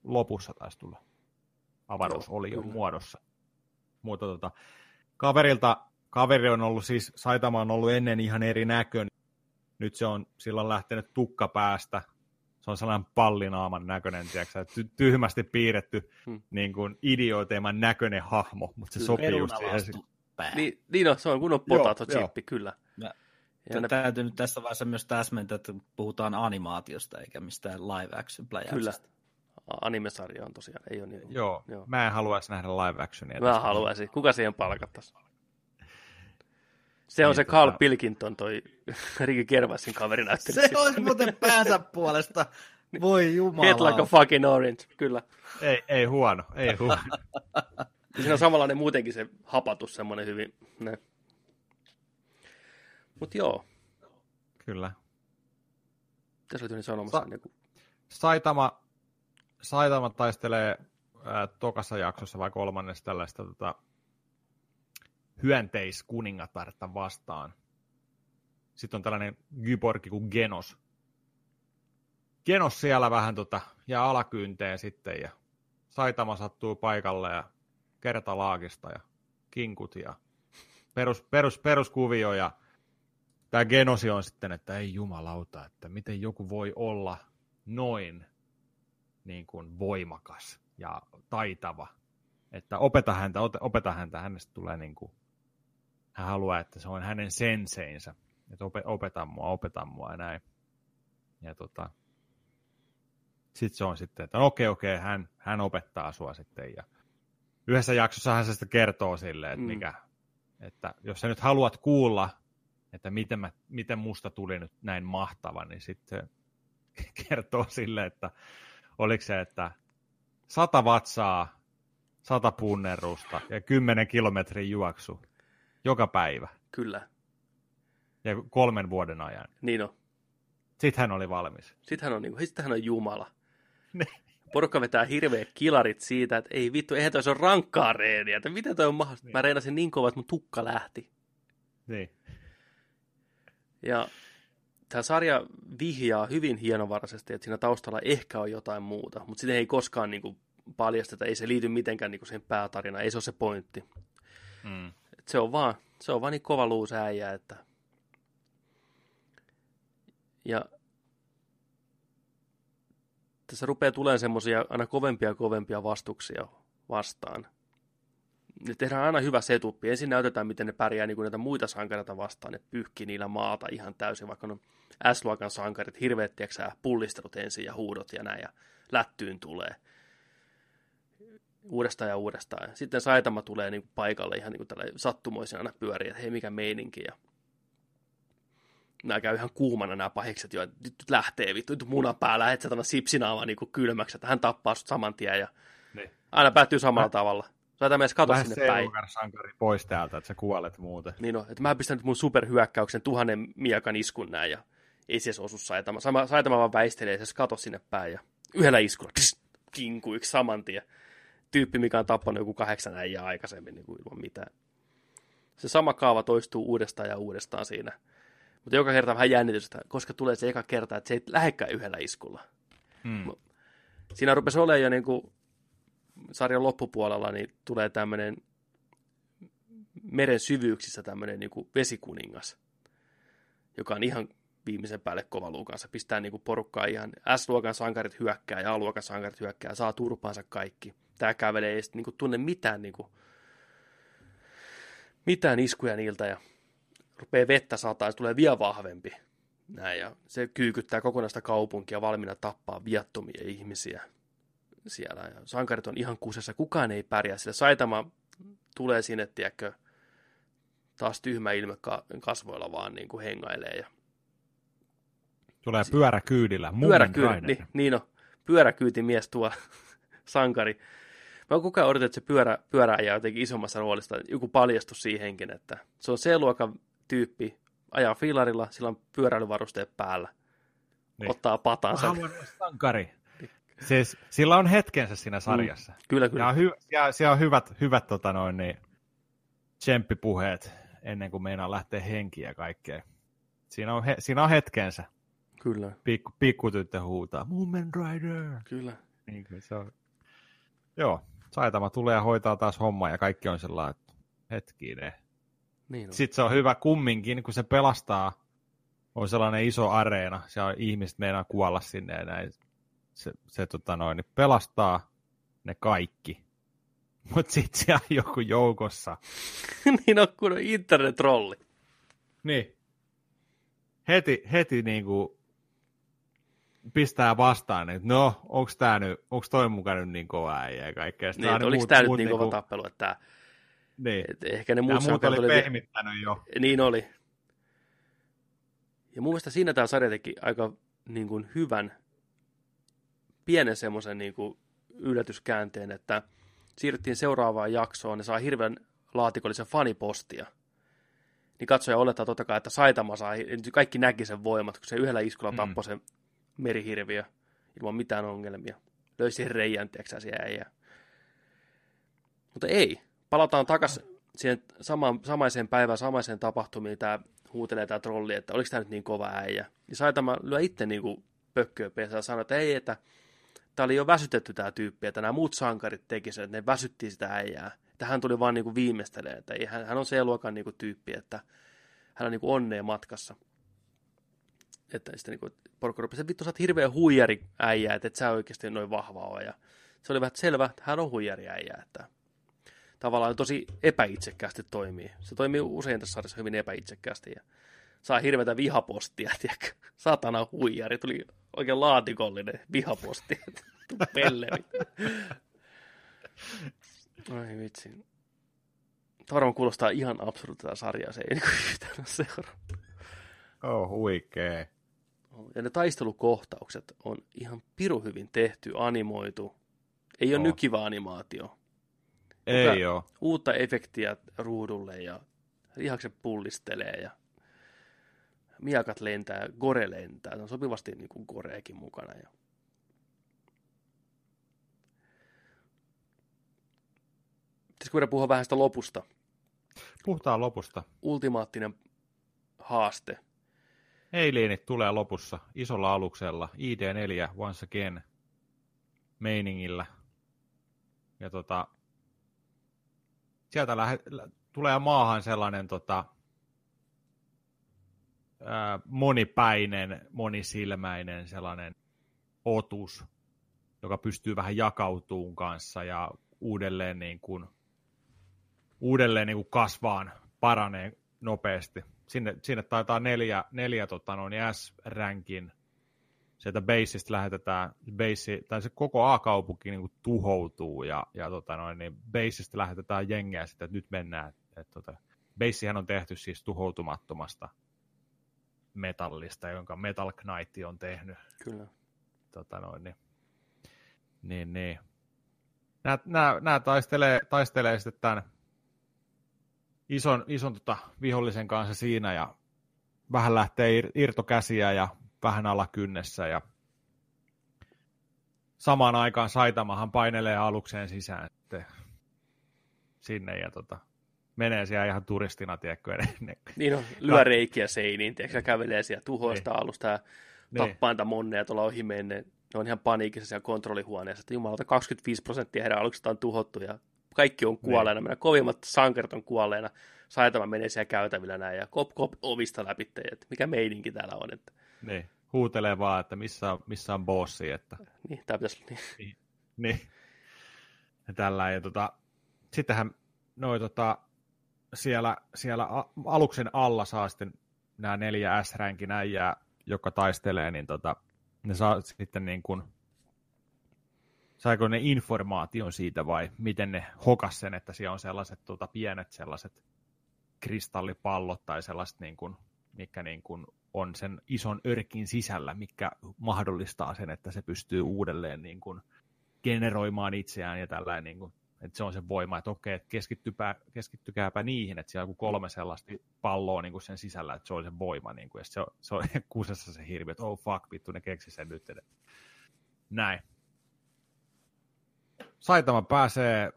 lopussa taisi tulla avaruusolion no, muodossa. Mutta tota, kaverilta, kaveri on ollut siis, Saitama on ollut ennen ihan eri näköinen. Nyt se on silloin lähtenyt tukka päästä. Se on sellainen pallinaaman näköinen, tiedätkö, ty- tyhmästi piirretty hmm. niin kuin idioteeman näköinen hahmo, mutta se sopii just siihen. Niin, niin no, se on kunnon potato-chippi, kyllä. Mä, ja ne... täytyy nyt tässä vaiheessa myös täsmentää, että puhutaan animaatiosta eikä mistään live action Kyllä. Animesarja on tosiaan, ei ole niin. Joo, joo. mä en haluaisi nähdä live actionia. Mä haluaisin. Kuka siihen palkattaisi? Se on niin, se Carl tota... Pilkington, toi Ricky Gervaisin kaveri näytteli. Se olisi muuten päänsä puolesta. Voi jumala. Get like a fucking orange, kyllä. Ei, ei huono, ei huono. Siinä on samanlainen muutenkin se hapatus, semmoinen hyvin. Ne. Mutta joo. Kyllä. Tässä oli sanomassa. Sa- joku... Saitama, Saitama taistelee ää, tokassa jaksossa vai kolmannessa tällaista tota, hyönteiskuningatarta vastaan. Sitten on tällainen gyborgi kuin Genos. Genos siellä vähän tota, jää alakynteen sitten ja Saitama sattuu paikalle ja kertalaakista ja kinkut ja perus, perus, peruskuvio ja tämä genosi on sitten, että ei jumalauta, että miten joku voi olla noin niin kuin voimakas ja taitava. Että opeta häntä, opeta häntä, hänestä tulee niin kuin, hän haluaa, että se on hänen senseinsä. Että opeta mua, opeta mua ja näin. Ja tota, sitten se on sitten, että no okei, okei, hän, hän opettaa sua sitten. Ja yhdessä jaksossa hän se sitten kertoo silleen, että, mm. mikä, että jos sä nyt haluat kuulla että miten, mä, miten musta tuli nyt näin mahtava, niin sitten kertoo sille, että oliko se, että sata vatsaa, sata punnerusta ja kymmenen kilometrin juoksu joka päivä. Kyllä. Ja kolmen vuoden ajan. Niin on. Sitten hän oli valmis. Sitten hän on, niin kuin, sitten hän on Jumala. Porukka vetää hirveät kilarit siitä, että ei vittu, eihän toi se ole rankkaa reeniä, että miten toi on mahdollista. Niin. Mä reenasin niin kovaa, että mun tukka lähti. Niin. Ja tämä sarja vihjaa hyvin hienovaraisesti, että siinä taustalla ehkä on jotain muuta, mutta sitä ei koskaan niin kuin, paljasteta, ei se liity mitenkään niin kuin siihen päätarinaan, ei se ole se pointti. Mm. Et se on vaan, se on vaan niin kova luus äijä, että ja tässä rupeaa tulemaan semmoisia aina kovempia ja kovempia vastuksia vastaan ne tehdään aina hyvä setup. Ensin näytetään, miten ne pärjää niin kuin näitä muita sankareita vastaan. Ne pyyhkii niillä maata ihan täysin, vaikka on S-luokan sankarit, hirveät tiiäksä, pullistelut ensin ja huudot ja näin, ja lättyyn tulee. Uudestaan ja uudestaan. Sitten Saitama tulee niin kuin paikalle ihan niin kuin sattumoisin aina pyörii, että hei mikä meininki. Ja nämä käy ihan kuumana nämä pahikset jo, että nyt lähtee vittu, nyt munan päällä, lähet sä sipsinaamaan niin kylmäksi, että hän tappaa sut saman tien ja niin. aina päättyy samalla Mä... tavalla. Myös kato Lähde sinne päin. sankari pois täältä, että sä kuolet muuten. Niin no, että mä pistän nyt mun superhyökkäyksen tuhannen miakan iskun näin ja ei se osu saitama. Sama, saitama vaan väistelee, se kato sinne päin ja yhdellä iskulla pss, kinkuiksi saman tien. Tyyppi, mikä on tappanut joku kahdeksan äijää aikaisemmin niin kuin ilman mitään. Se sama kaava toistuu uudestaan ja uudestaan siinä. Mutta joka kerta vähän jännitystä, koska tulee se eka kerta, että se ei lähekkään yhdellä iskulla. Hmm. Siinä rupesi olemaan jo niin kuin sarjan loppupuolella, niin tulee tämmöinen meren syvyyksissä tämmöinen niin kuin vesikuningas, joka on ihan viimeisen päälle kova luukansa. Pistää niin kuin porukkaa ihan S-luokan sankarit hyökkää ja A-luokan sankarit hyökkää, saa turpaansa kaikki. Tämä kävelee ei niin kuin tunne mitään, niin kuin, mitään iskuja niiltä ja rupeaa vettä sataa ja tulee vielä vahvempi. Näin, ja se kyykyttää kokonaista kaupunkia valmiina tappaa viattomia ihmisiä siellä. Ja sankarit on ihan kusessa, kukaan ei pärjää, sillä Saitama tulee sinne, tiedätkö, taas tyhmä ilme kasvoilla vaan niin kuin hengailee. Ja... Tulee pyöräkyydillä, pyöräkyydillä, niin, niin on, pyöräkyytimies tuo sankari. Mä oon koko ajan odotettu, että se pyörä, pyöräjä jotenkin isommassa roolista, joku paljastus siihenkin, että se on C-luokan tyyppi, ajaa filarilla, sillä on pyöräilyvarusteet päällä, niin. ottaa patansa. Haluan sankari. Siis, sillä on hetkensä siinä sarjassa. Mm, kyllä, kyllä. Ja, hy, ja siellä on hyvät, hyvät tota noin, niin, tsemppipuheet ennen kuin meinaa lähteä henkiä ja kaikkea. Siinä on, he, siinä on hetkensä. Kyllä. Pikku, pikkutyttö huutaa, Moomin Rider. Kyllä. Niin kuin se on. Joo, Saitama tulee ja hoitaa taas hommaa ja kaikki on sellainen, että hetkinen. Niin on. Sitten se on hyvä kumminkin, kun se pelastaa, on sellainen iso areena, siellä on ihmiset meinaa kuolla sinne ja näin. Se, se tota noin, niin pelastaa ne kaikki. Mutta sitten siellä on joku joukossa. niin on kun internet-trolli. Niin. Heti, heti niinku pistää vastaan, että no, onko tää nyt, onko toi mukaan nyt niin kova äijä ja kaikkea. Niin, oliko muut, tää nyt niin kova niinku... tappelu, että tää, niin. Et ehkä ne muut, muut oli, oli pehmittänyt jo. Niin oli. Ja mun mielestä siinä tämä sarja teki aika niin kuin hyvän, pienen semmoisen niin kuin yllätyskäänteen, että siirryttiin seuraavaan jaksoon ja saa hirveän laatikollisen fanipostia. Niin katsoja olettaa totta kai, että Saitama saa, kaikki näki sen voimat, kun se yhdellä iskulla mm. tappoi sen merihirviö ilman mitään ongelmia. Löi siihen reijän, tiedätkö Mutta ei. Palataan takaisin siihen sama, samaiseen päivään, samaiseen tapahtumiin. Tämä huutelee tämä trolli, että oliko tämä nyt niin kova äijä. Ja Saitama lyö itse niin kuin pökköä ja sanoi, että ei, että tämä oli jo väsytetty tämä tyyppi, että nämä muut sankarit teki sen, että ne väsytti sitä äijää. Että hän tuli vaan niin viimeistelee, että hän, hän on se luokan niin kuin tyyppi, että hän on niin kuin onnea matkassa. Että sitten niin porukka rupesi, vittu sä oot hirveä huijari äijä, että et sä oikeasti noin vahva ole. Ja se oli vähän selvä, että hän on huijari äijä, että tavallaan tosi epäitsekkäästi toimii. Se toimii usein tässä sarjassa hyvin epäitsekkäästi ja saa hirveätä vihapostia, tiedätkö? Satana huijari, tuli oikein laatikollinen vihaposti. Pelleri. Ai vitsi. Tämä varmaan kuulostaa ihan absurdilta sarjaa, se ei niin yhtään seuraa. Oh, huikee. Ja ne taistelukohtaukset on ihan piru hyvin tehty, animoitu. Ei ole oh. nykivä animaatio. Ei ole. Uutta efektiä ruudulle ja lihakset pullistelee ja miakat lentää, gore lentää. Se on sopivasti niin kuin goreekin mukana. Ja... Pitäisikö voida puhua vähän sitä lopusta? Puhutaan lopusta. Ultimaattinen haaste. Eiliinit tulee lopussa isolla aluksella, ID4 once again meiningillä. Ja tota, sieltä lähe, tulee maahan sellainen tota, monipäinen, monisilmäinen sellainen otus, joka pystyy vähän jakautuun kanssa ja uudelleen, niin kuin, uudelleen niin kuin kasvaan, paranee nopeasti. Sinne, sinne taitaa neljä, neljä tota, noin S-ränkin sieltä baseista lähetetään, base, tai se koko A-kaupunki niin kuin tuhoutuu, ja, ja tota noin, niin baseista lähetetään jengiä sitten, että nyt mennään. että tota, basehän on tehty siis tuhoutumattomasta metallista, jonka Metal Knight on tehnyt. Kyllä. Tota noin, niin, niin, niin. Nämä, nämä, nämä taistelee, taistelee sitten tämän ison, ison tota, vihollisen kanssa siinä ja vähän lähtee irtokäsiä ja vähän alakynnessä ja samaan aikaan Saitamahan painelee alukseen sisään sitten sinne ja tota, menee siellä ihan turistina, tiedätkö, ennen. Niin on, lyö reikiä seiniin, tiedätkö, kävelee siellä tuhoista niin. alusta ja niin. monneja tuolla ohi menneen. Ne on ihan paniikissa siellä kontrollihuoneessa, että jumalauta 25 prosenttia heidän aluksista on tuhottu ja kaikki on kuolleena, niin. meidän kovimmat sankarit on kuolleena. Saitama menee siellä käytävillä näin ja kop kop ovista läpi, että mikä meidinkin täällä on. Että... Niin, huutelee vaan, että missä on, missä on bossi. Että... Niin, tämä pitäisi... Niin. niin. niin. Ja tällä, ja tota, sittenhän noi, tota, siellä, siellä aluksen alla saa sitten nämä neljä S-ränkin äijää, joka taistelee, niin tota, ne saa sitten niin kuin, saiko ne informaation siitä vai miten ne hokas sen, että siellä on sellaiset tuota, pienet sellaiset kristallipallot tai sellaiset, niin kuin, mikä niin kuin on sen ison örkin sisällä, mikä mahdollistaa sen, että se pystyy uudelleen niin kuin generoimaan itseään ja tällainen niin kuin että se on se voima, että okei, että keskittykää, keskittykääpä niihin, että siellä on kolme sellaista palloa niin kuin sen sisällä, että se on se voima, niin kuin, ja se on, se on kusessa se hirvi, että oh fuck, vittu, ne keksi sen nyt. Näin. Saitama pääsee,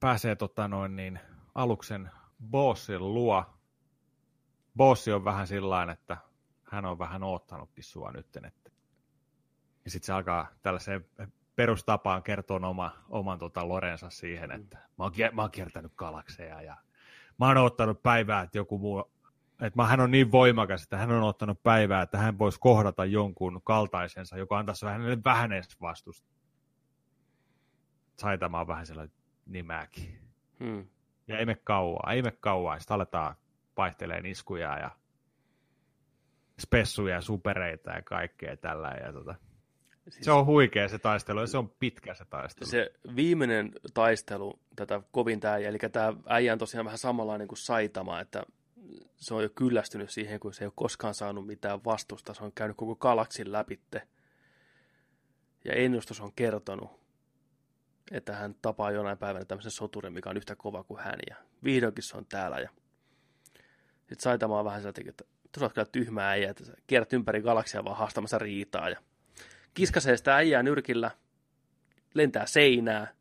pääsee tota noin niin, aluksen bossin luo. Bossi on vähän sillä että hän on vähän oottanutkin sua nyt, että ja sitten se alkaa tällaiseen perustapaan kertoa oma, oman tota Lorensa siihen, että mä oon, mä oon kiertänyt galakseja ja mä oon ottanut päivää, että joku muu, että mä, hän on niin voimakas, että hän on ottanut päivää, että hän voisi kohdata jonkun kaltaisensa, joka antaisi hänelle vähän edes vastusta. Saitamaan vähän sellainen nimäkin. Hmm. Ja ei me kauaa, ei me kauaa. Sitten aletaan vaihteleen iskuja ja spessuja ja supereita ja kaikkea tällä. Ja tota, Siis, se on huikea se taistelu ja se on pitkä se taistelu. Se viimeinen taistelu, tätä kovin tämä, eli tämä äijä on tosiaan vähän samanlainen kuin Saitama, että se on jo kyllästynyt siihen, kun se ei ole koskaan saanut mitään vastusta. Se on käynyt koko galaksin läpitte. Ja ennustus on kertonut, että hän tapaa jonain päivänä tämmöisen soturin, mikä on yhtä kova kuin hän. Ja vihdoinkin se on täällä. Ja sitten Saitama on vähän sieltä, että tuossa on kyllä tyhmää äijä, että kierrät ympäri galaksia vaan haastamassa riitaa. Ja kiskasee sitä äijää nyrkillä, lentää seinää,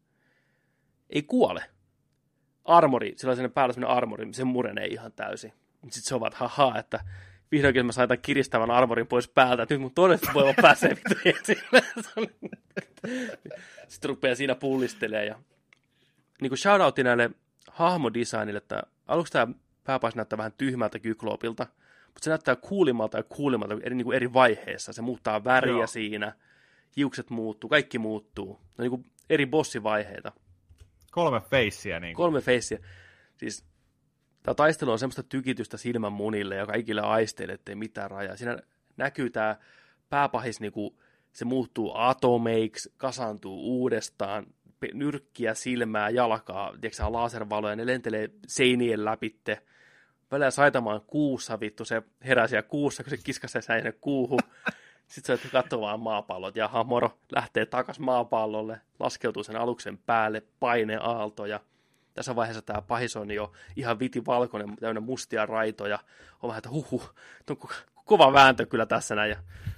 ei kuole. Armori, sillä on päällä sellainen armori, se murenee ihan täysin. Sitten se ovat, haha, että vihdoinkin mä sain kiristävän armorin pois päältä, että nyt mun voi olla pääsee. Sitten rupeaa siinä pullistelemaan. Ja... Niin kuin shoutoutti näille hahmodesignille, että aluksi tämä pääpais näyttää vähän tyhmältä kykloopilta, mutta se näyttää kuulimmalta ja kuulimmalta eri, niin kuin eri vaiheissa. Se muuttaa väriä Joo. siinä, hiukset muuttuu, kaikki muuttuu. Ne on niin kuin eri bossivaiheita. Kolme feissiä. Niin kuin. Kolme feissiä. Siis tämä taistelu on semmoista tykitystä silmän munille ja kaikille aisteille, ettei mitään rajaa. Siinä näkyy tämä pääpahis, niin kuin, se muuttuu atomeiksi, kasaantuu uudestaan, nyrkkiä, silmää, jalkaa, tiedätkö, laservaloja, ne lentelee seinien läpitte välillä saitamaan kuussa, vittu, se heräsi ja kuussa, kun se kiskasi sinne kuuhun. Sitten se katsoo vaan maapallot, ja moro, lähtee takas maapallolle, laskeutuu sen aluksen päälle, aalto ja tässä vaiheessa tämä pahis on jo ihan viti valkoinen, täynnä mustia raitoja. On vähän, että huhu, on kova vääntö kyllä tässä näin. Ja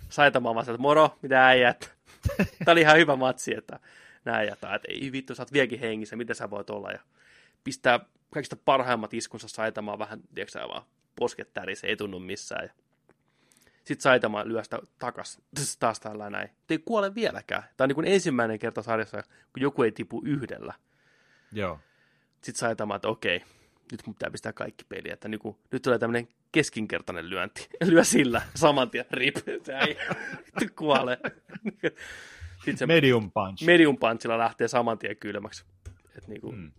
Saitama vaan että moro, mitä äijät. Tämä oli ihan hyvä matsi, että näin ja että ei vittu, sä oot vieläkin hengissä, mitä sä voit olla. Ja pistää kaikista parhaimmat iskunsa Saitamaa vähän, tiedätkö vaan posket tärisee, ei tunnu missään. Ja sitten Saitama lyö sitä takas, taas tällä näin. Ei kuole vieläkään. Tämä on niin kuin ensimmäinen kerta sarjassa, kun joku ei tipu yhdellä. Joo. Sitten Saitama, että okei, nyt mun pitää pistää kaikki peliä. Että niin kuin, nyt tulee tämmöinen keskinkertainen lyönti. Lyö sillä saman tien, rip, se ei kuole. Sitten se medium punch. Medium punchilla lähtee saman tien kylmäksi. Et niin kuin, mm.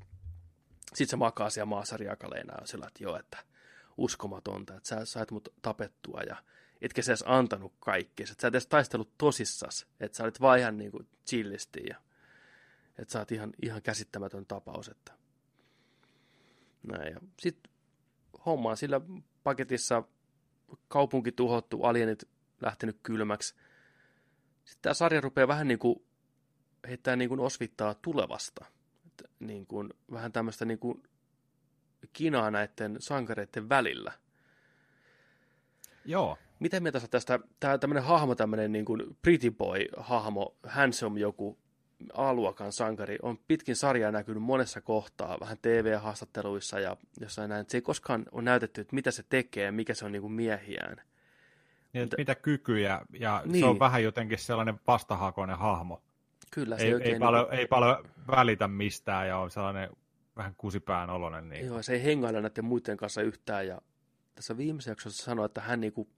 Sitten se makaa siellä maassa riakaleina ja sillä, että joo, että uskomatonta, että sä sait mut tapettua ja etkä sä edes antanut kaikkea, sä et edes taistellut tosissas, että sä olit vaan ihan niin kuin chillisti ja että sä oot ihan, ihan käsittämätön tapaus, että näin. Ja sitten homma sillä paketissa kaupunki tuhottu, alienit lähtenyt kylmäksi. Sitten tämä sarja rupeaa vähän niin kuin heittää niin kuin osvittaa tulevasta niin kuin, vähän tämmöistä niin kuin kinaa näiden sankareiden välillä. Joo. Miten mieltä tästä, tämä tämmöinen hahmo, tämmöinen niin kuin pretty boy-hahmo, handsome joku A-luokan sankari, on pitkin sarjaa näkynyt monessa kohtaa, vähän TV-haastatteluissa ja jossain näin. Se ei koskaan ole näytetty, että mitä se tekee ja mikä se on niin kuin miehiään. Niin, Mutta, mitä kykyjä, ja niin. se on vähän jotenkin sellainen vastahakoinen hahmo. Kyllä, se ei, ei, paljon, niin... ei paljon välitä mistään ja on sellainen vähän kusipään oloinen. Niin. Joo, se ei hengaile näiden muiden kanssa yhtään ja tässä viimeisessä jaksossa sanoi, että hän niinku,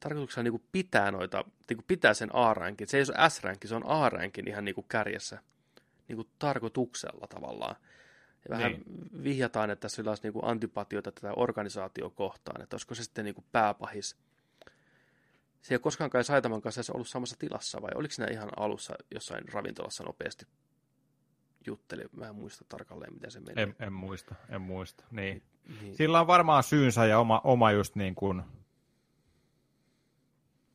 tarkoituksena niinku pitää noita, niinku pitää sen A-ränkin. Se ei ole S-ränkin, se on A-ränkin ihan niinku kärjessä. Niinku tarkoituksella tavallaan. Ja vähän niin. vihjataan, että sillä olisi niinku antipatioita tätä organisaatio kohtaan, että olisiko se sitten niinku pääpahis. Se ei ole koskaan kai Saitaman kanssa ollut samassa tilassa, vai oliko ne ihan alussa jossain ravintolassa nopeasti jutteli. Mä en muista tarkalleen, miten se meni. En, en muista, en muista. Niin. Niin. Sillä on varmaan syynsä ja oma, oma just niin kuin,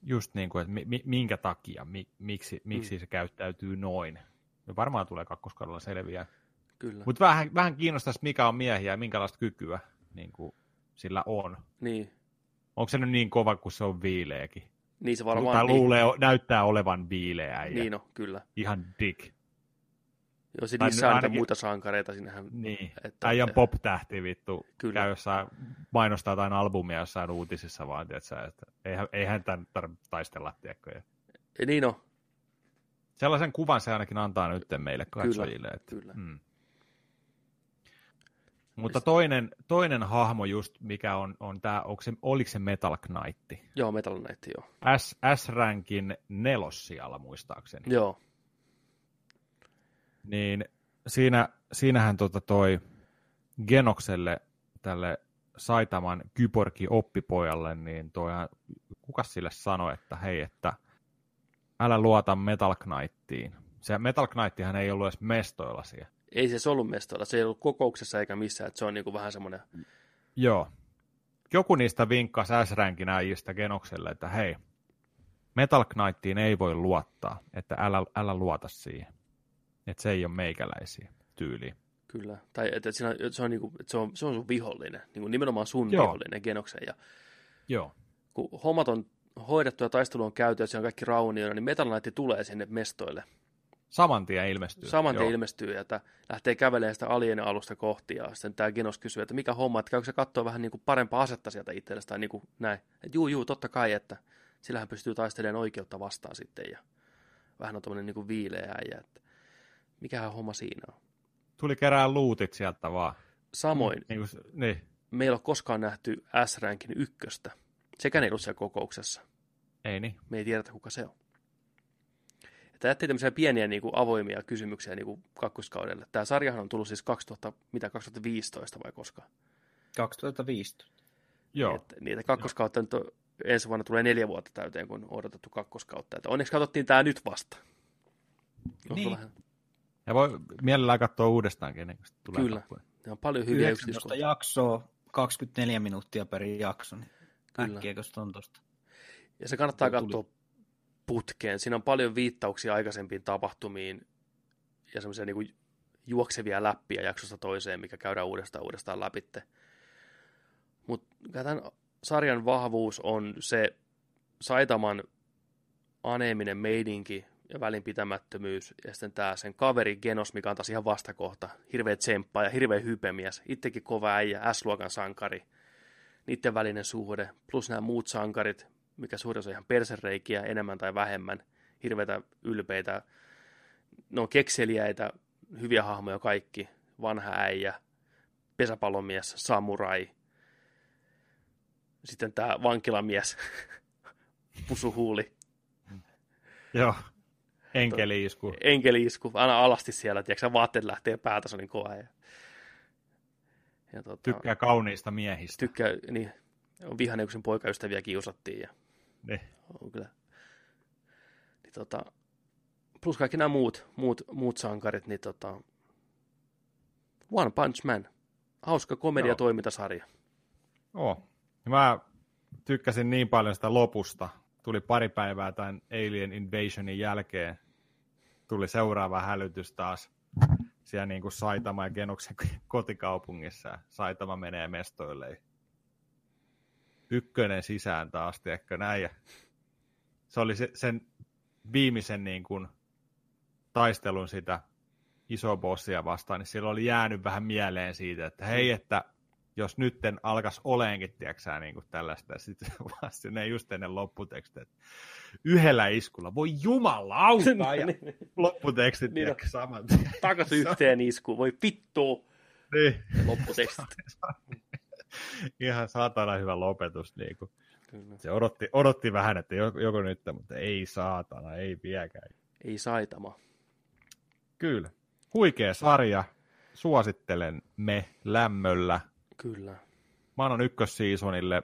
just niin kuin, että mi, minkä takia, mi, miksi, miksi mm. se käyttäytyy noin. Ja varmaan tulee kakkoskaudella selviää. Kyllä. Mutta vähän, vähän kiinnostaisi, mikä on miehiä ja minkälaista kykyä niin kuin sillä on. Niin. Onko se nyt niin kova kuin se on viileäkin? Niin se varmaan. Tai luulee, niin. näyttää olevan viileä. Niin no, kyllä. Ihan dick. Joo, se lisää ainakin... muita sankareita sinnehän. Niin, että, äijän että... pop-tähti vittu Kyllä. käy jossain, mainostaa jotain albumia jossain uutisissa vaan, tiedätkö, että eihän, eihän tämän tarvitse taistella, tiedätkö. Ja niin on. Sellaisen kuvan se ainakin antaa nyt meille katsojille. Kyllä, että, kyllä. Hmm. Mutta toinen, toinen hahmo just, mikä on, on tämä, se, oliko se Metal Knight? Joo, Metal Knight, joo. S, S-rankin nelossialla muistaakseni. Joo niin siinä, siinähän tota toi Genokselle, tälle Saitaman kyborgi oppipojalle, niin toi, kuka sille sanoi, että hei, että älä luota Metal Knightiin. Se Metal Knighttihan ei ollut edes mestoilla siellä. Ei se ollut mestoilla, se ei ollut kokouksessa eikä missään, että se on niinku vähän semmoinen... Joo. Joku niistä vinkkasi S-ränkin äijistä Genokselle, että hei, Metal Knightiin ei voi luottaa, että älä, älä luota siihen. Että se ei ole meikäläisiä tyyliä. Kyllä. Tai että siinä, se, on, niinku, että se, on, se on sun vihollinen, niin kuin nimenomaan sun Joo. vihollinen Genoksen. Ja Joo. Kun hommat on hoidettu ja taistelu on käyty ja se on kaikki raunioina, niin Metal Knight tulee sinne mestoille. Saman tien ilmestyy. Saman tien ilmestyy ja lähtee kävelemään sitä alien-alusta kohti ja sitten tämä Genos kysyy, että mikä homma, että käykö se katsoa vähän niin kuin parempaa asetta sieltä itsellesi tai niin kuin näin. Että juu, juu, totta kai, että sillähän pystyy taistelemaan oikeutta vastaan sitten ja vähän on tuommoinen niin kuin viileä äijä, että Mikähän homma siinä on? Tuli kerää luutit sieltä vaan. Samoin. Niin, kuin, niin. Meillä on koskaan nähty S-Rankin ykköstä. Sekä ei ollut siellä kokouksessa. Ei niin. Me ei tiedetä, kuka se on. Tämä jätti tämmöisiä pieniä niin kuin, avoimia kysymyksiä niin kuin kakkoskaudelle. Tämä sarjahan on tullut siis 2000, mitä, 2015 vai koska? 2015. Joo. Et, niitä kakkoskautta nyt on, ensi vuonna tulee neljä vuotta täyteen, kun on odotettu kakkoskautta. Et onneksi katsottiin tämä nyt vasta. niin. Vähän... Ja voi mielellään katsoa uudestaankin, niin tulee Kyllä, ne on paljon hyviä 19 jaksoa, 24 minuuttia per jakso, niin Kyllä. on tosta. Ja se kannattaa tuli. katsoa putkeen. Siinä on paljon viittauksia aikaisempiin tapahtumiin ja semmoisia niin juoksevia läppiä jaksosta toiseen, mikä käydään uudestaan uudestaan läpi. Mutta tämän sarjan vahvuus on se Saitaman aneeminen meidinki, ja välinpitämättömyys, ja sitten tämä sen kaveri Genos, mikä on taas ihan vastakohta, hirveä tsemppaa ja hirveä hypemies, itsekin kova äijä, S-luokan sankari, niiden välinen suhde, plus nämä muut sankarit, mikä suurin osa ihan persereikiä enemmän tai vähemmän, hirveitä ylpeitä, ne on kekseliäitä, hyviä hahmoja kaikki, vanha äijä, pesäpallomies, samurai, sitten tämä vankilamies, pusuhuuli. Joo. Enkeliisku. Enkeliisku. Aina alasti siellä, tiedätkö, vaatteet lähtee päältä, se on niin kova. Ja, ja tota, tykkää kauniista miehistä. Tykkää, niin, on vihainen, kun sen poikaystäviä kiusattiin. Ja, ne. On kyllä. Niin, tota, plus kaikki nämä muut, muut, muut sankarit, niin tota, One Punch Man. Hauska komedia-toimintasarja. Oo. Mä tykkäsin niin paljon sitä lopusta, tuli pari päivää tämän Alien Invasionin jälkeen, tuli seuraava hälytys taas siellä niin kuin Saitama ja Genoksen kotikaupungissa. Saitama menee mestoille. Ykkönen sisään taas, tiedätkö, näin. Ja se oli se, sen viimeisen niin kuin, taistelun sitä iso bossia vastaan, niin silloin oli jäänyt vähän mieleen siitä, että hei, mm. että jos nytten alkas oleenkin, tiedätkö niin kuin tällaista, sitten vasta ne just ennen lopputekstit, että yhdellä iskulla, voi jumalauta, ja lopputekstit, niin tiedätkö, saman Takas yhteen iskuun, voi vittu. Niin. Lopputekstit. Ihan saatana hyvä lopetus, niin kuin. Kyllä. Se odotti, odotti vähän, että joko nyt, mutta ei saatana, ei vieläkään. Ei saitama. Kyllä. Huikea sarja. Suosittelen me lämmöllä. Kyllä. Mä annan ykkössiisonille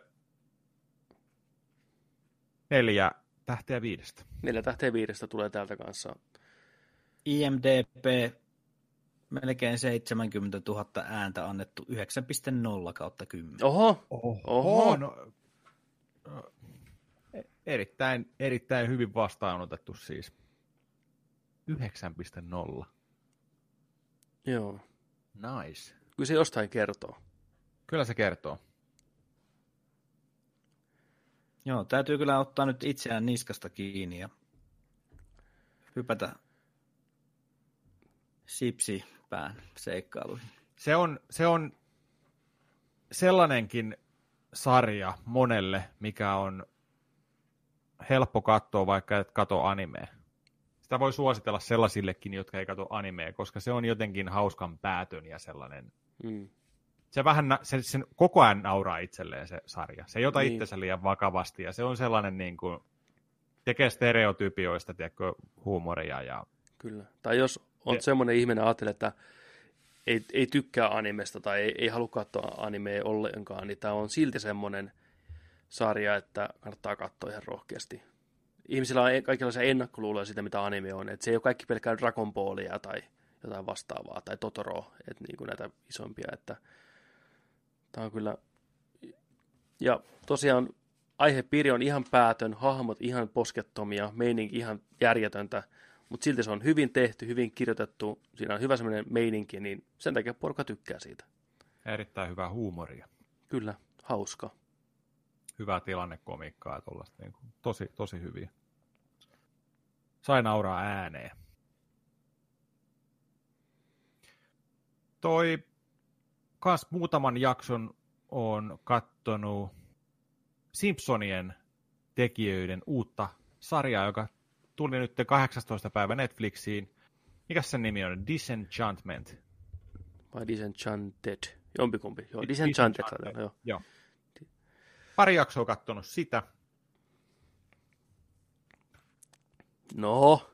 neljä tähteä viidestä. Neljä tähteä viidestä tulee täältä kanssa. IMDP melkein 70 000 ääntä annettu 9.0 kautta 10. Oho, oho, oho. No, e- erittäin, erittäin hyvin vastaanotettu siis. 9.0. Joo. Nice. Kyllä se jostain kertoo. Kyllä se kertoo. Joo, täytyy kyllä ottaa nyt itseään niskasta kiinni ja hypätä sipsi pään seikkailuihin. Se on, se on sellainenkin sarja monelle, mikä on helppo katsoa, vaikka et kato animea. Sitä voi suositella sellaisillekin, jotka ei katso animea, koska se on jotenkin hauskan päätön ja sellainen. Mm. Se vähän, se, sen koko ajan nauraa itselleen se sarja. Se ei ota niin. itsensä liian vakavasti ja se on sellainen niin kuin, tekee stereotypioista, tiedätkö, huumoria. Ja... Kyllä. Tai jos on se... semmoinen ihminen, ajattelee, että ei, ei tykkää animesta tai ei, ei halua katsoa animea ollenkaan, niin tämä on silti semmoinen sarja, että kannattaa katsoa ihan rohkeasti. Ihmisillä on kaikenlaisia ennakkoluuloja siitä, mitä anime on. Että se ei ole kaikki pelkkää Dragon Ballia tai jotain vastaavaa, tai Totoro, että niin kuin näitä isompia. Että tämä on kyllä... Ja tosiaan aihepiiri on ihan päätön, hahmot ihan poskettomia, meininki ihan järjetöntä – mutta silti se on hyvin tehty, hyvin kirjoitettu, siinä on hyvä semmoinen meininki, niin sen takia porukka tykkää siitä. Erittäin hyvää huumoria. Kyllä, hauska. Hyvää tilannekomiikkaa ja tuollaista, niin kuin, tosi, tosi hyviä. Sai nauraa ääneen. Toi kas muutaman jakson on kattonut Simpsonien tekijöiden uutta sarjaa, joka tuli nyt 18. päivä Netflixiin. Mikä sen nimi on? Disenchantment. Vai Disenchanted? Jompikumpi. Joo, Disenchanted. Disenchanted. Joo. joo. Pari jaksoa kattonut sitä. No.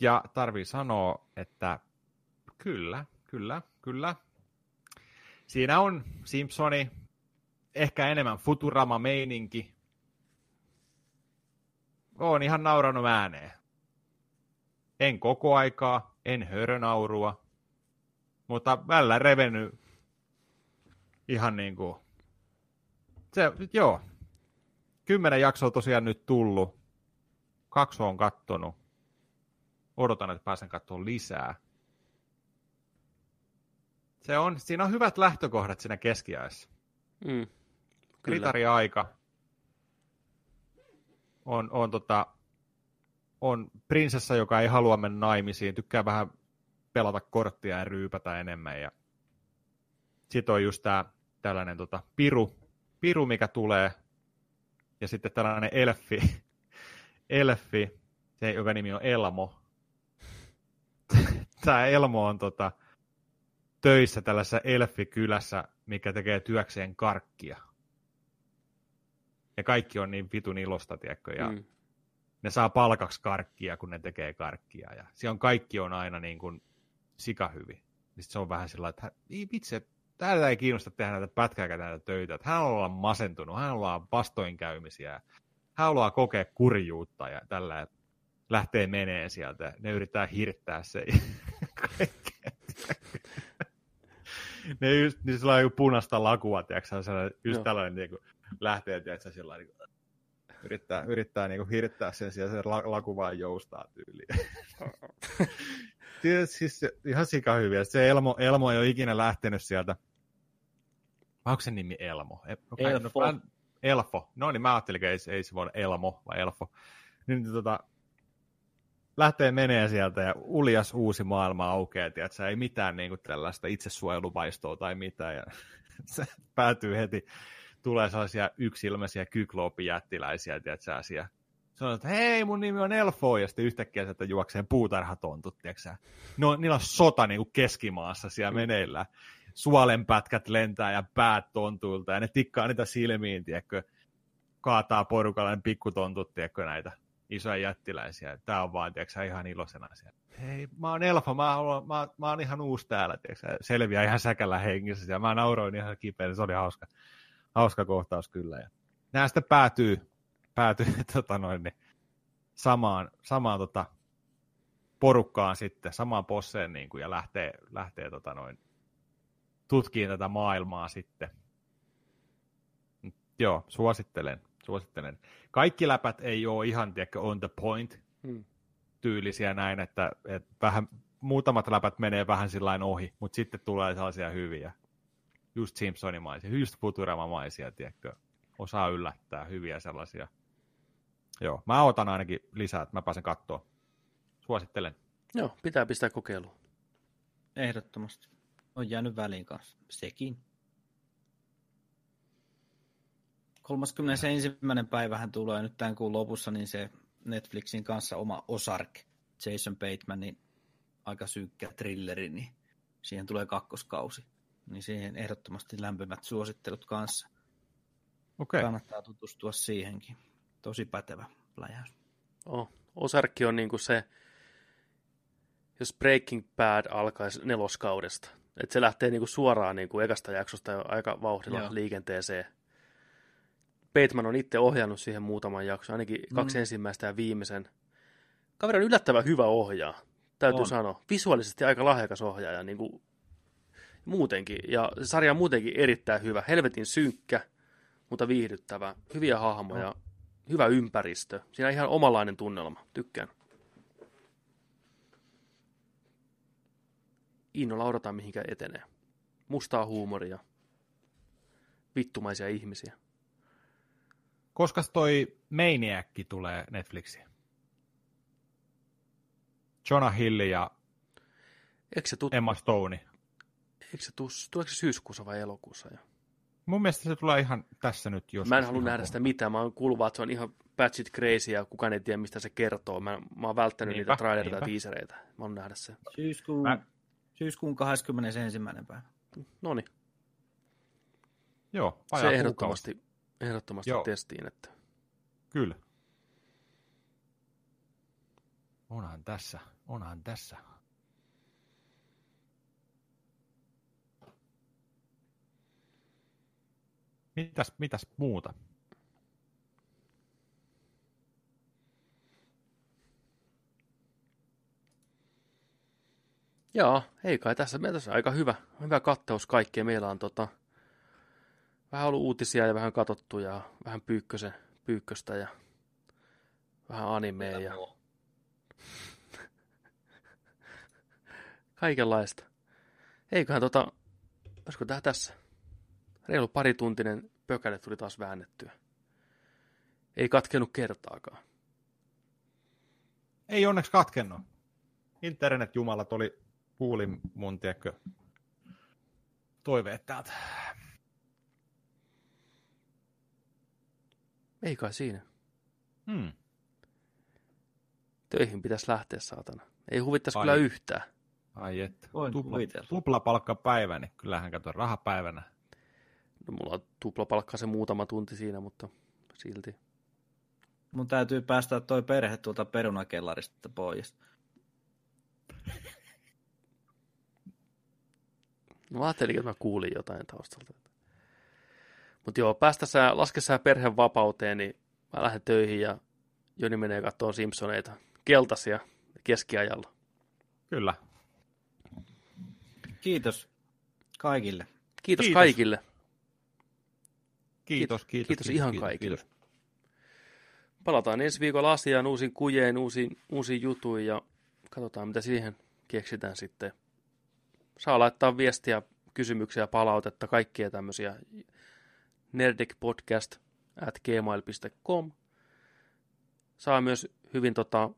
Ja tarvii sanoa, että kyllä, kyllä, kyllä. Siinä on Simpsoni, ehkä enemmän Futurama-meininki, Oon ihan nauranut ääneen. En koko aikaa, en hörönaurua, mutta välillä revennyt ihan niin kuin, se, joo, kymmenen jaksoa tosiaan nyt tullut, kaksi on kattonut, odotan, että pääsen katsomaan lisää. Se on, siinä on hyvät lähtökohdat siinä keskiäessä. Mm, Ritari-aika, on, on, tota, on prinsessa, joka ei halua mennä naimisiin, tykkää vähän pelata korttia ja ryypätä enemmän. Ja sitten on just tää tällainen tota, piru, piru, mikä tulee, ja sitten tällainen elfi, elfi se, joka nimi on Elmo. Tämä Elmo on tota, töissä tällaisessa elfikylässä, mikä tekee työkseen karkkia ja kaikki on niin vitun ilosta, tiedätkö, ja mm. ne saa palkaksi karkkia, kun ne tekee karkkia, ja siellä on kaikki on aina niin kuin sika hyvin. Sitten se on vähän sillä että ei vitsi, täällä ei kiinnosta tehdä näitä pätkääkään näitä töitä, että hän on masentunut, hän on vastoinkäymisiä, hän haluaa kokea kurjuutta ja tällä, lähtee menee sieltä, ne yrittää hirttää se ne just, niin sillä on punaista lakua, tiedätkö, just Joo. tällainen niin kuin, lähtee, tiedätkö, sillä niin kuin, yrittää, yrittää niin kuin, hirttää sen sijaan, se laku vaan joustaa tyyliin. siis ihan sika hyviä. Se Elmo, Elmo ei ole ikinä lähtenyt sieltä. Onko se nimi Elmo? E- Elfo. No, Elfo. No niin, mä ajattelin, että ei, ei se voi Elmo vai Elfo. Niin tota, lähtee menee sieltä ja uljas uusi maailma aukeaa, että ei mitään niin kuin tällaista itsesuojeluvaistoa tai mitään. Ja se päätyy heti, tulee sellaisia yksilmäisiä kykloopijättiläisiä, tiedätkö, siellä sanoo, että hei, mun nimi on Elfo, ja sitten yhtäkkiä sieltä juoksee puutarhatontut, tiedätkö no, niillä on sota niin kuin keskimaassa siellä mm. meneillään. Suolenpätkät lentää ja päät tontuilta, ja ne tikkaa niitä silmiin, tiedätkö, kaataa porukalle pikkutontut, tiedätkö, näitä isoja jättiläisiä. Tää on vaan, tiedätkö, ihan iloisena siellä. Hei, mä oon Elfa, mä, haluan, mä, mä oon ihan uusi täällä, tiedätkö, selviää ihan säkällä hengissä, ja mä nauroin ihan kipeä, se oli hauska, hauska kohtaus kyllä. Ja nämä sitten päätyy päätyi tota noin, niin samaan, samaan tota, porukkaan sitten, samaan posseen niin kuin, ja lähtee, lähtee tota noin, tutkiin tätä maailmaa sitten. Joo, suosittelen, suosittelen. Kaikki läpät ei ole ihan, tiedätkö, on the point hmm. tyylisiä näin, että, että vähän, muutamat läpät menee vähän sillain ohi, mutta sitten tulee sellaisia hyviä, just Simpsonimaisia, just Futurama-maisia, tiedätkö, osaa yllättää hyviä sellaisia Joo, mä otan ainakin lisää, että mä pääsen kattoon. Suosittelen. Joo, pitää pistää kokeiluun. Ehdottomasti. On jäänyt väliin kanssa. Sekin. 31. päivähän tulee nyt tämän kuun lopussa, niin se Netflixin kanssa oma Ozark, Jason Batemanin aika synkkä thrilleri, niin siihen tulee kakkoskausi. Niin siihen ehdottomasti lämpimät suosittelut kanssa. Okay. Kannattaa tutustua siihenkin tosi pätevä pläjäys. Oh, Osarkki on niinku se, jos Breaking Bad alkaisi neloskaudesta. Että se lähtee niinku suoraan niinku ekasta jaksosta jo aika vauhdilla Joo. liikenteeseen. Bateman on itse ohjannut siihen muutaman jakson, ainakin mm. kaksi ensimmäistä ja viimeisen. Kaveri on yllättävän hyvä ohjaa, täytyy on. sanoa. Visuaalisesti aika lahjakas ohjaaja niin kuin muutenkin. Ja sarja on muutenkin erittäin hyvä. Helvetin synkkä, mutta viihdyttävä. Hyviä hahmoja. No hyvä ympäristö. Siinä on ihan omanlainen tunnelma. Tykkään. Innolla odotan, mihinkä etenee. Mustaa huumoria. Vittumaisia ihmisiä. Koska toi Maniac tulee Netflixiin? Jonah Hill ja Eikö se tut... Emma Stone. Eikö se tuu, tuleeko se syyskuussa vai elokuussa jo? Mun mielestä se tulee ihan tässä nyt jos. Mä en halua nähdä sitä mitään. Mä oon kuullut että se on ihan batshit crazy ja kukaan ei tiedä, mistä se kertoo. Mä, mä oon välttänyt niinpä, niitä trailereita ja teasereita. Mä haluan nähdä se. Syyskuun, mä... syyskuun 21. päivä. No niin. Joo, Se ehdottomasti, ehdottomasti Joo. testiin. Että... Kyllä. Onhan tässä, onhan tässä. Mitäs, mitäs muuta? Joo, ei kai tässä. Meillä tässä aika hyvä, hyvä kattaus kaikkea. Meillä on tota, vähän ollut uutisia ja vähän katsottu ja vähän pyykkösen, pyykköstä ja vähän animea ja kaikenlaista. Eiköhän tota, olisiko tää tässä? Reilu parituntinen pökäle tuli taas väännettyä. Ei katkenut kertaakaan. Ei onneksi katkennut. Internet-jumalat oli kuuli mun, tiedätkö, toiveet täältä. Ei kai siinä. Hmm. Töihin pitäisi lähteä, saatana. Ei huvittaisi kyllä yhtään. Ai että. Tupla, tupla päivä, niin kyllähän kato rahapäivänä. No mulla on tuplapalkka se muutama tunti siinä, mutta silti. Mun täytyy päästä toi perhe tuolta perunakellarista pois. No mä ajattelin, että mä kuulin jotain taustalta. Mutta joo, päästä sä, laske sä perheen vapauteen, niin mä lähden töihin ja Joni menee katsoa Simpsoneita. Keltaisia keskiajalla. Kyllä. Kiitos kaikille. Kiitos, kiitos. kaikille. Kiitos, kiitos. Kiitos ihan kiitos, kaikille. Kiitos. Palataan ensi viikolla asiaan uusin kujeen, uusiin, uusiin jutuin ja katsotaan mitä siihen keksitään sitten. Saa laittaa viestiä, kysymyksiä, palautetta, kaikkia tämmöisiä. Nerdic Podcast at gmail.com. Saa myös hyvin tota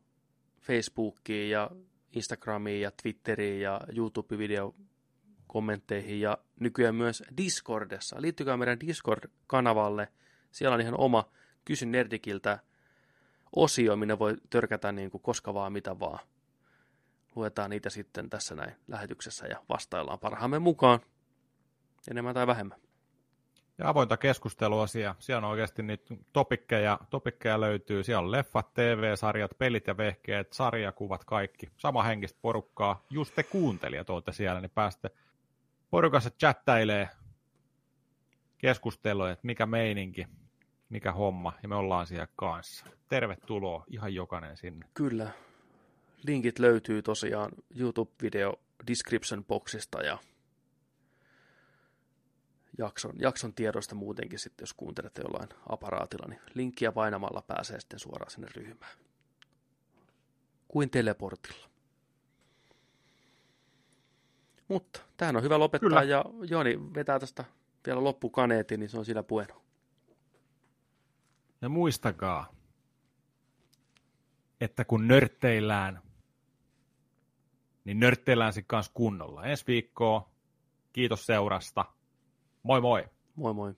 Facebookiin ja Instagramiin ja Twitteriin ja YouTube-video kommentteihin ja nykyään myös Discordessa. Liittykää meidän Discord-kanavalle. Siellä on ihan oma Kysy Nerdikiltä osio, minne voi törkätä niin kuin koska vaan mitä vaan. Luetaan niitä sitten tässä näin lähetyksessä ja vastaillaan parhaamme mukaan, enemmän tai vähemmän. Ja avointa keskustelua siellä. Siellä on oikeasti niitä topikkeja, topikkeja löytyy. Siellä on leffat, TV-sarjat, pelit ja vehkeet, sarjakuvat, kaikki. Sama henkistä porukkaa. Just te kuuntelijat olette siellä, niin pääste porukassa chattailee keskustelua, että mikä meininki, mikä homma, ja me ollaan siellä kanssa. Tervetuloa ihan jokainen sinne. Kyllä. Linkit löytyy tosiaan YouTube-video description boxista ja jakson, jakson tiedoista muutenkin sitten, jos kuuntelette jollain aparaatilla, niin linkkiä painamalla pääsee sitten suoraan sinne ryhmään. Kuin teleportilla. Mutta tähän on hyvä lopettaa Kyllä. ja Joni vetää tästä vielä loppukaneetin, niin se on sillä bueno. Ja muistakaa, että kun nörtteillään, niin nörtteillään sitten kanssa kunnolla. Ensi viikkoa. Kiitos seurasta. Moi moi. Moi moi.